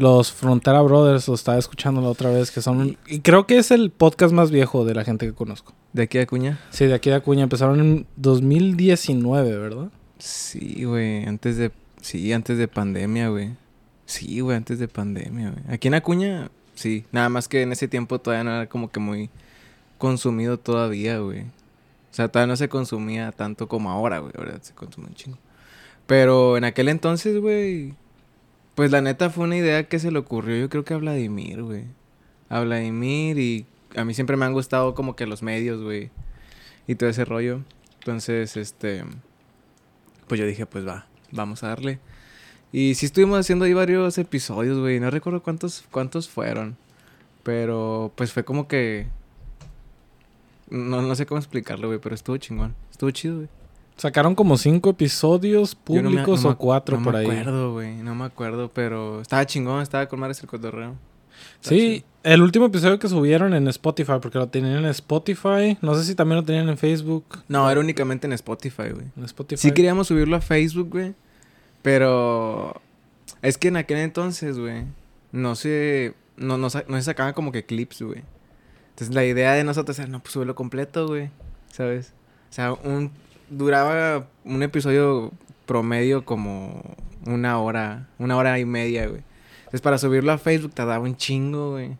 Los Frontera Brothers, lo estaba escuchando la otra vez, que son... Y creo que es el podcast más viejo de la gente que conozco. ¿De aquí a Acuña? Sí, de aquí a Acuña. Empezaron en 2019, ¿verdad? Sí, güey. Antes de... Sí, antes de pandemia, güey. Sí, güey, antes de pandemia, güey. Aquí en Acuña, sí. Nada más que en ese tiempo todavía no era como que muy consumido todavía, güey. O sea, todavía no se consumía tanto como ahora, güey. Ahora se consume un chingo. Pero en aquel entonces, güey... Pues la neta fue una idea que se le ocurrió, yo creo que a Vladimir, güey. A Vladimir y a mí siempre me han gustado como que los medios, güey. Y todo ese rollo. Entonces, este... Pues yo dije, pues va, vamos a darle. Y sí estuvimos haciendo ahí varios episodios, güey. No recuerdo cuántos, cuántos fueron. Pero pues fue como que... No, no sé cómo explicarlo, güey, pero estuvo chingón. Estuvo chido, güey. Sacaron como cinco episodios no me- públicos no me- o cuatro no por me ahí. acuerdo, güey. No me acuerdo, pero estaba chingón, estaba con madres el cotorreo. Sí, el último episodio que subieron en Spotify, porque lo tenían en Spotify. No sé si también lo tenían en Facebook. No, era únicamente en Spotify, güey. En Spotify. Sí queríamos subirlo a Facebook, güey. Pero es que en aquel entonces, güey, no se, no, no, no se sacaban como que clips, güey. Entonces la idea de nosotros era, no, pues subirlo completo, güey. ¿Sabes? O sea, un, duraba un episodio promedio como una hora, una hora y media, güey. Entonces para subirlo a Facebook tardaba un chingo, güey.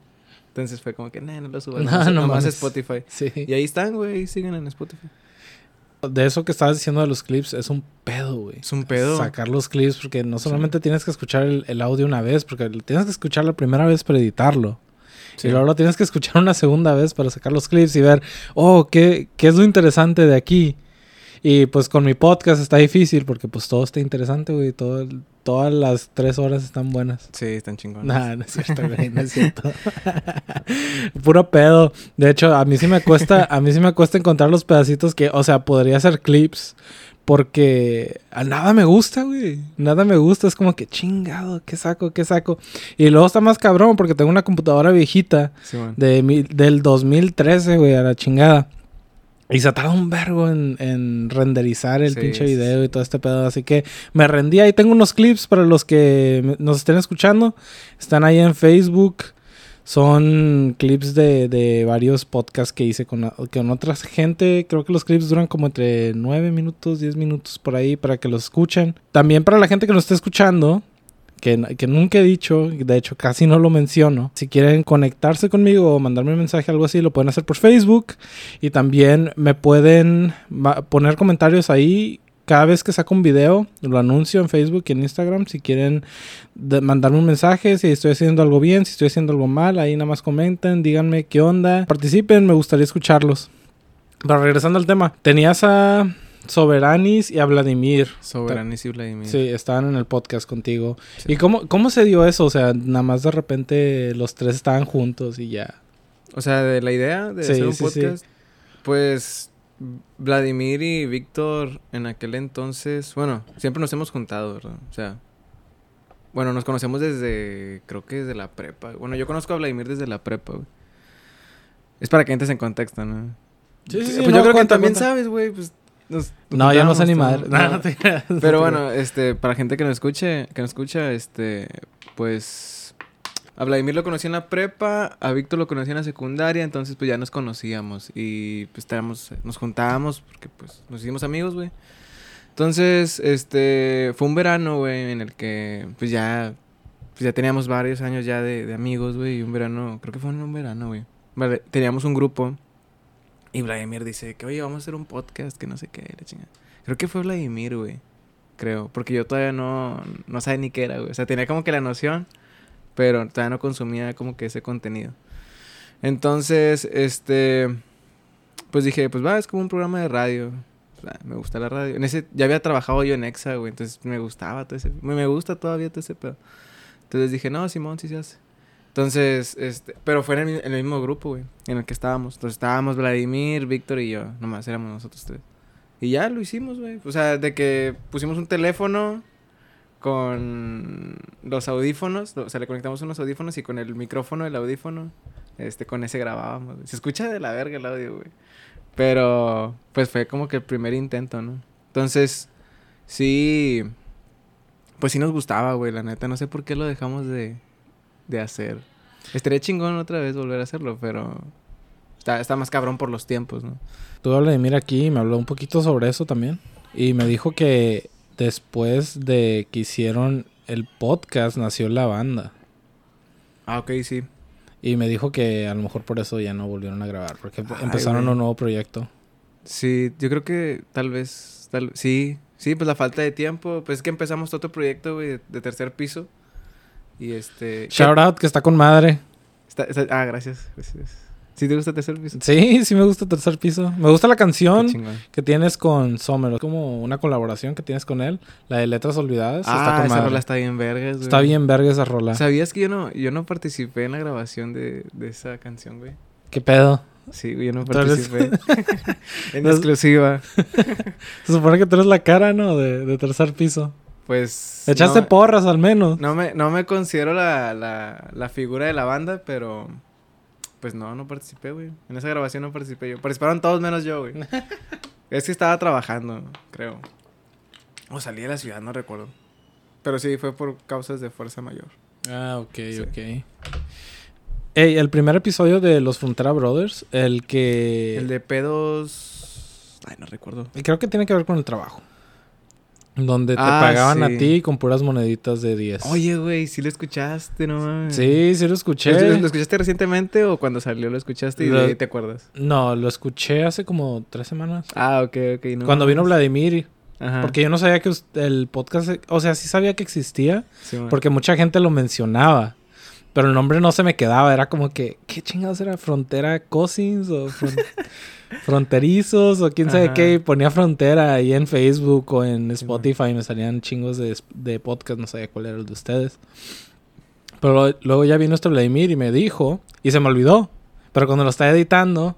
Entonces fue como que, nah, no lo subas. No, nomás- no nomás mames. Spotify. Sí. Y ahí están, güey, siguen en Spotify. De eso que estabas diciendo de los clips, es un pedo, güey. Es un pedo. Sacar los clips, porque no solamente tienes que escuchar el, el audio una vez, porque lo tienes que escuchar la primera vez para editarlo. Sí. Y luego lo tienes que escuchar una segunda vez para sacar los clips y ver, oh, ¿qué, qué es lo interesante de aquí? Y pues con mi podcast está difícil porque pues todo está interesante, güey. Todo, todas las tres horas están buenas. Sí, están chingones. Nah, no es cierto, güey, no es cierto. Puro pedo. De hecho, a mí sí me cuesta, a mí sí me cuesta encontrar los pedacitos que, o sea, podría hacer clips. Porque a nada me gusta, güey. Nada me gusta. Es como que chingado, ¿qué saco? ¿Qué saco? Y luego está más cabrón porque tengo una computadora viejita Sí, de mil- del 2013, güey, a la chingada. Y se tarda un vergo en, en renderizar el Sí, pinche video y todo este pedo. Así que me rendí. Ahí tengo unos clips para los que nos estén escuchando. Están ahí en Facebook. Son clips de, de varios podcasts que hice con, con otra gente. Creo que los clips duran como entre 9 minutos, 10 minutos por ahí para que los escuchen. También para la gente que nos esté escuchando, que, nunca he dicho, de hecho casi no lo menciono. Si quieren conectarse conmigo o mandarme un mensaje, algo así, lo pueden hacer por Facebook. Y también me pueden poner comentarios ahí. Cada vez que saco un video, lo anuncio en Facebook y en Instagram. Si quieren mandarme un mensaje, si estoy haciendo algo bien, si estoy haciendo algo mal, ahí nada más comenten, díganme qué onda. Participen, me gustaría escucharlos. Pero regresando al tema, tenías a Soberanis y a Vladimir. Soberanis y Vladimir. Sí, estaban en el podcast contigo. Sí. ¿Y cómo, cómo se dio eso? O sea, nada más de repente los tres estaban juntos y ya. O sea, de la idea de Sí, hacer un sí, sí. podcast, pues Vladimir y Víctor en aquel entonces, bueno, siempre nos hemos juntado, ¿verdad? O sea, bueno, nos conocemos desde, creo que desde la prepa. Bueno, yo conozco a Vladimir desde la prepa, güey. Es para que entres en contexto, ¿no? Sí, sí, sí, Pues no, yo creo que también cuenta. sabes, güey, pues... nos No, yo no sé ni madre. No, no te. Pero bueno, este, para gente que nos escuche, que nos escucha, este, pues a Vladimir lo conocí en la prepa, a Víctor lo conocí en la secundaria, entonces pues ya nos conocíamos y pues estábamos, nos juntábamos porque pues nos hicimos amigos, güey. Entonces, este, fue un verano, güey, en el que pues ya, pues ya teníamos varios años ya de, de amigos, güey, y un verano, creo que fue en un verano, güey. Vale, teníamos un grupo y Vladimir dice que, oye, vamos a hacer un podcast, que no sé qué, la chingada. Creo que fue Vladimir, güey. Creo. Porque yo todavía no, no sabía ni qué era, güey. O sea, tenía como que la noción, pero todavía no consumía como que ese contenido. Entonces, este. Pues dije, pues va, es como un programa de radio. O sea, me gusta la radio. En ese, ya había trabajado yo en Exa, güey. Entonces me gustaba todo ese. Me, gusta todavía todo ese pedo. Entonces dije, no, Simón, sí se hace. Entonces, este. Pero fue en el, mismo grupo, güey. En el que estábamos. Entonces estábamos Vladimir, Víctor y yo. Nomás éramos nosotros tres. Y ya lo hicimos, güey. O sea, de que pusimos un teléfono con los audífonos, o sea, le conectamos unos audífonos y con el micrófono del audífono, este, con ese grabábamos. Se escucha de la verga el audio, güey. Pero, pues fue como que el primer intento, ¿no? Entonces, sí, pues sí nos gustaba, güey, la neta. No sé por qué lo dejamos de, de hacer. Estaría chingón otra vez volver a hacerlo, pero está, está más cabrón por los tiempos, ¿no? Tuve a Vladimir aquí y me habló un poquito sobre eso también. Y me dijo que después de que hicieron el podcast nació la banda. Ah, ok, sí. Y me dijo que a lo mejor por eso ya no volvieron a grabar, porque Ay, empezaron güey. un nuevo proyecto. Sí, yo creo que tal vez, tal, sí, sí, pues la falta de tiempo, pues es que empezamos otro proyecto, güey, de, de tercer piso. Y este... Shout out que está con madre. Está- está- ah, gracias, gracias. ¿Sí te gusta tercer piso? Sí, sí me gusta tercer piso. Me gusta la canción que tienes con Sommer. Como una colaboración que tienes con él. La de Letras Olvidadas. Ah, está con esa madre. rola está bien vergas, güey. Está bien verga esa rola. ¿Sabías que yo no, yo no participé en la grabación de, de esa canción, güey? ¿Qué pedo? Sí, güey, yo no eres- participé. en exclusiva. Se supone que tú eres la cara, ¿no? De, de tercer piso. Pues... Echaste no, porras al menos. no me, no me considero la, la, la figura de la banda, pero... Pues no, no participé, güey. En esa grabación no participé yo. Participaron todos menos yo, güey. es que estaba trabajando, creo. O salí de la ciudad, no recuerdo. Pero sí, fue por causas de fuerza mayor. Ah, ok, Sí. ok. Ey, el primer episodio de Los Frontera Brothers, el que... El de pedos... Ay, no recuerdo. y Creo que tiene que ver con el trabajo. Donde te Ah, pagaban a ti con puras moneditas de 10. Oye, güey, sí lo escuchaste, no mames. Sí, sí lo escuché. ¿Lo, lo escuchaste recientemente o cuando salió lo escuchaste y Lo- de ahí te acuerdas? No, lo escuché hace como tres semanas. Ah, ok, ok. No Cuando vino. Vladimir. Ajá. Porque yo no sabía que el podcast... O sea, sí sabía que existía. Sí. Porque mucha gente lo mencionaba. Pero el nombre no se me quedaba. Era como que... ¿Qué chingados era? ¿Frontera Cousins? ¿O fron- fronterizos? ¿O quién sabe qué? Y ponía frontera ahí en Facebook o en Spotify. y me salían chingos de, de podcast. No sabía cuál era el de ustedes. Pero lo- luego ya vino este Vladimir y me dijo... Y se me olvidó. Pero cuando lo estaba editando...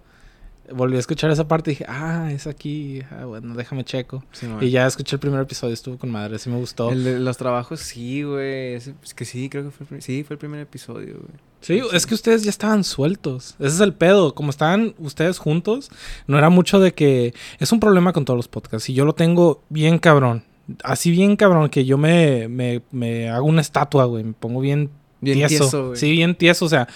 Volví a escuchar esa parte y dije... Ah, es aquí. Ah, bueno, déjame checo. Sí. Y ya escuché el primer episodio. Estuvo con madre. Sí me gustó. El de los trabajos, sí, güey. Es que sí, creo que fue el, prim- sí, fue el primer episodio, güey. Sí, es que ustedes ya estaban sueltos. Ese es el pedo. Como estaban ustedes juntos, no era mucho de que... Es un problema con todos los podcasts. Y yo lo tengo bien cabrón. Así bien cabrón que yo me, me, me hago una estatua, güey. Me pongo bien, Bien tieso. tieso, güey. sí, bien tieso. O sea,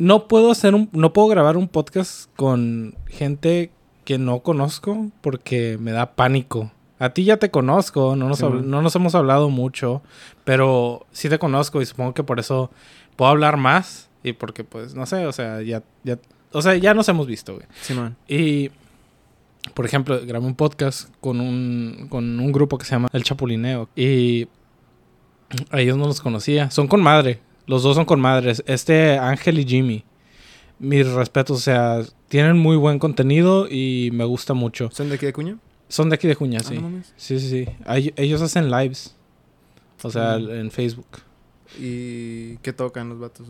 no puedo hacer un... No puedo grabar un podcast con gente que no conozco porque me da pánico. A ti ya te conozco, no nos, Sí, man. no nos hemos hablado mucho, pero sí te conozco y supongo que por eso puedo hablar más y porque pues no sé, o sea, ya ya o sea, ya nos hemos visto, güey. Simón. Y por ejemplo, grabé un podcast con un con un grupo que se llama El Chapulineo y a ellos no los conocía, son con madre. Los dos son con madres. Este Ángel y Jimmy. Mis respetos, o sea, tienen muy buen contenido y me gusta mucho. ¿Son de aquí de Cuña? Son de aquí de Juña, Ah, sí. no. Sí, sí, sí. Ay- ellos hacen lives. O sea, Mm. en Facebook. ¿Y qué tocan los vatos?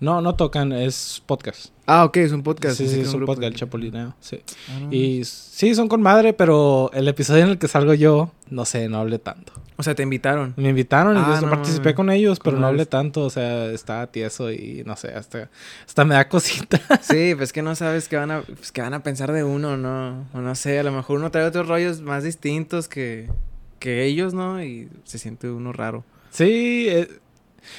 No, no tocan, es podcast. Ah, ok, es un podcast. sí, sí, es un podcast, el Chapulineo. Sí. Ah, no. Y sí, son con madre, pero el episodio en el que salgo yo, no sé, no hablé tanto. O sea, te invitaron. Me invitaron y Ah, yo no participé con ellos, pero ¿Cómo no hablé tanto. O sea, estaba tieso y no sé, hasta, hasta me da cosita. Sí, pues que no sabes qué van a, pues, van a pensar de uno, ¿no? O no sé, a lo mejor uno trae otros rollos más distintos que, que ellos, ¿no? Y se siente uno raro. Sí, eh,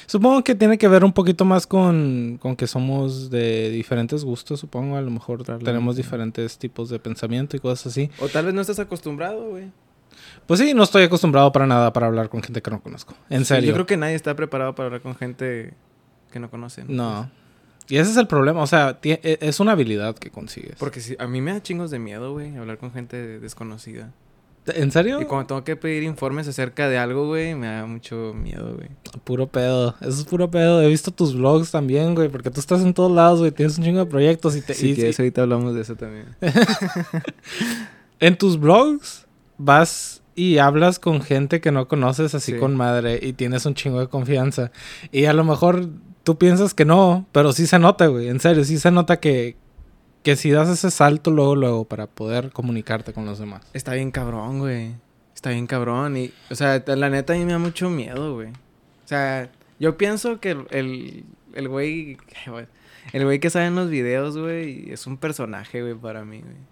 supongo que tiene que ver un poquito más con, con que somos de diferentes gustos, supongo. A lo mejor tenemos diferentes tipos de pensamiento y cosas así. O tal vez no estás acostumbrado, güey. Pues sí, no estoy acostumbrado para nada para hablar con gente que no conozco. En Sí, serio. Yo creo que nadie está preparado para hablar con gente que no conoce. No. Y ese es el problema. O sea, e- es una habilidad que consigues. Porque sí, a mí me da chingos de miedo, güey, hablar con gente desconocida. ¿En serio? Y cuando tengo que pedir informes acerca de algo, güey, me da mucho miedo, güey. Puro pedo. Eso es puro pedo. He visto tus vlogs también, güey. Porque tú estás en todos lados, güey. Tienes un chingo de proyectos y te... Si y- quieres, ahorita hablamos de eso también. En tus vlogs vas y hablas con gente que no conoces así Sí. con madre y tienes un chingo de confianza. Y a lo mejor tú piensas que no, pero sí se nota, güey. En serio, sí se nota que, que si das ese salto luego, luego para poder comunicarte con los demás. Está bien cabrón, güey. Está bien cabrón. Y, o sea, la neta a mí me da mucho miedo, güey. O sea, yo pienso que el, el, güey, el güey que sale en los videos, güey, es un personaje, güey, para mí, güey.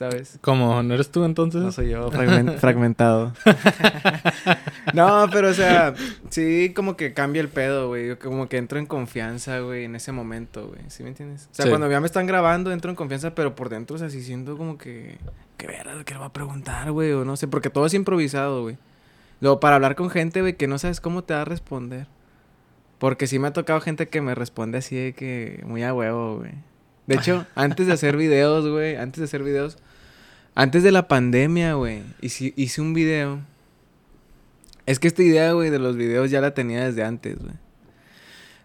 ¿Sabes? Como, ¿no eres tú entonces? No soy yo, fragmen- fragmentado. no, pero o sea, sí como que cambia el pedo, güey. Yo Como que entro en confianza, güey, en ese momento, güey. ¿Sí me entiendes? O sea, Sí. cuando ya me están grabando, entro en confianza, pero por dentro, o sea, sí siento como que... ¿Qué verás? ¿Qué le va a preguntar, güey? O no sé, porque todo es improvisado, güey. Luego, para hablar con gente, güey, que no sabes cómo te va a responder. Porque sí me ha tocado gente que me responde así de que muy a huevo, güey. De hecho, antes de hacer videos, güey, antes de hacer videos, antes de la pandemia, güey, hice, hice un video. Es que esta idea, güey, de los videos ya la tenía desde antes, güey.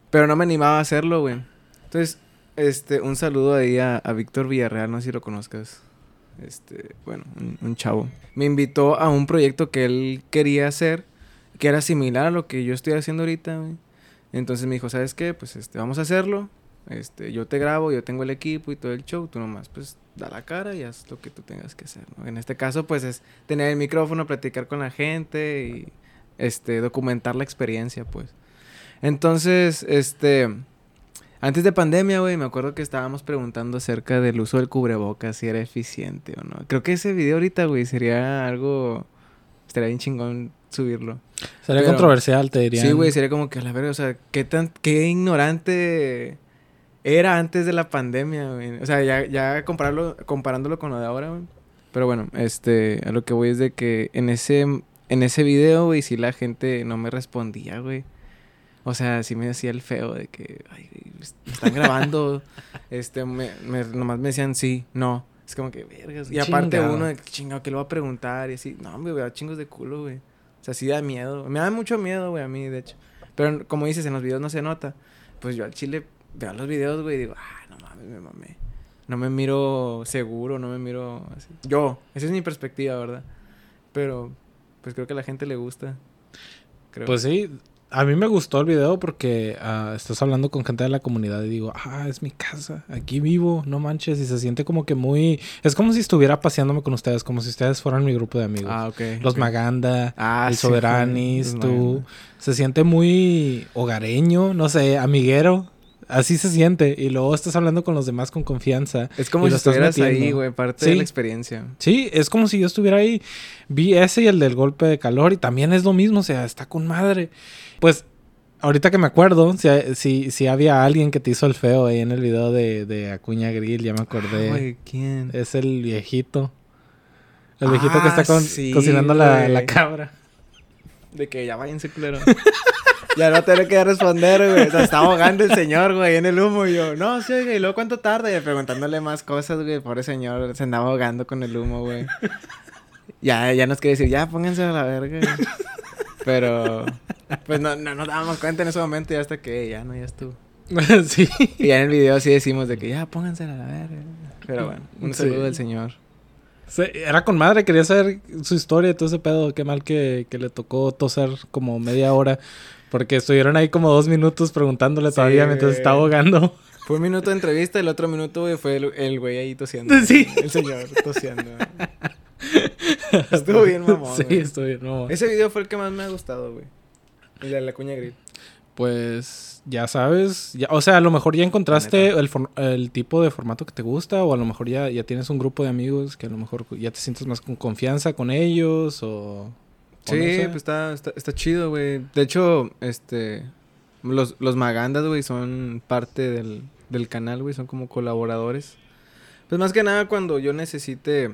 Pero no me animaba a hacerlo, güey. Entonces, este, un saludo ahí a, a Víctor Villarreal, no sé si lo conozcas. Este, bueno, un, chavo. Me invitó a un proyecto que él quería hacer, que era similar a lo que yo estoy haciendo ahorita, güey. Entonces me dijo, ¿sabes qué? Pues este, vamos a hacerlo. Este, yo te grabo, yo tengo el equipo y todo el show, tú nomás, pues da la cara y haz lo que tú tengas que hacer, ¿no? En este caso, pues es tener el micrófono, platicar con la gente y este, documentar la experiencia, pues. Entonces, este, antes de pandemia, güey, me acuerdo que estábamos preguntando acerca del uso del cubrebocas, si era eficiente o no. Creo que ese video ahorita, güey, sería algo, estaría bien chingón subirlo. Sería Pero- controversial, te diría. Sí, güey, sería como que a la verga, o sea, qué tan, qué ignorante era antes de la pandemia, güey. O sea, ya, ya compararlo, comparándolo con lo de ahora, güey. Pero bueno, este, a lo que voy es de que en ese, en ese video, güey, sí la gente no me respondía, güey. O sea, sí me decía el feo de que, ay, me están grabando. este, me, me- nomás me decían sí, no. Es como que, vergas. Y aparte Chingado. uno de chingado, ¿qué le va a preguntar? Y así, no, me da chingos de culo, güey. O sea, sí da miedo. Me da mucho miedo, güey, a mí, de hecho. Pero como dices, en los videos no se nota. Pues yo al chile veo los videos, güey, y digo, ah, no mames, me mamé. No me miro seguro, no me miro así. Yo, esa es mi perspectiva, ¿verdad? Pero, pues creo que a la gente le gusta. Creo. Pues sí, a mí me gustó el video porque ah, estás hablando con gente de la comunidad y digo, ah, es mi casa, aquí vivo, no manches, y se siente como que muy... Es como si estuviera paseándome con ustedes, como si ustedes fueran mi grupo de amigos. ah, ok. Los. Maganda, Ah, el sí, Soberanis, tú. Maganda. Se siente muy hogareño, no sé, amiguero. Así se siente. Y luego estás hablando con los demás con confianza. Es como si estuvieras ahí, güey, parte de la experiencia. Sí, es como si yo estuviera ahí. Vi ese y el del golpe de calor y también es lo mismo, o sea, está con madre. Pues, ahorita que me acuerdo, si, si, si había alguien que te hizo el feo ahí en el video de, de Acuña Grill, ya me acordé. Ah, ¿quién? es el viejito. El viejito que Ah, está con- sí, cocinando la, la cabra. De que ya váyanse, culero. ya no tengo que responder, güey. O sea, está ahogando el señor, güey, en el humo. Y yo, no, sí, oiga, ¿y luego cuánto tarda? Y preguntándole más cosas, güey. Pobre señor, se andaba ahogando con el humo, güey. ya, ya nos quiere decir, ya, pónganse a la verga. güey. Pero, pues no, no nos dábamos cuenta en ese momento y hasta que ya, no, ya estuvo. sí. Y ya en el video sí decimos de que ya, pónganse a la verga. Pero bueno, un Sí. saludo del señor. Sí, Era con madre, quería saber su historia y todo ese pedo. Qué mal que, que le tocó toser como media hora. Porque estuvieron ahí como dos minutos preguntándole Sí, todavía mientras güey. estaba ahogando. Fue un minuto de entrevista, el otro minuto, güey, fue el, el güey ahí tosiendo. Sí. El señor tosiendo. Estuvo bien, mamón. Sí, güey. estuvo bien, mamón. Ese video fue el que más me ha gustado, güey. El de la cuña grill. Pues ya sabes, ya, o sea, a lo mejor ya encontraste neta. el, for- el tipo de formato que te gusta o a lo mejor ya, ya tienes un grupo de amigos que a lo mejor ya te sientes más con confianza con ellos o... Sí, no pues está, está, está chido, güey. De hecho, este... Los, los Magandas, güey, son parte del, del canal, güey. Son como colaboradores. Pues más que nada cuando yo necesite...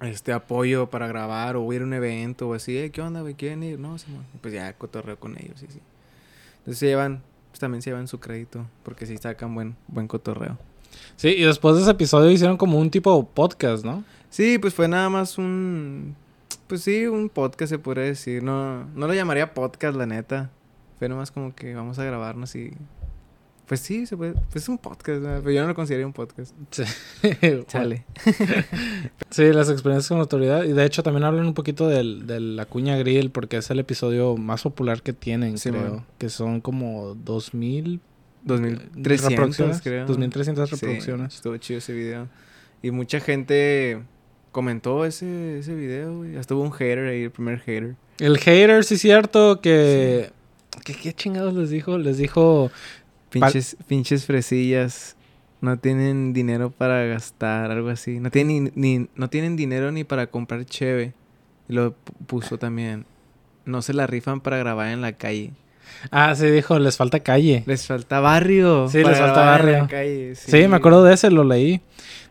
Este apoyo para grabar o ir a un evento o así, "Eh, ¿qué onda, güey? ¿Quieren ir? No. Pues ya cotorreo con ellos, sí, sí. Entonces se llevan, pues también se llevan su crédito, porque sí sacan buen, buen cotorreo. Sí, y después de ese episodio hicieron como un tipo podcast, ¿no? Sí, pues fue nada más un. Pues sí, un podcast se podría decir. No, no lo llamaría podcast, la neta. Fue nomás como que vamos a grabarnos y. Pues sí, se puede. Pues es un podcast, ¿verdad? pero yo no lo consideraría un podcast. Sí. Chale. Sí, las experiencias con autoridad. Y de hecho también hablan un poquito del, de la cuña grill porque es el episodio más popular que tienen, Sí, creo. man. Que son como 2000 2300, reproducciones, creo. 2300 Sí, reproducciones. estuvo chido ese video. Y mucha gente comentó ese, ese video, güey. Hasta hubo un hater ahí, el primer hater. El hater, sí, cierto, que... ¿Qué, ¿Qué chingados les dijo? Les dijo... Pinches, pinches fresillas. no tienen dinero para gastar, algo así. No tienen ni, ni- no tienen dinero ni para comprar cheve. Y lo pu- puso también. No se la rifan para grabar en la calle. Ah, sí, dijo, les falta calle. Les falta barrio. Sí, les falta barrio. Sí. me acuerdo de ese, lo leí.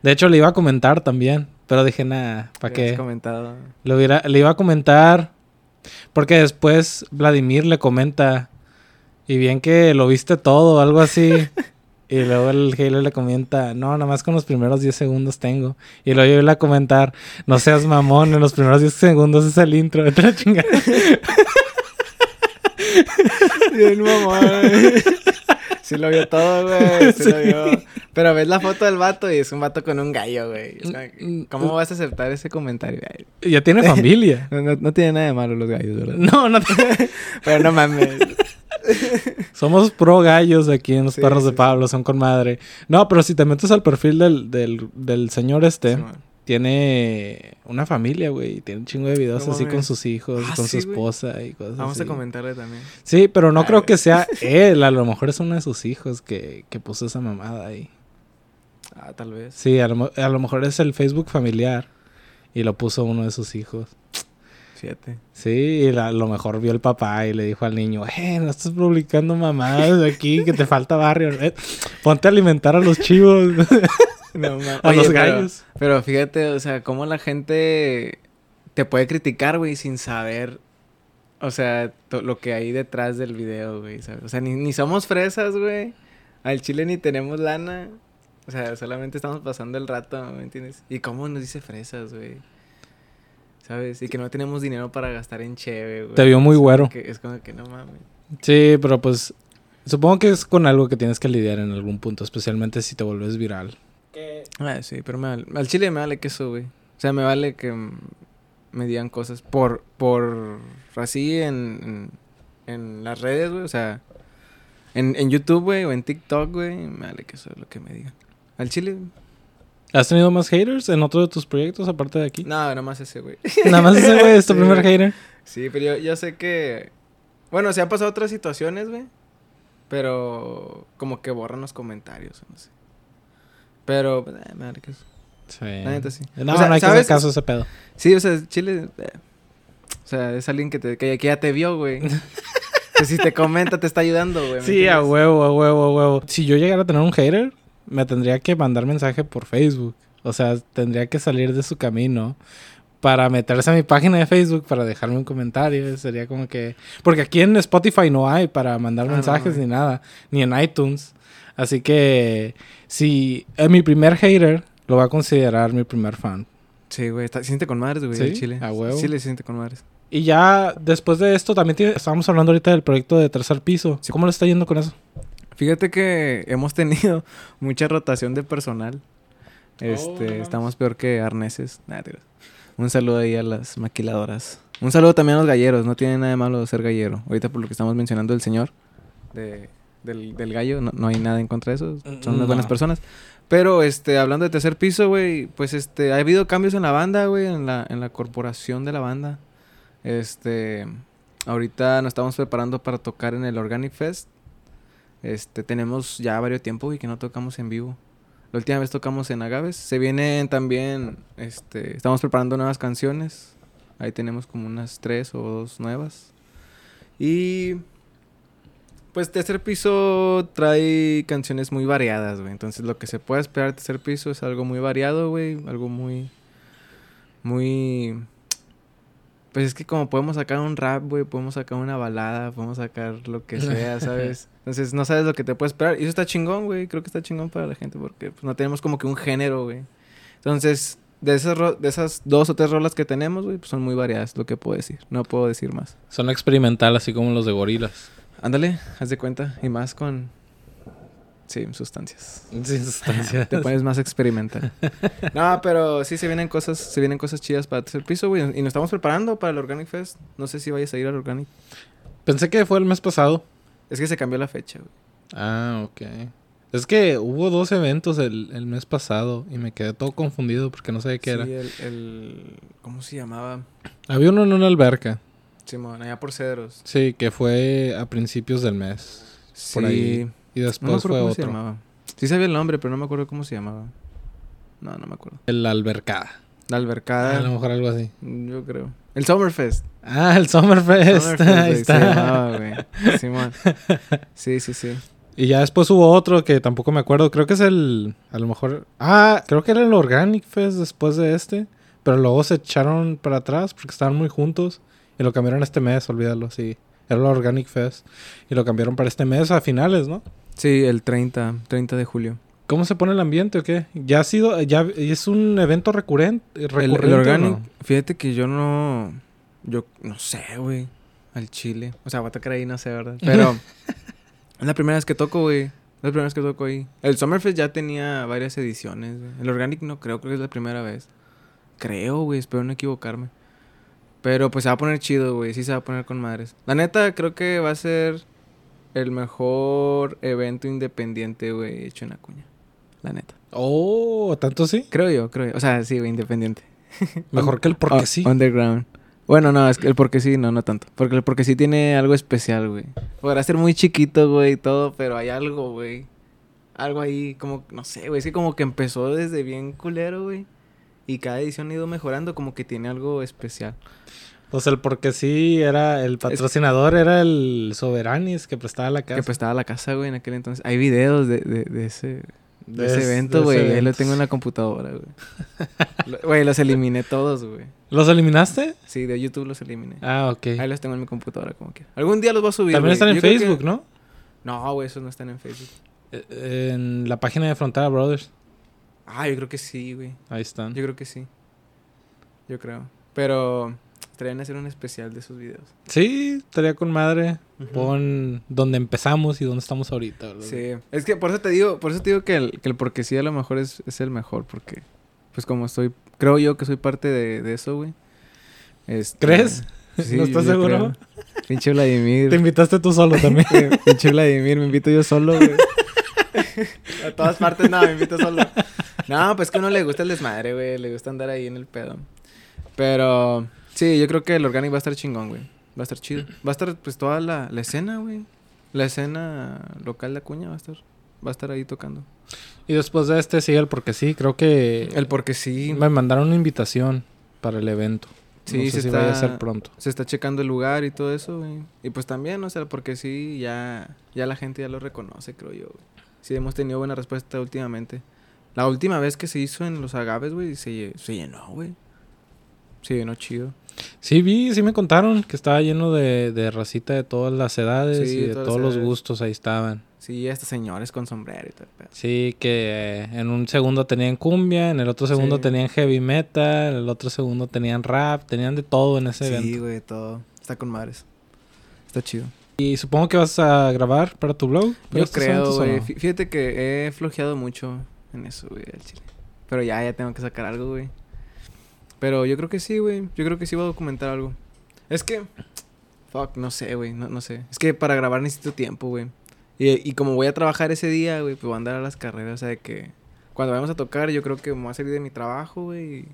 De hecho, le iba a comentar también. Pero dije, nada, ¿para qué? comentado. Le, hubiera, le iba a comentar. Porque después Vladimir le comenta. Y bien que lo viste todo, algo así. y luego el Halo le comenta, no, nada más con los primeros 10 segundos tengo. Y luego yo iba a comentar, no seas mamón, en los primeros 10 segundos es el intro. Vete la chingada. Bien mamón. Sí lo vio todo, güey. Sí, lo vio. Pero ves la foto del vato y es un vato con un gallo, güey. O sea, Mm, ¿Cómo vas a aceptar ese comentario? güey? ya tiene familia. No, no, no tiene nada de malo los gallos, ¿verdad? No, no. Pero no mames. Somos pro gallos aquí en los Sí, perros de Pablo, son con madre. No, pero si te metes al perfil del, del, del señor este, man. Tiene una familia, güey. Tiene un chingo de videos No así con sus hijos, Ah, con sí, su esposa y cosas Vamos así. a comentarle también. Sí, pero no creo que sea él. A lo mejor es uno de sus hijos que, que puso esa mamada ahí. Ah, tal vez. Sí, a lo, a lo mejor es el Facebook familiar y lo puso uno de sus hijos. Fíjate. Sí, y la- a lo mejor vio el papá y le dijo al niño, eh, no estás publicando mamadas aquí, que te falta barrio. eh, Ponte a alimentar a los chivos, No, mames. a Oye, los gallos. Pero fíjate, o sea, cómo la gente te puede criticar, güey, sin saber, o sea, lo que hay detrás del video, güey, ¿sabes? O sea, ni, ni somos fresas, güey. Al chile ni tenemos lana. O sea, solamente estamos pasando el rato, ¿me entiendes? Y cómo nos dice fresas, güey. ¿Sabes? Y que no tenemos dinero para gastar en cheve, güey. Te vio muy güero. que- es como que no mames. Sí, pero pues supongo que es con algo que tienes que lidiar en algún punto, especialmente si te vuelves viral. Ah, sí, pero me vale- al chile me vale que eso, güey. O sea, me vale que me digan cosas por, por así en, en, en las redes, güey. O sea, en, en YouTube, güey, o en TikTok, güey. Me vale que eso es lo que me digan. Al chile, ¿Has tenido más haters en otro de tus proyectos aparte de aquí? no, nada más ese, güey. Nada más ese güey es tu Sí, primer hater. Sí, pero yo, yo sé que. Bueno, se han pasado otras situaciones, güey. Pero como que borran los comentarios, no sé. Pero, pues, eh. Sí. La neta sí. No, O sea, no hay que hacer caso a ese pedo. Sí, o sea, Chile. eh, o sea, es alguien que, te, que, que ya te vio, güey. que si te comenta, te está ayudando, güey. ¿me Sí, a huevo, a huevo, a huevo. Si yo llegara a tener un hater, me tendría que mandar mensaje por Facebook. O sea, tendría que salir de su camino para meterse a mi página de Facebook para dejarme un comentario. Sería como que... Porque aquí en Spotify no hay para mandar Ah, no, mensajes no ni nada. Ni en iTunes. Así que si es mi primer hater, lo va a considerar mi primer fan. Sí, güey. está- Se siente con madres, güey, Sí, el Chile. a huevo. Chile se siente con madres. Y ya después de esto también tiene- estábamos hablando ahorita del proyecto de tercer piso. Sí. ¿Cómo le está yendo con eso? Fíjate que hemos tenido mucha rotación de personal. Este, Oh, no mames. estamos peor que arneses. Te creas. Un saludo ahí a las maquiladoras. Un saludo también a los galleros. No tiene nada de malo ser gallero. Ahorita por lo que estamos mencionando del señor de- del, del gallo, no, no hay nada en contra de eso. Son unas buenas personas. Pero, este, hablando de tercer piso, güey, pues, este, ha habido cambios en la banda, güey, en la, en la corporación de la banda. Este, ahorita nos estamos preparando para tocar en el Organic Fest. Este, tenemos ya varios tiempo, güey, que no tocamos en vivo. La última vez tocamos en Agaves. Se vienen también, este, estamos preparando nuevas canciones. Ahí tenemos como unas tres o dos nuevas. Y pues tercer piso trae canciones muy variadas, güey. Entonces lo que se puede esperar de tercer piso es algo muy variado, güey. Algo muy, muy... Pues es que como podemos sacar un rap, güey, podemos sacar una balada, podemos sacar lo que sea, ¿sabes? Entonces no sabes lo que te puede esperar. Y eso está chingón, güey. Creo que está chingón para la gente porque pues, no tenemos como que un género, güey. Entonces, de esas, ro- de esas dos o tres rolas que tenemos, güey, pues son muy variadas, lo que puedo decir. No puedo decir más. Son experimental, así como los de gorilas. Ándale, haz de cuenta. Y más con... Sí, sustancias. Sin sustancia. Te pones más experimental. No, pero sí se vienen cosas, se vienen cosas chidas para el piso, güey. Y nos estamos preparando para el Organic Fest. No sé si vayas a ir al Organic. Pensé que fue el mes pasado. Es que se cambió la fecha, güey. Ah, ok. Es que hubo dos eventos el, el mes pasado y me quedé todo confundido porque no sabía qué Sí, era. el, el- ¿Cómo se llamaba? Había uno en una alberca. Simón, allá por Cedros. Sí, que fue a principios del mes. Por ahí. Y No me después fue cómo se otro. llamaba. Sí sabía el nombre, pero no me acuerdo cómo se llamaba. No, no me acuerdo. El albercada. La albercada. A lo mejor algo así. Yo creo. El Summerfest. Ah, el Summerfest. Summerfest, Ahí güey, se está. llamaba, güey. Simón. Sí, sí, sí. Y ya después hubo otro que tampoco me acuerdo. Creo que es el. A lo mejor. Ah, creo que era el Organic Fest después de este. Pero luego se echaron para atrás porque estaban muy juntos. Y lo cambiaron este mes, olvídalo, sí. Era el Organic Fest. Y lo cambiaron para este mes a finales, ¿no? Sí, el 30, 30 de julio. ¿Cómo se pone el ambiente o qué? Ya ha sido. Ya es un evento recurrente. Recurrente el ¿o Organic, no? fíjate que yo no. Yo no sé, güey. Al chile. O sea, voy a tocar ahí, no sé, ¿verdad? Pero. es la primera vez que toco, güey. Es la primera vez que toco ahí. El Summerfest ya tenía varias ediciones, güey. El Organic no creo, creo que es la primera vez. Creo, güey. Espero no equivocarme. Pero pues se va a poner chido, güey. Sí se va a poner con madres. La neta, creo que va a ser el mejor evento independiente, güey, hecho en Acuña. La neta. Oh, ¿tanto sí? Creo yo, creo yo. O sea, sí, güey, independiente. Mejor que el porque Oh, sí. Underground. Bueno, no, es que el porque sí, no, no tanto. Porque el porque sí tiene algo especial, güey. Podrá ser muy chiquito, güey, y todo, pero hay algo, güey. Algo ahí, como, no sé, güey. Es que como que empezó desde bien culero, güey. Y cada edición ha ido mejorando, como que tiene algo especial. Pues el porque sí era. El patrocinador era el Soberanis que prestaba la casa. Que prestaba la casa, güey, en aquel entonces. Hay videos de, de, de ese, de ese es- evento, güey. Ahí lo tengo en la computadora, güey. Güey, los eliminé todos, güey. ¿Los eliminaste? Sí, de YouTube los eliminé. Ah, ok. Ahí los tengo en mi computadora, como quiera. Algún día los voy a subir. También están en Yo creo que- Facebook, ¿no? No, güey, esos no están en Facebook. Eh, En la página de Frontera Brothers. Ah, yo creo que sí, güey. Ahí están. Yo creo que sí. Yo creo. Pero traen a hacer un especial de esos videos. Sí, estaría con madre. Pon donde empezamos y dónde estamos ahorita. ¿verdad? Sí. Es que por eso te digo, por eso te digo que el, que el porque sí a lo mejor es, es el mejor, porque pues como estoy, creo yo que soy parte de, de eso, güey. Este, ¿Crees? Sí, ¿No estás seguro? creo. Pinche Vladimir. Te invitaste tú solo también. Pinche Vladimir, me invito yo solo, güey. A todas partes, no, me invito solo. No, pues que a uno le gusta el desmadre, güey. Le gusta andar ahí en el pedo. Pero, sí, yo creo que el Organic va a estar chingón, güey. Va a estar chido. Va a estar, pues, toda la, la escena, güey. La escena local de Acuña va a estar. Va a estar ahí tocando. y después de este sigue el porque sí. Creo que El porque sí. me mandaron una invitación para el evento. Sí, no sé se si está- vaya a ser pronto. Se está checando el lugar y todo eso, güey. Y pues también, o sea, porque sí, ya, ya la gente ya lo reconoce, creo yo, güey. Sí, hemos tenido buena respuesta últimamente. La última vez que se hizo en los agaves, güey, se, lle- se llenó, güey. Se llenó chido. Sí, vi, sí me contaron que estaba lleno de, de racita de todas las edades Sí, y de todos los gustos ahí estaban. Sí, hasta señores con sombrero y pedo. Sí, que eh, en un segundo tenían cumbia, en el otro segundo Sí. tenían heavy metal, en el otro segundo tenían rap, tenían de todo en ese Sí, evento. güey, todo. Está con madres. Está chido. Y supongo que vas a grabar para tu blog. Yo creo, eventos, ¿o güey. no? Fíjate que he flojeado mucho en eso, güey, al chile. Pero ya, ya tengo que sacar algo, güey. Pero yo creo que sí, güey. Yo creo que sí voy a documentar algo. Es que... Fuck, no sé, güey. No, no sé. Es que para grabar necesito tiempo, güey. Y, y como voy a trabajar ese día, güey, pues voy a andar a las carreras. O sea, de que... Cuando vayamos a tocar, yo creo que me voy a salir de mi trabajo, güey.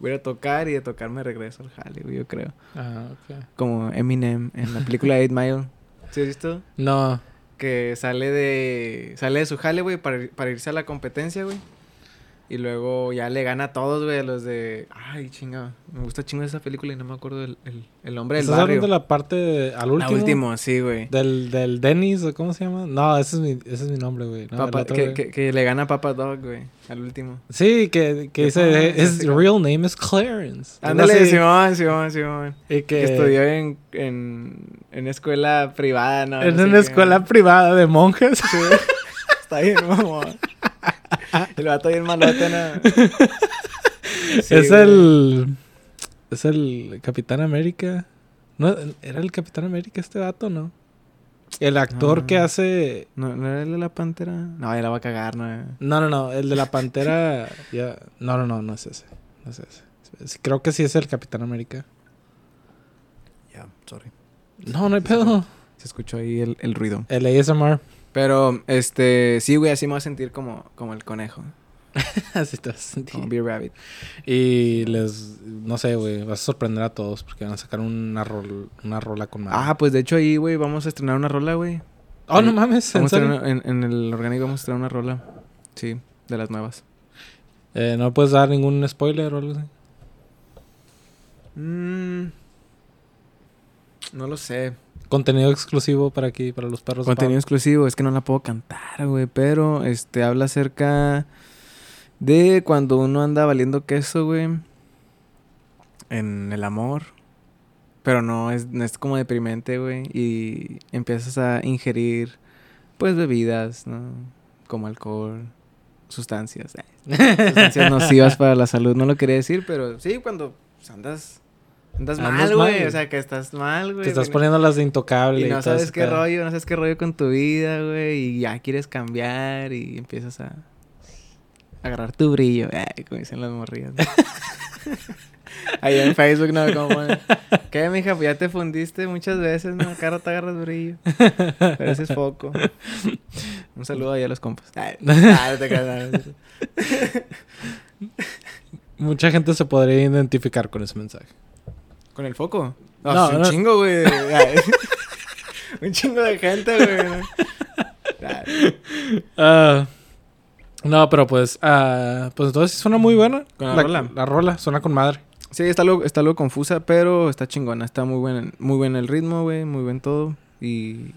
Voy a tocar y de tocar me regreso al jale, güey, yo creo. Ah, ok. Como Eminem en la película 8 Mile. ¿Sí has visto? No, que sale de sale de su jale, güey, para, para irse a la competencia, güey. Y luego ya le gana a todos, güey, los de... Ay, chinga. Me gusta chingo esa película y no me acuerdo el, el, el nombre del ¿estás barrio. hablando de la parte de- al último? último, sí, güey. Del, del Dennis, ¿o cómo se llama? No, ese es mi, ese es mi nombre, güey. No, Papa- otro, que, güey. que, que le gana a Papa Dog, güey, al último. Sí, que, que ¿Qué dice, his Sí. real name is Clarence. Ándale. Simón, Simón, Simón. Y que, Que estudió en, en, en escuela privada, ¿no? en No sé una escuela privada de monjes. Sí. Está bien, mamón. El vato bien malote, ¿no? Sí, es güey. el... Es el Capitán América. ¿No, ¿Era el Capitán América este vato, no? El actor que hace... ¿No, ¿No era el de la pantera? No, ya la va a cagar, ¿no? No, no, no. El de la Pantera... ya... No, no, no. No es ese. No es ese. Creo que sí es el Capitán América. Ya, sorry. No, no hay pedo. Se escuchó ahí el, el ruido. El ASMR. Pero, este, sí, güey, así me voy a sentir como, como el conejo. Así te vas a sentir. Como Beer Rabbit. Y les, no sé, güey, vas a sorprender a todos porque van a sacar una, rol, una rola con madre. Ah, pues de hecho ahí, güey, vamos a estrenar una rola, güey. oh, no mames, ¿en Vamos a serio? en, en el orgánico vamos a estrenar una rola. Sí, de las nuevas. Eh, ¿No puedes dar ningún spoiler o algo así? Mm, no lo sé. Contenido exclusivo para aquí, para los perros. Contenido Pablo. exclusivo, es que no la puedo cantar, güey. Pero este habla acerca de cuando uno anda valiendo queso, güey. En el amor. Pero no es, no es como deprimente, güey. Y empiezas a ingerir, pues, bebidas, ¿no? Como alcohol, sustancias. eh, Sustancias nocivas para la salud. No lo quería decir, pero sí, cuando andas. Andas mal, güey. O sea, que estás mal, güey. Te estás poniendo las de intocable. Y no sabes qué rollo, no sabes qué rollo con tu vida, güey. Y ya quieres cambiar y empiezas a agarrar tu brillo. Ay, como dicen las morrillas. ¿no? Ahí en Facebook, ¿no? Como ¿Qué, mija? Pues ya te fundiste muchas veces, ¿no? Acá te agarras brillo. Pero ese es foco. Un saludo ahí a los compas. Ay, ah, no te. Mucha gente se podría identificar con ese mensaje. ¿Con el foco? No, No, es un no. chingo, güey. Un chingo de gente, güey. Ah, no, pero pues, ah, pues entonces suena muy buena. ¿Con la rola? La rola, suena con madre. Sí, está algo, está algo confusa, pero está chingona. Está muy buen, muy buen el ritmo, güey. Muy buen todo. Y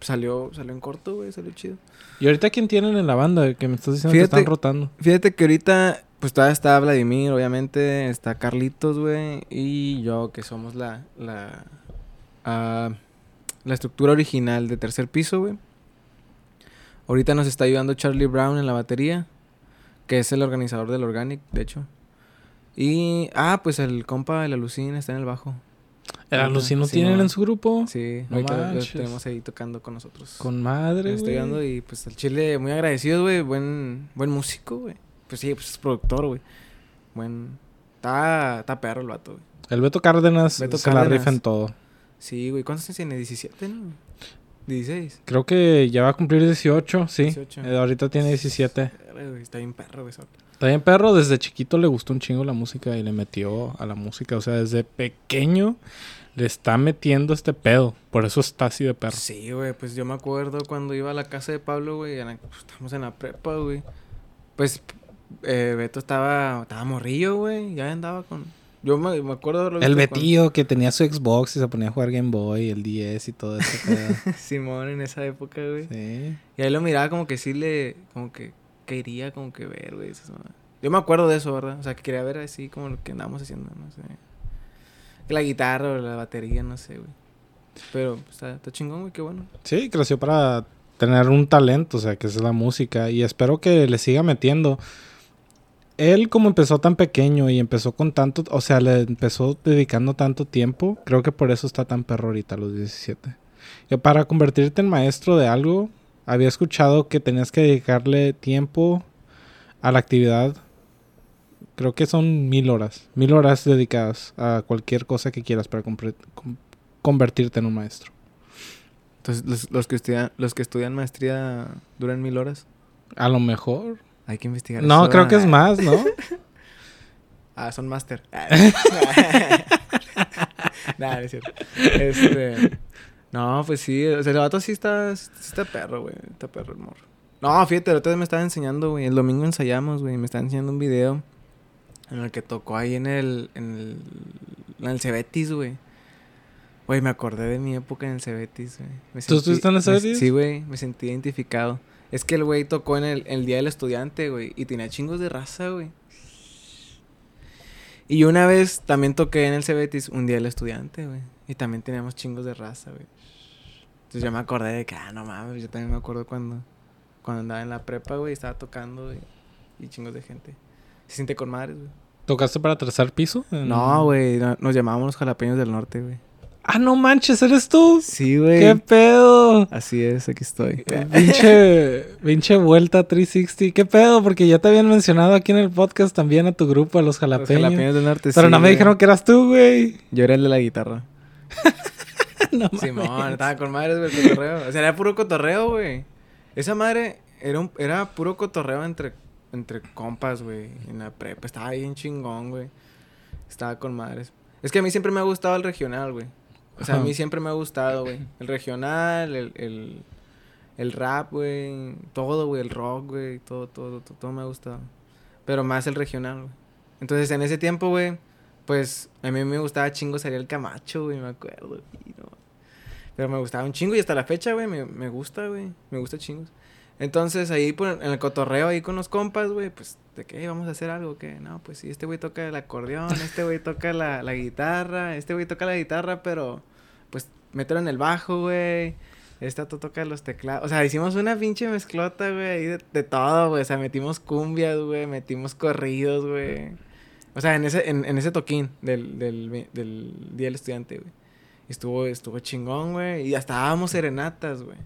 salió, salió en corto, güey. Salió chido. ¿Y ahorita quién tienen en la banda? Que me estás diciendo Fíjate- que están rotando. Fíjate que ahorita, pues todavía está Vladimir, obviamente. Está Carlitos, güey. Y yo, que somos la, la, ah, la estructura original de tercer piso, güey. Ahorita nos está ayudando Charlie Brown en la batería. Que es el organizador del Organic, de hecho. Y, ah, pues el compa, el Alucín, está en el bajo. ¿El Alucino sí, tienen no. en su grupo? Sí, No ahorita lo- tenemos ahí tocando con nosotros. Con madre, Estoy güey. dando y pues al chile muy agradecido, güey. Buen, buen músico, güey. Pues sí, pues es productor, güey. Buen. Está, está perro el vato, güey. El Beto Cárdenas Beto se la Cárdenas. rifa en todo. Sí, güey. ¿Cuántos años tiene? ¿17, no? 16. Creo que ya va a cumplir 18, sí. 18. Eh, ahorita tiene 17. Verga, güey, Está bien perro, güey. Está bien, perro. Desde chiquito le gustó un chingo la música y le metió a la música. O sea, desde pequeño le está metiendo este pedo. Por eso está así de perro. Sí, güey. Pues yo me acuerdo cuando iba a la casa de Pablo, güey. pues, Estábamos en la prepa, güey. Pues eh, Beto estaba, estaba morrillo, güey. Ya andaba con. Yo me, me acuerdo de haberlo El con- Betillo que tenía su Xbox y se ponía a jugar Game Boy, el 10 y todo pedo. Simón en esa época, güey. sí. Y ahí lo miraba como que sí le... Como que quería como que ver, güey. Yo me acuerdo de eso, ¿verdad? O sea, que quería ver así como lo que andábamos haciendo, no sé. La guitarra o la batería, no sé, güey. Pero pues, está, está chingón, güey, qué bueno. Sí, creció para tener un talento, o sea, que es la música. Y espero que le siga metiendo. Él, como empezó tan pequeño y empezó con tanto, o sea, le empezó dedicando tanto tiempo, creo que por eso está tan perro ahorita a los 17. Que para convertirte en maestro de algo, había escuchado que tenías que dedicarle tiempo a la actividad. Creo que son mil horas, mil horas dedicadas a cualquier cosa que quieras para convertirte en un maestro. Entonces, los, los que estudian, los que estudian maestría duran mil horas. A lo mejor. Hay que investigar No, eso, creo que es ¿verdad? más, ¿no? Ah, son máster. Nah, no es cierto. Este... No, pues sí. O sea, el vato sí está, sí está perro, güey. Está perro el morro. No, fíjate, el otro día me estaba enseñando, güey. El domingo ensayamos, güey. Me estaba enseñando un video en el que tocó ahí en el... En el, en el Cebetis, güey. Güey, me acordé de mi época en el Cebetis, güey. ¿Tú estuviste en el Cebetis? Sí, güey. Me sentí identificado. Es que el güey tocó en el, el Día del Estudiante, güey. Y tenía chingos de raza, güey. Y una vez también toqué en el Cebetis un Día del Estudiante, güey. Y también teníamos chingos de raza, güey. Entonces ya me acordé de que, ah, no mames, yo también me acuerdo cuando, cuando andaba en la prepa, güey, estaba tocando güey, y chingos de gente. Se siente con madres, güey. ¿Tocaste para tercer piso? No, güey, no- nos llamábamos los jalapeños del norte, güey. Ah, no manches, ¿eres tú? Sí, güey. ¿Qué pedo? Así es, aquí estoy. Pinche, pinche vuelta 360. ¿Qué pedo? Porque ya te habían mencionado aquí en el podcast también a tu grupo, a los Los jalapeños. jalapeños del norte, pero sí, no me güey. dijeron que eras tú, güey. Yo era el de la guitarra. no mames. Simón, estaba con madres, güey, el cotorreo. O sea, era puro cotorreo, güey. Esa madre era, un, era puro cotorreo entre, entre compas, güey. En la prepa. Estaba bien chingón, güey. Estaba con madres. Es que a mí siempre me ha gustado el regional, güey. O sea, a mí siempre me ha gustado, güey. El regional, el, el, el rap, güey, todo, güey, el rock, güey, todo, todo, todo, todo me ha gustado. Pero más el regional, güey. Entonces, en ese tiempo, güey, pues a mí me gustaba chingo salir el Camacho, güey, me acuerdo. güey, no. Pero me gustaba un chingo y hasta la fecha, güey, me, me gusta, güey, me gusta chingos. Entonces, ahí por, en el cotorreo, ahí con los compas, güey, pues, ¿de qué? ¿Vamos a hacer algo? ¿Qué? No, pues sí, este güey toca el acordeón, este güey toca la, la guitarra, este güey toca la guitarra, pero, mételo en el bajo, güey. Esta tú toca los teclados. O sea, hicimos una pinche mezclota, güey, ahí de, de todo, güey. O sea, metimos cumbias, güey, metimos corridos, güey. O sea, en ese, en, en ese toquín del, del, del Día del Estudiante, güey. Estuvo, estuvo chingón, güey. Y hasta dábamos serenatas, güey.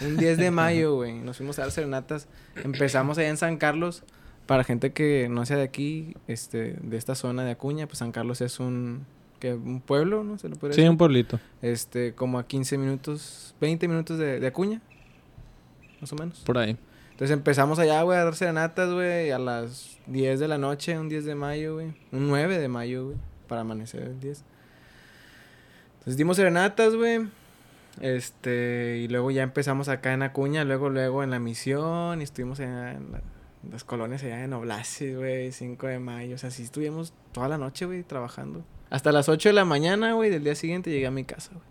Un 10 de mayo, güey. Nos fuimos a dar serenatas. Empezamos allá en San Carlos. Para gente que no sea de aquí, este, de esta zona de Acuña, pues San Carlos es un, que un pueblo, ¿no? Se lo puede Sí, decir. un pueblito. Este, como a 15 minutos, 20 minutos de, de Acuña. Más o menos. Por ahí. Entonces empezamos allá, güey, a dar serenatas, güey, a las 10 de la noche, un 10 de mayo, güey. Un 9 de mayo, güey, para amanecer el 10. Entonces dimos serenatas, güey. Este, y luego ya empezamos acá en Acuña, luego, luego en la misión, y estuvimos en, en la- en las colonias allá en Oblasis, güey, 5 de mayo. O sea, sí estuvimos toda la noche, güey, trabajando. Hasta las 8 de la mañana, güey, del día siguiente llegué a mi casa, güey.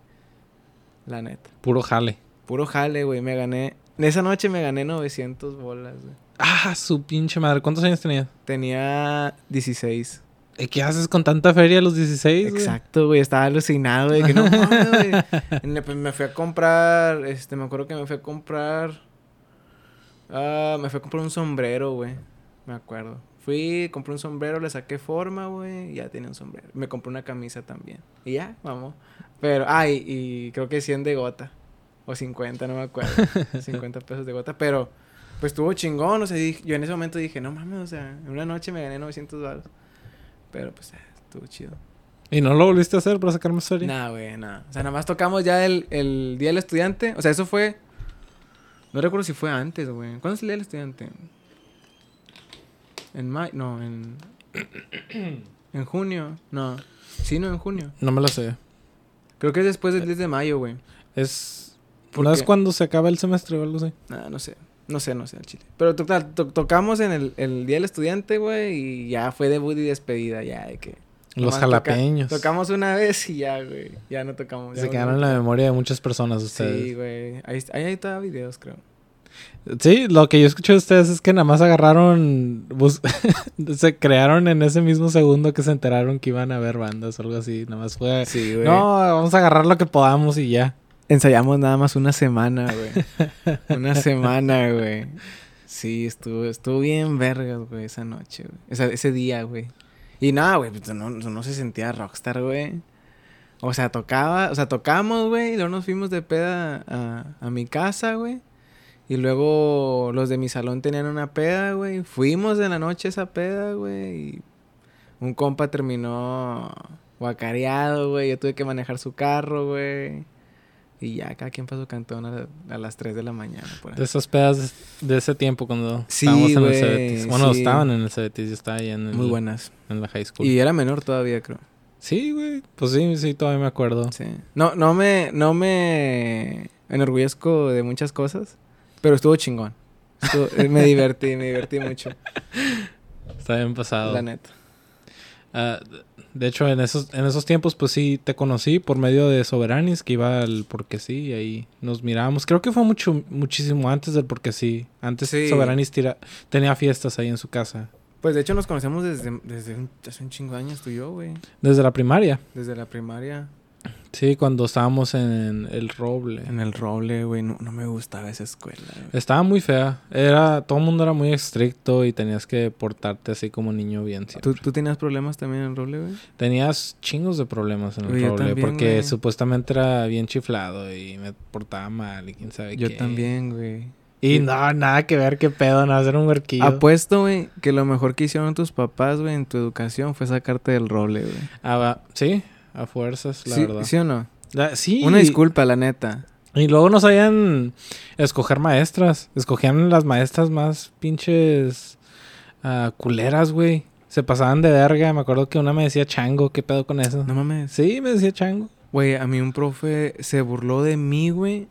La neta. Puro jale. Puro jale, güey. Me gané. En esa noche me gané 900 bolas, güey. Ah, su pinche madre. ¿Cuántos años tenías? Tenía 16. ¿Y ¿Qué haces con tanta feria a los 16, güey? Exacto, güey. Estaba alucinado, güey. Que no mames, güey. Pues me fui a comprar. Este, me acuerdo que me fui a comprar. Ah, me fui a comprar un sombrero, güey. Me acuerdo. Fui, compré un sombrero, le saqué forma, güey. Y ya tenía un sombrero. Me compré una camisa también. Y ya, vamos. Pero, ah, y, y creo que 100 de gota. O 50, no me acuerdo. 50 pesos de gota. Pero, pues estuvo chingón. O sea, yo en ese momento dije, no mames, o sea, en una noche me gané 900 dólares. Pero, pues, estuvo chido. ¿Y no lo volviste a hacer para sacar más feria? Nah, güey, nada. O sea, nada más tocamos ya el, el Día del Estudiante. O sea, eso fue... No recuerdo si fue antes, güey. ¿Cuándo es el Día del Estudiante? En mayo... No, en... en junio. No. Sí, no, en junio. No me lo sé. Creo que es después del 10 de mayo, güey. Es... ¿Por ¿No es cuando se acaba el semestre o algo así? Nah, no sé. No sé, no sé, al chile. Pero total, to- tocamos en el, el Día del Estudiante, güey. Y ya fue debut y despedida, ya de que... Los toca- jalapeños. Tocamos una vez y ya, güey. Ya no tocamos. ya Se no quedaron en la memoria de muchas personas Sí, ustedes. güey. Ahí, ahí hay todavía videos, creo. Sí, lo que yo escuché de ustedes es que nada más agarraron... bus- se crearon en ese mismo segundo que se enteraron que iban a haber bandas o algo así. Nada más fue... Sí, güey. No, vamos a agarrar lo que podamos y ya. Ensayamos nada más una semana, güey. una semana, güey. Sí, estuvo, estuvo bien vergas, güey, esa noche, güey. Esa- ese día, güey. Y nada, güey, pues no, no se sentía rockstar, güey. O sea, tocaba, o sea, tocamos, güey, y luego nos fuimos de peda a, a mi casa, güey. Y luego los de mi salón tenían una peda, güey. Fuimos en la noche a esa peda, güey. Y un compa terminó guacareado, güey. Yo tuve que manejar su carro, güey. Y ya, cada quien para su cantón a, a las 3 de la mañana, por. De esas pedas de ese tiempo cuando Sí, estábamos en el Cebetis. Bueno, sí. estaban en el Cebetis. Yo estaba ahí en, el- Muy buenas. en la high school. Y era menor todavía, creo. Sí, güey. Pues sí, sí, todavía me acuerdo. Sí. No, no me, no me enorgullezco de muchas cosas, pero estuvo chingón. Estuvo- eh, me divertí, me divertí mucho, Está bien pasado. la neta. Ah, de hecho, en esos, en esos tiempos, pues sí, te conocí por medio de Soberanis, que iba al Porque Sí, y ahí nos mirábamos. Creo que fue mucho, muchísimo antes del Porque Sí. Antes Sí. Soberanis tira, tenía fiestas ahí en su casa. Pues de hecho nos conocemos desde, desde un- hace un chingo de años tú y yo, güey. Desde la primaria. Desde la primaria. Sí, cuando estábamos en el Roble. En el roble, güey. No, no me gustaba esa escuela, güey. Estaba muy fea. Era, todo el mundo era muy estricto y tenías que portarte así como niño bien siempre. ¿Tú, ¿Tú tenías problemas también en el roble, güey? Tenías chingos de problemas en el Güey, yo Roble también, porque güey. supuestamente era bien chiflado y me portaba mal y quién sabe Yo qué. también, güey. Y no, nada que ver, qué pedo, nada, era un huerquillo. Apuesto, güey, que lo mejor que hicieron tus papás, güey, en tu educación fue sacarte del roble, güey. Ah, va, sí, a fuerzas, la sí, verdad. ¿Sí o no? La- sí. Una disculpa, la neta. Y luego no sabían escoger maestras. Escogían las maestras más pinches ah, culeras, güey. Se pasaban de verga. Me acuerdo que una me decía chango. ¿Qué pedo con eso? No mames. Sí, me decía chango. Güey, a mí un profe se burló de mí, güey.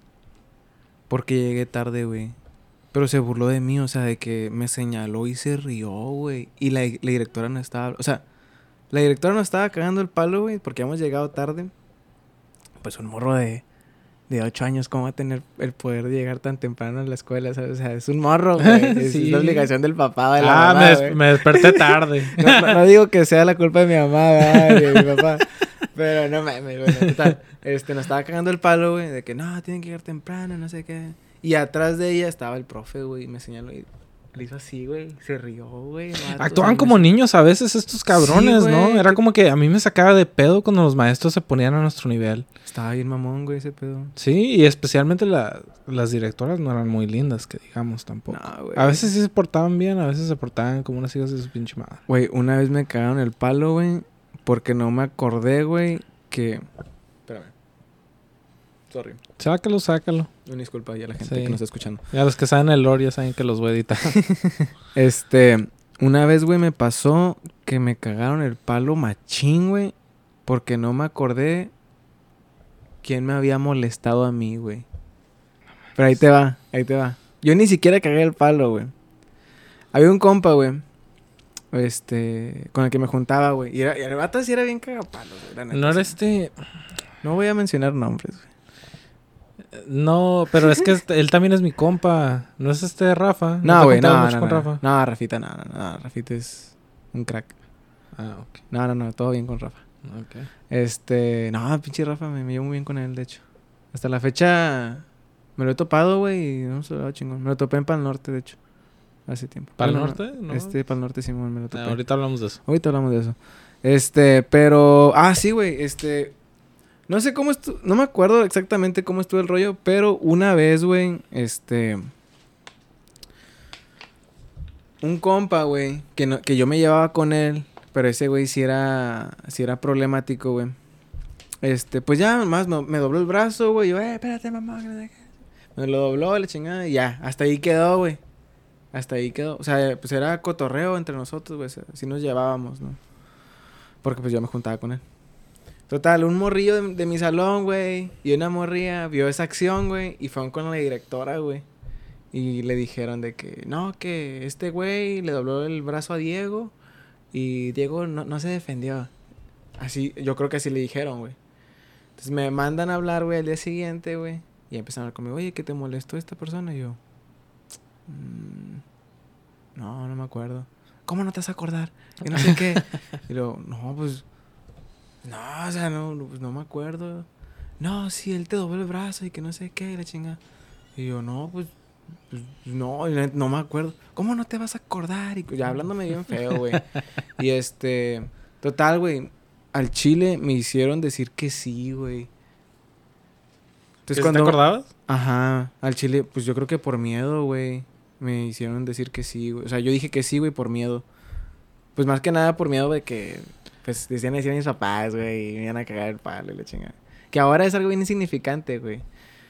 porque llegué tarde, güey. Pero se burló de mí, o sea, de que me señaló y se rió, güey. Y la, la directora no estaba, o sea, la directora no estaba cagando el palo, güey, porque hemos llegado tarde. Pues un morro de, de 8 años, ¿cómo va a tener el poder de llegar tan temprano a la escuela? ¿sabes? O sea, es un morro, güey. Es, Sí. es la obligación del papá, de la Ah, mamá, me, des- güey. me desperté tarde. No, no- no digo que sea la culpa de mi mamá, de mi papá. Pero no mames, bueno, total. Este, nos estaba cagando el palo, güey, de que no, tienen que llegar temprano, no sé qué. Y atrás de ella estaba el profe, güey, y me señaló y le hizo así, güey. Se rió, güey. Actúan como niños a veces estos cabrones, Sí, ¿no? Era como que a mí me sacaba de pedo cuando los maestros se ponían a nuestro nivel. Estaba bien mamón, güey, ese pedo. Sí, y especialmente la- las directoras no eran muy lindas, que digamos tampoco. No, güey. a veces sí se portaban bien, a veces se portaban como unas hijas de su pinche madre. Güey, una vez me cagaron el palo, güey, porque no me acordé, güey, que... Sorry. Sácalo, sácalo. Una disculpa ya a la gente Sí. que nos está escuchando. Ya los que saben el lore ya saben que los voy a editar. Este, una vez, güey, me pasó que me cagaron el palo machín, güey, porque no me acordé quién me había molestado a mí, güey. Pero ahí te va, ahí te va. Yo ni siquiera cagué el palo, güey. Había un compa, güey, este, con el que me juntaba, güey. Y, era, y el vato sí era bien cagapalo, güey. no era este... No voy a mencionar nombres, güey. No, pero es que este- él también es mi compa. ¿No es este Rafa? No, güey, no, mucho no, con no. Rafa? No, Rafita, no, no, no. Rafita es un crack. Ah, ok. No, no, no, todo bien con Rafa. ok. Este, no, pinche Rafa, me, me llevo muy bien con él, de hecho. Hasta la fecha me lo he topado, güey, y no se lo chingón. Me lo topé en Pal Norte, de hecho, hace tiempo. ¿Pal Norte? No. Este, Pal Norte, Simón, me lo Ah, topé. ahorita hablamos de eso. Ahorita hablamos de eso. Este, pero, ah, sí, güey, este, no sé cómo estuvo, no me acuerdo exactamente cómo estuvo el rollo, pero una vez, güey, este, un compa, güey, que, no, que yo me llevaba con él, pero ese güey sí era, sí era problemático, güey. Este, pues ya, más me, dobló el brazo, güey, yo, eh, espérate, mamá. Me lo dobló, la chingada, y ya, hasta ahí quedó, güey. Hasta ahí quedó. O sea, pues era cotorreo entre nosotros, güey. Así nos llevábamos, ¿no? Porque pues yo me juntaba con él. Total, un morrillo de, de mi salón, güey, y una morrilla vio esa acción, güey, y fueron con la directora, güey. Y le dijeron de que, no, que este güey le dobló el brazo a Diego y Diego no, no se defendió. Así, yo creo que así le dijeron, güey. Entonces me mandan a hablar, güey, al día siguiente, güey. Y empiezan a hablar conmigo, oye, ¿qué te molestó esta persona? Y yo, "Mm, no, no me acuerdo. ¿Cómo no te vas a acordar? Que no sé qué. y luego, no, pues, no, o sea, no, no, pues no me acuerdo. No, sí, él te dobló el brazo y que no sé qué, y la chinga. Y yo, no, pues, pues, no, no me acuerdo. ¿Cómo no te vas a acordar? Y pues, ya hablándome bien feo, güey. y este, total, güey, al chile me hicieron decir que sí, güey. Entonces, ¿Te acordabas? Ajá, al chile, pues yo creo que por miedo, güey. Me hicieron decir que sí, güey. O sea, yo dije que sí, güey, por miedo. Pues más que nada por miedo de que, pues decían decir a mis papás, güey, y me iban a cagar el palo y la chingada. Que ahora es algo bien insignificante, güey.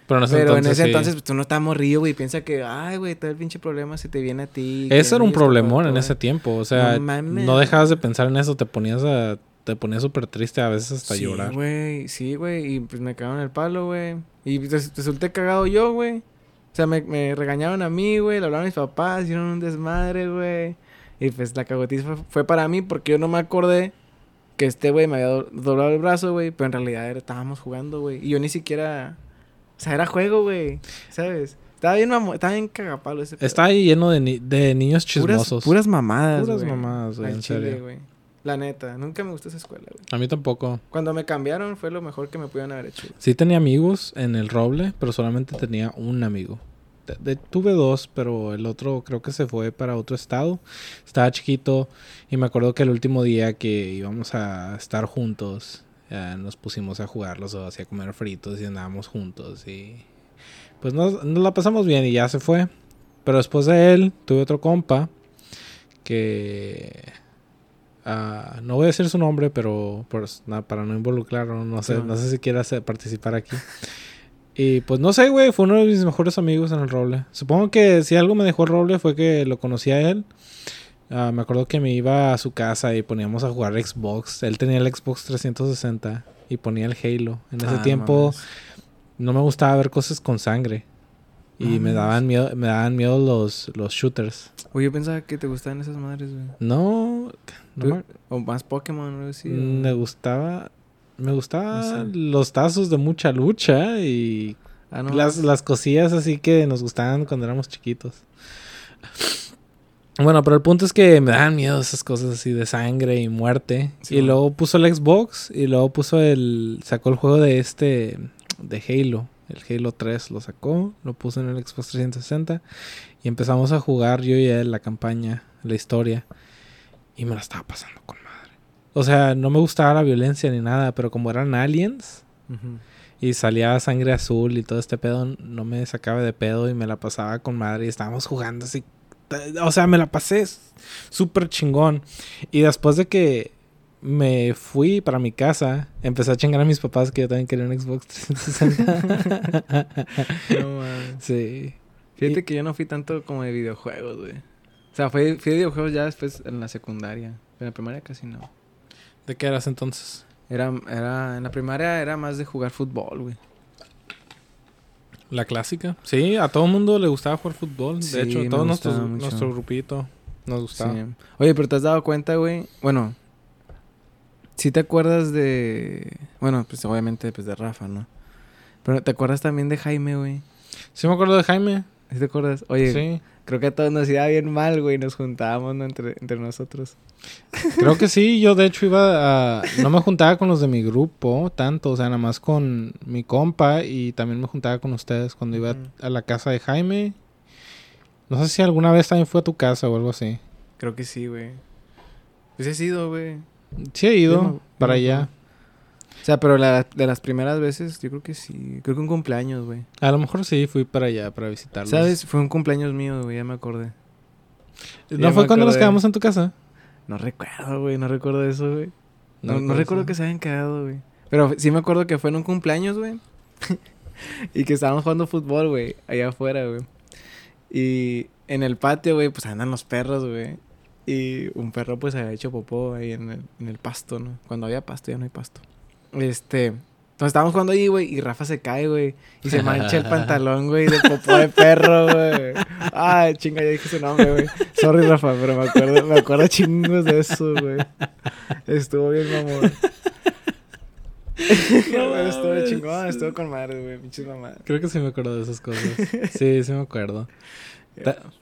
Pero en ese Pero entonces, en ese sí. entonces, pues, tú no estás morrillo, güey. Piensa que, ay, güey, todo el pinche problema se te viene a ti. Ese era un problemón en ese tiempo. O sea, No no dejabas de pensar en eso. Te ponías a... Te ponías súper triste a veces hasta sí, llorar. güey, sí, güey. Y pues me cagaron el palo, güey. Y res- resulté cagado yo, güey. O sea, me, me regañaron a mí, güey. Le hablaron a mis papás, hicieron un desmadre, güey. Y pues la cagotiza fue, fue para mí porque yo no me acordé que este güey me había do- doblado el brazo, güey. Pero en realidad era- estábamos jugando, güey. Y yo ni siquiera. O sea, era juego, güey. ¿Sabes? Estaba bien, estaba bien cagapalo ese pedo. Está ahí lleno de, ni- de niños puras, chismosos. puras mamadas, Puras mamadas, güey, en chile, serio. La neta, nunca me gustó esa escuela, güey. A mí tampoco. Cuando me cambiaron fue lo mejor que me pudieron haber hecho. Sí tenía amigos en el Roble, pero solamente tenía un amigo. De- tuve dos, pero el otro creo que se fue para otro estado. Estaba chiquito y me acuerdo que el último día que íbamos a estar juntos, eh, nos pusimos a jugar los dos y a comer fritos y andábamos juntos y pues nos, nos la pasamos bien y ya se fue. Pero después de él tuve otro compa que ah, no voy a decir su nombre, pero pues, na- para no involucrarlo, no sé, no sé si quiera participar aquí. Y pues no sé, güey, fue uno de mis mejores amigos en el roble. Supongo que si algo me dejó el roble fue que lo conocí a él. Ah, me acuerdo que me iba a su casa y poníamos a jugar Xbox. Él tenía el Xbox 360 y ponía el Halo. En ese Ah, tiempo mames. no me gustaba ver cosas con sangre. Y Ah, me daban miedo, me daban miedo los, los shooters. Oye, yo pensaba que te gustaban esas madres, güey. No, no O más Pokémon o algo así. o- me gustaba. Me gustaban No sé. los tazos de mucha lucha y Ah, no. las, las cosillas así que nos gustaban cuando éramos chiquitos. Bueno, pero el punto es que me daban miedo esas cosas así de sangre y muerte. Sí, y bueno. luego puso el Xbox y luego puso el... Sacó el juego de este... De Halo. El Halo 3 lo sacó, lo puso en el Xbox 360 y empezamos a jugar yo y él la campaña, la historia. Y me la estaba pasando con. O sea, no me gustaba la violencia ni nada, pero como eran aliens, y salía sangre azul y todo este pedo, no me sacaba de pedo y me la pasaba con madre y estábamos jugando así. O sea, me la pasé súper chingón. Y después de que me fui para mi casa, empecé a chingar a mis papás que yo también quería un Xbox 360. No, mames. sí. Fíjate que yo no fui tanto como de videojuegos, güey. O sea, fui, fui de videojuegos ya después en la secundaria. En la primaria casi no. ¿De qué eras entonces? Era, era, en la primaria era más de jugar fútbol, güey. La clásica. Sí, a todo mundo le gustaba jugar fútbol. Sí, de hecho, me todo nuestro, nuestro grupito nos gustaba. Sí. Oye, pero te has dado cuenta, güey. Bueno, si te acuerdas de. Bueno, pues obviamente pues de Rafa, ¿no? Pero te acuerdas también de Jaime, güey. Sí me acuerdo de Jaime. ¿Sí te acuerdas? Oye, Sí. Creo que a todos nos iba bien mal, güey. Nos juntábamos ¿no? entre, entre nosotros. Creo que sí, yo de hecho iba a... No me juntaba con los de mi grupo tanto, o sea, nada más con mi compa y también me juntaba con ustedes cuando iba a la casa de Jaime. No sé si alguna vez también fue a tu casa o algo así. Creo que sí, güey. Pues he sido, güey. Sí he ido no- para no allá. O sea, pero la- de las primeras veces, yo creo que sí. Creo que un cumpleaños, güey. A lo mejor sí fui para allá para visitarlos. ¿Sabes? Fue un cumpleaños mío, güey. Ya me acordé. ¿No Ya fue cuando nos acordé. quedamos en tu casa? No recuerdo, güey. No recuerdo eso, güey. No, recuerdo que se hayan quedado, güey. Pero sí me acuerdo que fue en un cumpleaños, güey. y que estábamos jugando fútbol, güey. Allá afuera, güey. Y en el patio, güey, pues andan los perros, güey. Y un perro, pues, había hecho popó ahí en el, en el pasto, ¿no? Cuando había pasto, ya no hay pasto. Este... Entonces estábamos jugando ahí, güey, y Rafa se cae, güey. Y se mancha el pantalón, güey, de popó de perro, güey. Ay, chinga, ya dije su nombre, güey. Sorry, Rafa, pero me acuerdo, me acuerdo chingos de eso, güey. Estuvo bien, mamón. Pero estuvo chingón, estuvo con madre, güey, pinches mamadas. Creo que sí me acuerdo de esas cosas. Sí, sí me acuerdo.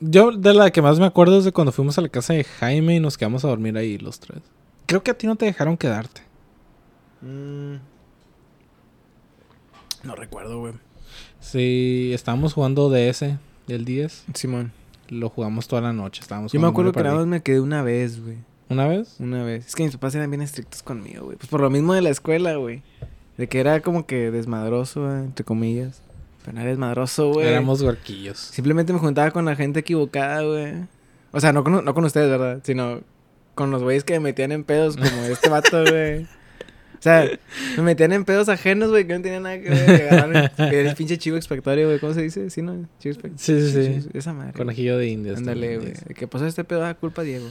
Yo de la que más me acuerdo es de cuando fuimos a la casa de Jaime y nos quedamos a dormir ahí los tres. Creo que a ti no te dejaron quedarte. Mm. No recuerdo, güey. Sí, estábamos jugando DS, el 10. Simón. Lo jugamos toda la noche. Estábamos Yo me acuerdo que nada más me quedé una vez, güey. ¿Una vez? Una vez. Es que mis papás eran bien estrictos conmigo, güey. Pues por lo mismo de la escuela, güey. De que era como que desmadroso, güey, entre comillas. Pero no era desmadroso, güey. Éramos huerquillos. Simplemente me juntaba con la gente equivocada, güey. O sea, no con, no con ustedes, ¿verdad? Sino con los güeyes que me metían en pedos como este vato, güey. O sea, me metían en pedos ajenos, güey, que no tenían nada que ver. Que el pinche chivo expiatorio, güey. ¿Cómo se dice? ¿Sí, no? Chivo expiatorio. Sí, sí, sí. Esa madre. Conejillo de indias. Ándale, güey. que pasó este pedo, ah, culpa Diego.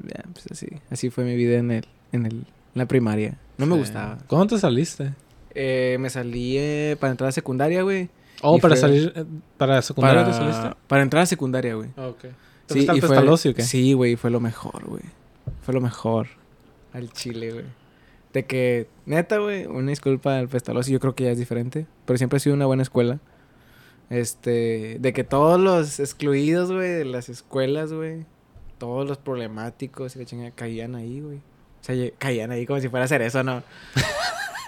Ya, pues así. Así fue mi vida en el, en el, en la primaria. No me gustaba. ¿Cómo te saliste? Eh, me salí eh, para entrar a secundaria, güey. Oh, para fue- salir... eh, ¿Para secundaria Para, te saliste? para entrar a secundaria, güey. Ah, ok. ¿Te Sí, y fue- o qué? Sí, güey, fue lo mejor, güey. Fue lo mejor. Al chile, güey. De que, neta, güey, una disculpa al Pestalozzi, yo creo que ya es diferente. Pero siempre ha sido una buena escuela. Este, de que todos los excluidos, güey, de las escuelas, güey. Todos los problemáticos y la chingada caían ahí, güey. O sea, caían ahí como si fuera a hacer eso, ¿no?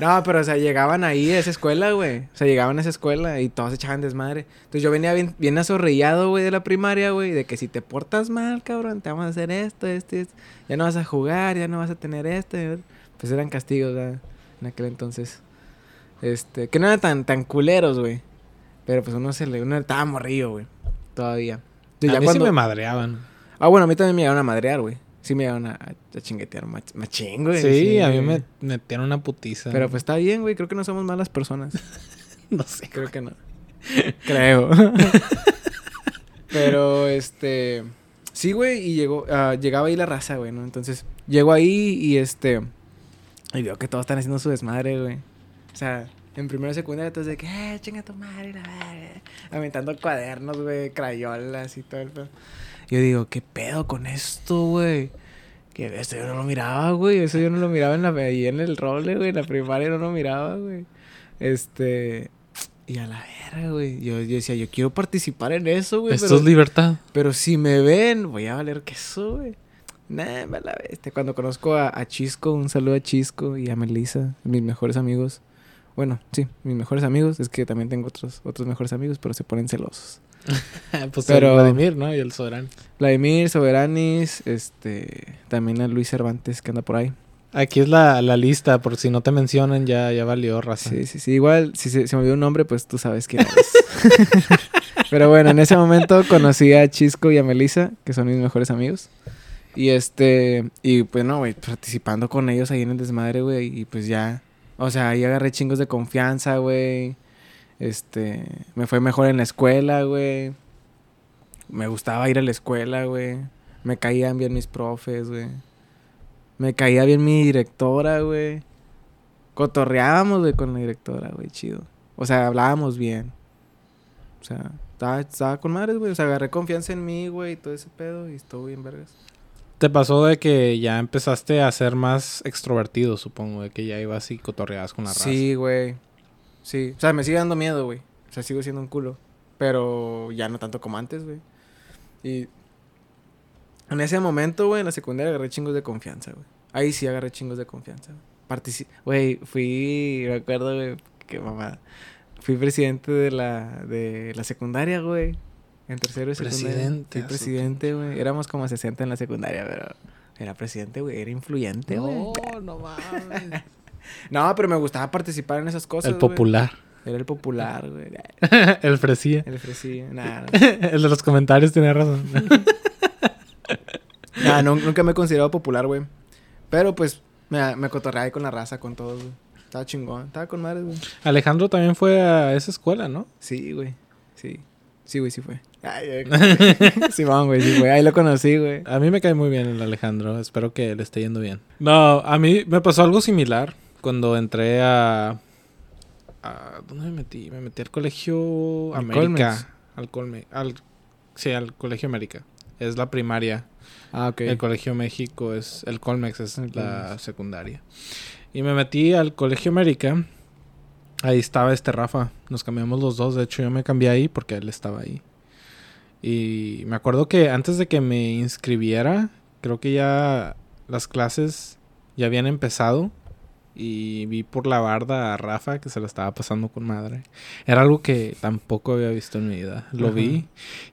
No, pero o sea, llegaban ahí a esa escuela, güey. O sea, llegaban a esa escuela y todos echaban desmadre. Entonces yo venía bien, bien azorrillado, güey, de la primaria, güey, de que si te portas mal, cabrón, te vamos a hacer esto, esto, esto. Ya no vas a jugar, ya no vas a tener esto. Pues eran castigos, ¿verdad? En aquel entonces. Este, que no eran tan, tan culeros, güey. Pero pues uno se le, uno estaba morrillo, güey. Todavía. Entonces, a ya mí cuando- sí me madreaban. Ah, bueno, a mí también me llegaron a madrear, güey. Sí me llegaron a, a chinguetear mach- machín, güey. Sí, a mí me metieron una putiza. Pero pues está bien, güey. Creo que no somos malas personas. no sé. Creo que no. Creo. Pero, este... Sí, güey, y llegó... ah, llegaba ahí la raza, güey, ¿no? Entonces, llego ahí y, este... Y veo que todos están haciendo su desmadre, güey. O sea, En primera secundaria, entonces de que, eh, chinga tu madre, la verga. Aventando cuadernos, güey, crayolas y todo el pedo. Yo digo, ¿qué pedo con esto, güey? Que esto yo no lo miraba, güey. Eso yo no lo miraba en la, ahí en el role, güey. En la primaria no lo miraba, güey. Este. Y a la verga, güey. Yo, yo decía, yo quiero participar en eso, güey. Esto es libertad. Pero si me ven, voy a valer queso, güey. Nah, me la bestia. Cuando conozco a, a Chisco, un saludo a Chisco y a Melissa, mis mejores amigos. Bueno, sí, mis mejores amigos. Es que también tengo otros, otros mejores amigos, pero se ponen celosos. pues Pero- Vladimir, ¿no? Y el Soberano. Vladimir, Soberanis, este... También a Luis Cervantes, que anda por ahí. Aquí es la, la lista, por si no te mencionan, ya, ya valió raza. Sí, sí, sí. Igual, si se, se me olvidó un nombre, pues tú sabes quién eres. Pero bueno, en ese momento conocí a Chisco y a Melissa, que son mis mejores amigos. Y este, y pues no, güey, participando con ellos ahí en el desmadre, güey, y pues ya, o sea, ahí agarré chingos de confianza, güey. Este, me fue mejor en la escuela, güey. Me gustaba ir a la escuela, güey. Me caían bien mis profes, güey. Me caía bien mi directora, güey. Cotorreábamos, güey, con la directora, güey, chido. O sea, hablábamos bien. O sea, estaba, estaba con madres, güey. O sea, agarré confianza en mí, güey, y todo ese pedo, y estuvo bien vergas. Te pasó de que ya empezaste a ser más extrovertido, supongo, de que ya ibas y cotorreabas con la raza. Sí, güey. Sí. O sea, me sigue dando miedo, güey. O sea, sigo siendo un culo. Pero ya no tanto como antes, güey. Y en ese momento, güey, en la secundaria agarré chingos de confianza, güey. Ahí sí agarré chingos de confianza, güey. Güey, fui, me acuerdo, güey, que mamá. Fui presidente de la, de la secundaria, güey. En tercero de secundaria. Presidente, Fui a su presidente, güey. Éramos como 60 en la secundaria, pero era presidente, güey. Era influyente, güey. No, no mames. No, pero me gustaba participar en esas cosas. el popular. Era el popular, güey. el fresía. El fresilla. Nah, el de los comentarios tenía razón. nah, nun- nunca me he considerado popular, güey. Pero pues me, me cotorreaba ahí con la raza, con todos, güey. Estaba chingón. Estaba con madres, güey. Alejandro también fue a esa escuela, ¿no? Sí, güey. Sí. Sí, güey, sí fue. Ay, Simón, güey, sí fue. Ahí lo conocí, güey. A mí me cae muy bien el Alejandro. Espero que le esté yendo bien. No, a mí me pasó algo similar cuando entré a... a- ¿Dónde me metí? Me metí al colegio Al América. Al Colme. Al, sí, al colegio América. Es la primaria. Ah, ok. El colegio México es... El Colmex es El la Colmex. secundaria. Y me metí al colegio América. Ahí estaba este Rafa. Nos cambiamos los dos. De hecho, yo me cambié ahí porque él estaba ahí. Y me acuerdo que antes de que me inscribiera, creo que ya las clases ya habían empezado. Y vi por la barda a Rafa que se lo estaba pasando con madre. Era algo que tampoco había visto en mi vida. Lo Ajá. vi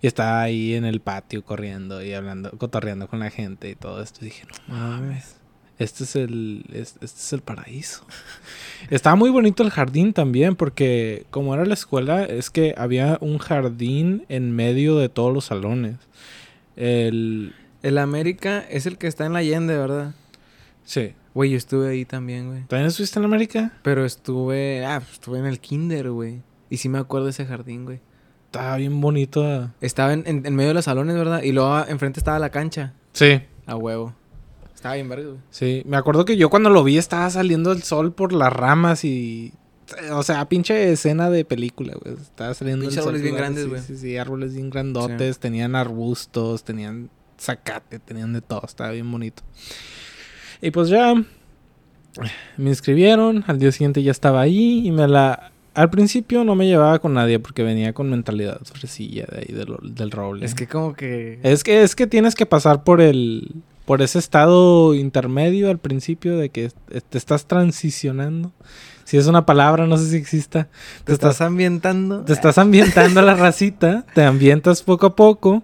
y estaba ahí en el patio corriendo y hablando, cotorreando con la gente y todo esto. Y dije, no mames. Este es el, es- este es el paraíso. Estaba muy bonito el jardín también, porque como era la escuela, es que había un jardín en medio de todos los salones. El. El América es el que está en la Allende, ¿verdad? Sí. Güey, yo estuve ahí también, güey. ¿También estuviste en América? Pero estuve... Ah, pues, estuve en el kinder, güey. Y sí me acuerdo de ese jardín, güey. Estaba bien bonito. Estaba en, en- en medio de los salones, ¿verdad? Y luego enfrente estaba la cancha. Sí. A huevo. Estaba bien verga, güey. Sí. Me acuerdo que yo cuando lo vi estaba saliendo el sol por las ramas y. O sea, pinche escena de película, güey. Estaba saliendo Pinche el sol. árboles bien grandes, sí, güey. Sí, sí, árboles bien grandotes. Tenían arbustos, tenían zacate, tenían de todo. Estaba bien bonito. Y pues ya me inscribieron. Al día siguiente ya estaba ahí y me la. Al principio no me llevaba con nadie porque venía con mentalidad fresilla de ahí del, del roble. Es que como que... Es que, es que tienes que pasar por el. Por ese estado intermedio al principio de que te estás transicionando. Si es una palabra, no sé si exista. Te estás ambientando. Te estás ambientando a la racita, te ambientas poco a poco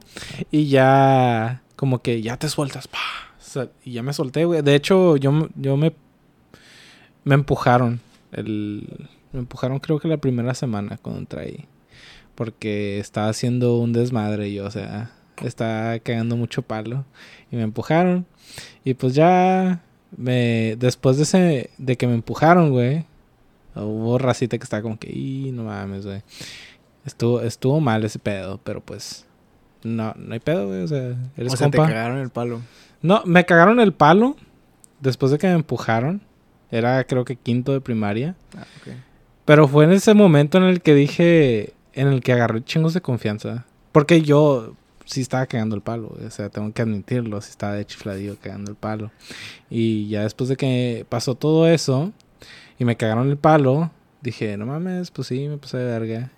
y ya como que ya te sueltas. ¡pa! O sea, y ya me solté, güey. De hecho, yo, yo me me empujaron. El, me empujaron creo que la primera semana cuando entré ahí. Porque estaba haciendo un desmadre yo, o sea, estaba cagando mucho palo. Y me empujaron. Y pues ya me después de ese de que me empujaron, güey, hubo racita que estaba como que, "Y no mames, güey." Estuvo estuvo mal ese pedo, pero pues no no hay pedo, güey, o sea, eres o sea, te compa. cagaron el palo. No, me cagaron el palo después de que me empujaron. Era creo que quinto de primaria. Ah, ok. Pero fue en ese momento en el que dije, en el que agarré chingos de confianza. Porque yo sí estaba cagando el palo, o sea, tengo que admitirlo, sí estaba de chifladillo cagando el palo. Y ya después de que pasó todo eso y me cagaron el palo, dije, no mames, pues sí, me pasé de verga.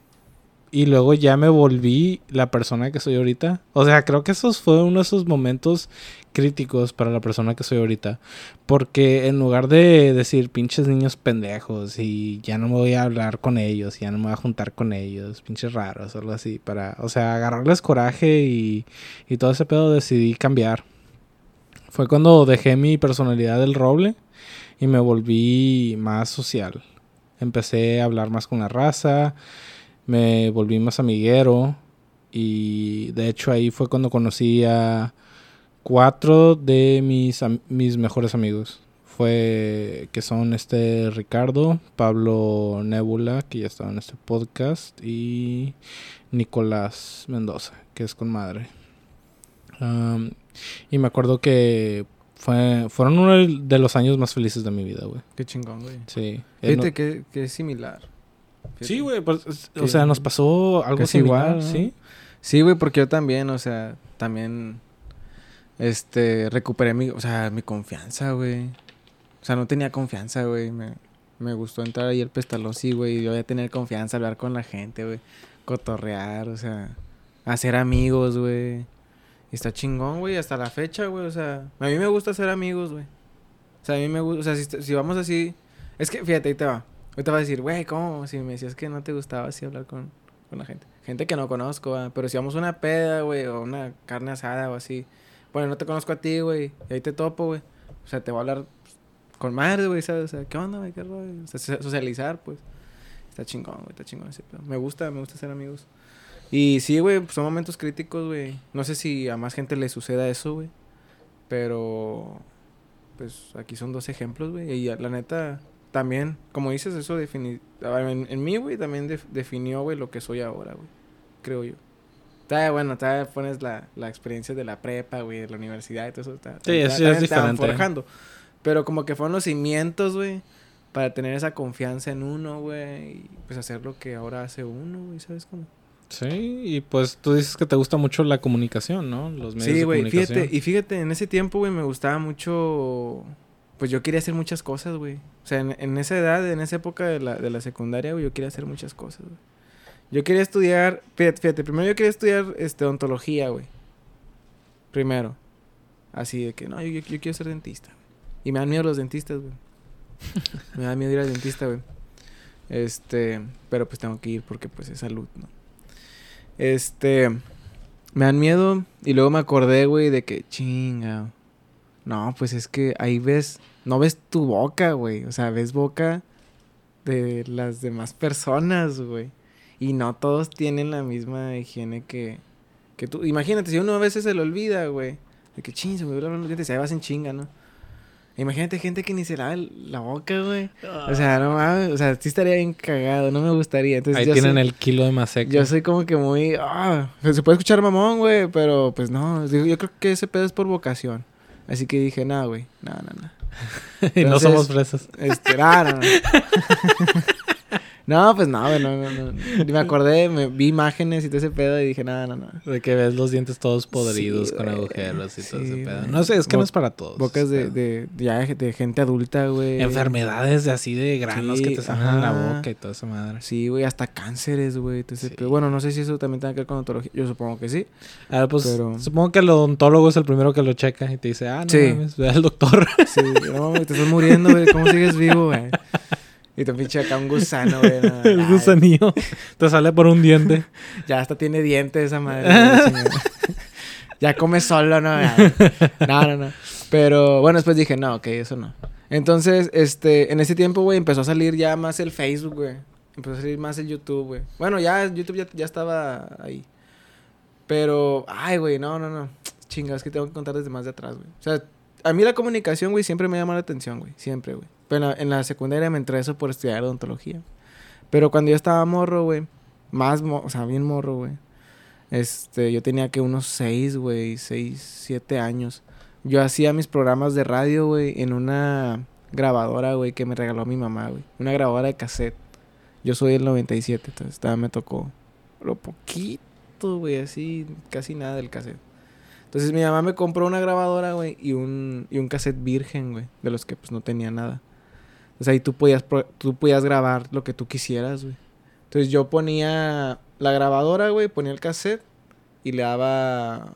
Y luego ya me volví la persona que soy ahorita. O sea, creo que esos fue uno de esos momentos críticos para la persona que soy ahorita. Porque en lugar de decir pinches niños pendejos y ya no me voy a hablar con ellos, ya no me voy a juntar con ellos, pinches raros, algo así, para, o sea, agarrarles coraje y, y todo ese pedo decidí cambiar. Fue cuando dejé mi personalidad del roble y me volví más social. Empecé a hablar más con la raza me volví más amiguero y de hecho ahí fue cuando conocí a cuatro de mis, mis mejores amigos. Fue que son este Ricardo, Pablo Nebula, que ya estaba en este podcast, y Nicolás Mendoza, que es con madre. y me acuerdo que fue, fueron uno de los años más felices de mi vida, güey. Qué chingón, güey. Sí. Fíjate que, que, es similar. Sí, güey, pues, o sea, nos pasó algo igual, ¿sí? Sí, güey, porque yo también, o sea, también, este, recuperé mi, o sea, mi confianza, güey. O sea, no tenía confianza, güey. Me, me gustó entrar ahí al pestalón, sí, güey. Yo voy a tener confianza, hablar con la gente, güey. Cotorrear, o sea, hacer amigos, güey. Y está chingón, güey, hasta la fecha, güey. O sea, a mí me gusta hacer amigos, güey. O sea, a mí me gusta, o sea, si, si vamos así... Es que, fíjate, ahí te va. Ahorita vas a decir, güey, ¿cómo? Si me decías que no te gustaba así hablar con, con la gente. Gente que no conozco, pero si vamos a una peda, güey, o una carne asada o así. Bueno, no te conozco a ti, güey, y ahí te topo, güey. O sea, te voy a hablar con madre, güey, ¿sabes? O sea, ¿qué onda, güey? ¿Qué rollo? O sea, socializar, pues. Está chingón, güey, está chingón ese pedo. Me gusta, me gusta ser amigos. Y sí, güey, pues son momentos críticos, güey. No sé si a más gente le suceda eso, güey. Pero, pues aquí son dos ejemplos, güey. Y la neta, también, como dices, eso defini en, en mí, güey, también definió, güey, lo que soy ahora, güey. Creo yo. Está bueno, todavía pones la, la experiencia de la prepa, güey, de la universidad y todo eso. Está, sí, eso es diferente. Forjando. Pero como que fueron los cimientos, güey, para tener esa confianza en uno, güey, y pues hacer lo que ahora hace uno, güey, ¿sabes cómo? Sí, y pues tú dices que te gusta mucho la comunicación, ¿no? Los medios sí, güey, fíjate, y fíjate, en ese tiempo, güey, me gustaba mucho pues yo quería hacer muchas cosas, güey. O sea, en, esa edad, en esa época de la, de la secundaria, güey, yo quería hacer muchas cosas, güey. Yo quería estudiar, fíjate, primero yo quería estudiar este, odontología, güey. Primero. Así de que, no, yo, quiero ser dentista. Y me dan miedo los dentistas, güey. me da miedo ir al dentista, güey. Este, pero pues tengo que ir porque pues es salud, ¿no? Este, me dan miedo y luego me acordé, güey, de que chinga. No, pues es que ahí ves, no ves tu boca, güey. O sea, ves boca de las demás personas, güey. Y no todos tienen la misma higiene que, que tú. Imagínate, si uno a veces se le olvida, güey. De que ching, se me duele los dientes, se vas en chinga, ¿no? Imagínate gente que ni se lava la boca, güey. O sea, no mames, o sea, sí estaría bien cagado, no me gustaría. Entonces, Ahí tienen el kilo de maseca. Yo soy como que muy, ah, se puede escuchar mamón, güey, pero pues no, yo creo que ese pedo es por vocación. Así que dije, nada, güey, nada, nada. y no somos fresas. Este, No, pues no, no, no, no. Me acordé, me vi imágenes y todo ese pedo y dije, nada, no, no. De que ves los dientes todos podridos con agujeros y todo ese pedo. No sé, es que no es para todos. Bocas de, de, ya de gente adulta, güey. Enfermedades de así de granos que te salen en la boca y toda esa madre. Sí, güey, hasta cánceres, güey. Bueno, no sé si eso también tiene que ver con odontología. Yo supongo que sí. Ah, pues supongo que el odontólogo es el primero que lo checa y te dice, ah, no mames, ve al doctor. Sí, no, te estás muriendo, güey. ¿Cómo sigues vivo, güey? Y te pinche acá un gusano, güey. el gusanillo. Te sale por un diente. ya hasta tiene dientes esa madre. ya come solo, ¿no? No, no, no. Pero bueno, después dije, no, ok, eso no. Entonces, este, en ese tiempo, güey, empezó a salir ya más el Facebook, güey. Empezó a salir más el YouTube, güey. Bueno, ya YouTube ya, ya estaba ahí. Pero, ay, güey, no, no, no. Chinga, es que tengo que contar desde más de atrás, güey. O sea, a mí la comunicación, güey, siempre me llama la atención, güey. Siempre, güey. Pero en la, secundaria me entré eso por estudiar odontología. Pero cuando yo estaba morro, güey, más, o sea, bien morro, güey. Este, yo tenía que unos seis, güey, seis, siete años. Yo hacía mis programas de radio, güey, en una grabadora, güey, que me regaló mi mamá, güey. Una grabadora de cassette. Yo soy el 97, entonces todavía me tocó lo poquito, güey, así, casi nada del cassette. Entonces mi mamá me compró una grabadora, güey, y un, y un cassette virgen, güey, de los que pues no tenía nada. Sea, ahí tú podías, tú podías grabar lo que tú quisieras, güey. Entonces yo ponía la grabadora, güey, ponía el cassette y le daba,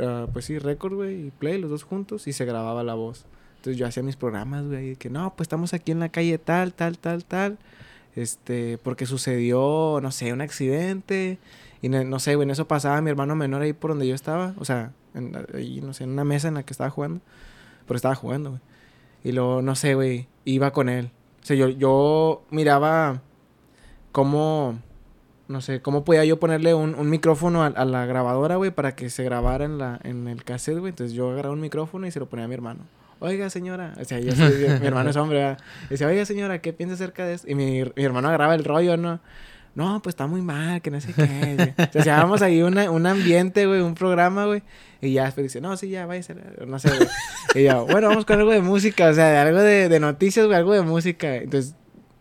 ah, pues sí, record, güey, y play, los dos juntos, y se grababa la voz. Entonces yo hacía mis programas, güey, que no, pues estamos aquí en la calle tal, tal, tal, tal. Este, porque sucedió, no sé, un accidente. Y no, sé, güey, en eso pasaba mi hermano menor ahí por donde yo estaba. O sea, ahí, no sé, en una mesa en la que estaba jugando. Pero estaba jugando, güey. Y luego, no sé, güey, iba con él. O sea, yo, yo miraba cómo, no sé, cómo podía yo ponerle un, un micrófono a, a, la grabadora, güey, para que se grabara en, la, en el cassette, güey. Entonces yo agarraba un micrófono y se lo ponía a mi hermano oiga señora, o sea, yo soy, mi hermano es hombre, ¿verdad? Decía, oiga señora, ¿qué piensa acerca de esto? Y mi, mi, hermano agarraba el rollo, ¿no? No, pues está muy mal, que no sé qué. o sea, llevábamos ahí una, un ambiente, güey, un programa, güey. Y ya después dice, no, sí, ya, váyase, no sé, güey. Y yo, bueno, vamos con algo de música, o sea, algo de, de noticias, güey, algo de música. Entonces,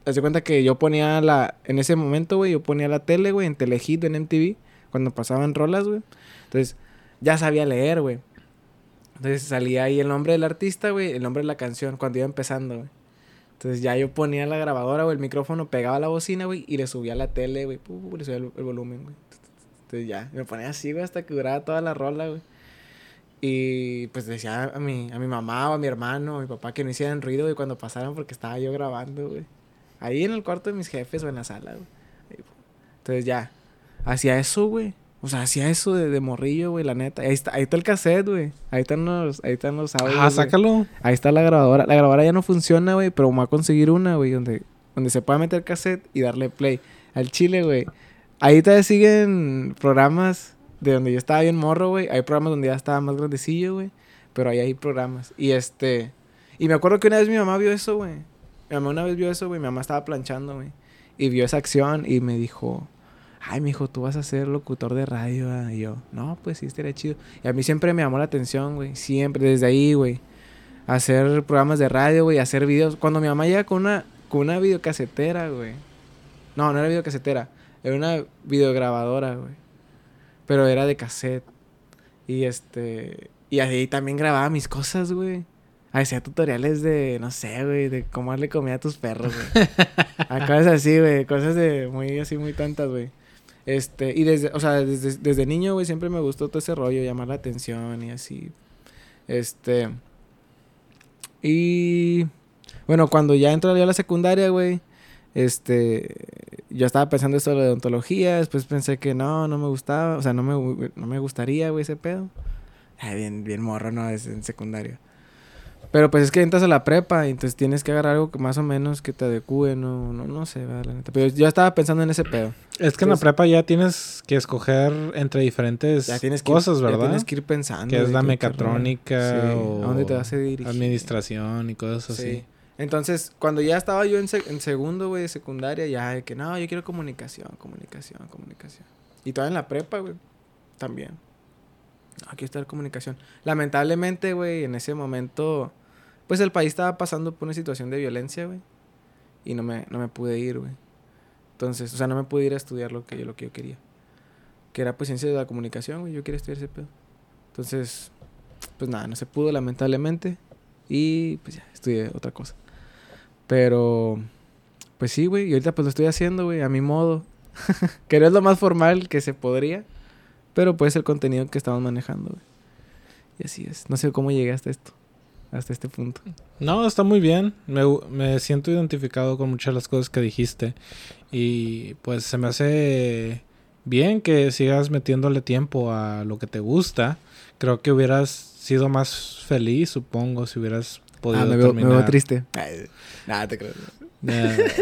hace cuenta que yo ponía la, en ese momento, güey, yo ponía la tele, güey, en Telehit, en MTV, cuando pasaban rolas, güey. Entonces, ya sabía leer, güey. Entonces salía ahí el nombre del artista, güey, el nombre de la canción, cuando iba empezando, güey. Entonces ya yo ponía la grabadora o el micrófono, pegaba la bocina, güey, y le subía la tele, güey, le subía el, volumen, güey. Entonces ya, me ponía así, güey, hasta que duraba toda la rola, güey. Y pues decía a mi, a mi mamá o a mi hermano o a mi papá que no hicieran ruido, güey, cuando pasaran porque estaba yo grabando, güey. Ahí en el cuarto de mis jefes o en la sala, güey. Entonces ya, hacía eso, güey. O sea, hacía eso de, de morrillo, güey, la neta. Ahí está, ahí está el cassette, güey. Ahí están los, ahí están los audios. Ah, sácalo. Ahí está la grabadora. La grabadora ya no funciona, güey, pero vamos a conseguir una, güey, donde, donde se pueda meter cassette y darle play. Al chile, güey. Ahí todavía siguen programas de donde yo estaba bien morro, güey. Hay programas donde ya estaba más grandecillo, güey. Pero ahí hay programas. Y este. Y me acuerdo que una vez mi mamá vio eso, güey. Mi mamá una vez vio eso, güey. Mi mamá estaba planchando, güey. Y vio esa acción y me dijo ay, mijo, tú vas a ser locutor de radio. Y yo, no, pues sí, estaría chido. Y a mí siempre me llamó la atención, güey. Siempre, desde ahí, güey. Hacer programas de radio, güey, hacer videos. Cuando mi mamá llega con una, con una videocasetera, güey. No, no era videocasetera. Era una videograbadora, güey. Pero era de cassette. Y este. Y ahí también grababa mis cosas, güey. Hacía tutoriales de, no sé, güey, de cómo darle comida a tus perros, güey. cosas así, güey. Cosas de muy, así, muy tantas, güey. Este, y desde, o sea, desde, desde niño, güey, siempre me gustó todo ese rollo, llamar la atención y así. Este. Y. Bueno, cuando ya entré a la secundaria, güey, este. Yo estaba pensando esto de la odontología, después pensé que no, no me gustaba, o sea, no me, no me gustaría, güey, ese pedo. bien, bien morro, ¿no? Es en secundaria. Pero pues es que entras a la prepa y entonces tienes que agarrar algo que más o menos que te adecue, no, no, no sé, la neta. Pero yo estaba pensando en ese pedo. Es que en la prepa ya tienes que escoger entre diferentes cosas, ¿verdad? Ya tienes que ir pensando. Que es la mecatrónica o ¿A dónde te vas a dirigir? administración y cosas así. Entonces, cuando ya estaba yo en, segundo, güey, de secundaria, ya de que no, yo quiero comunicación, comunicación, comunicación. Y todavía en la prepa, güey, también. Aquí está la comunicación. Lamentablemente, güey, en ese momento pues el país estaba pasando por una situación de violencia, güey. Y no me, no me pude ir, güey. Entonces, o sea, no me pude ir a estudiar lo que yo, lo que yo quería. Que era pues ciencia de la comunicación, güey. Yo quería estudiar ese pedo. Entonces, pues nada, no se pudo lamentablemente. Y pues ya, estudié otra cosa. Pero, pues sí, güey. Y ahorita pues lo estoy haciendo, güey, a mi modo. que no es lo más formal que se podría. Pero pues el contenido que estamos manejando, güey. Y así es. No sé cómo llegué hasta esto hasta este punto. No, está muy bien. Me, me, siento identificado con muchas de las cosas que dijiste. Y pues se me hace bien que sigas metiéndole tiempo a lo que te gusta. Creo que hubieras sido más feliz, supongo, si hubieras podido ah, me veo, Me veo triste. nada, te creo.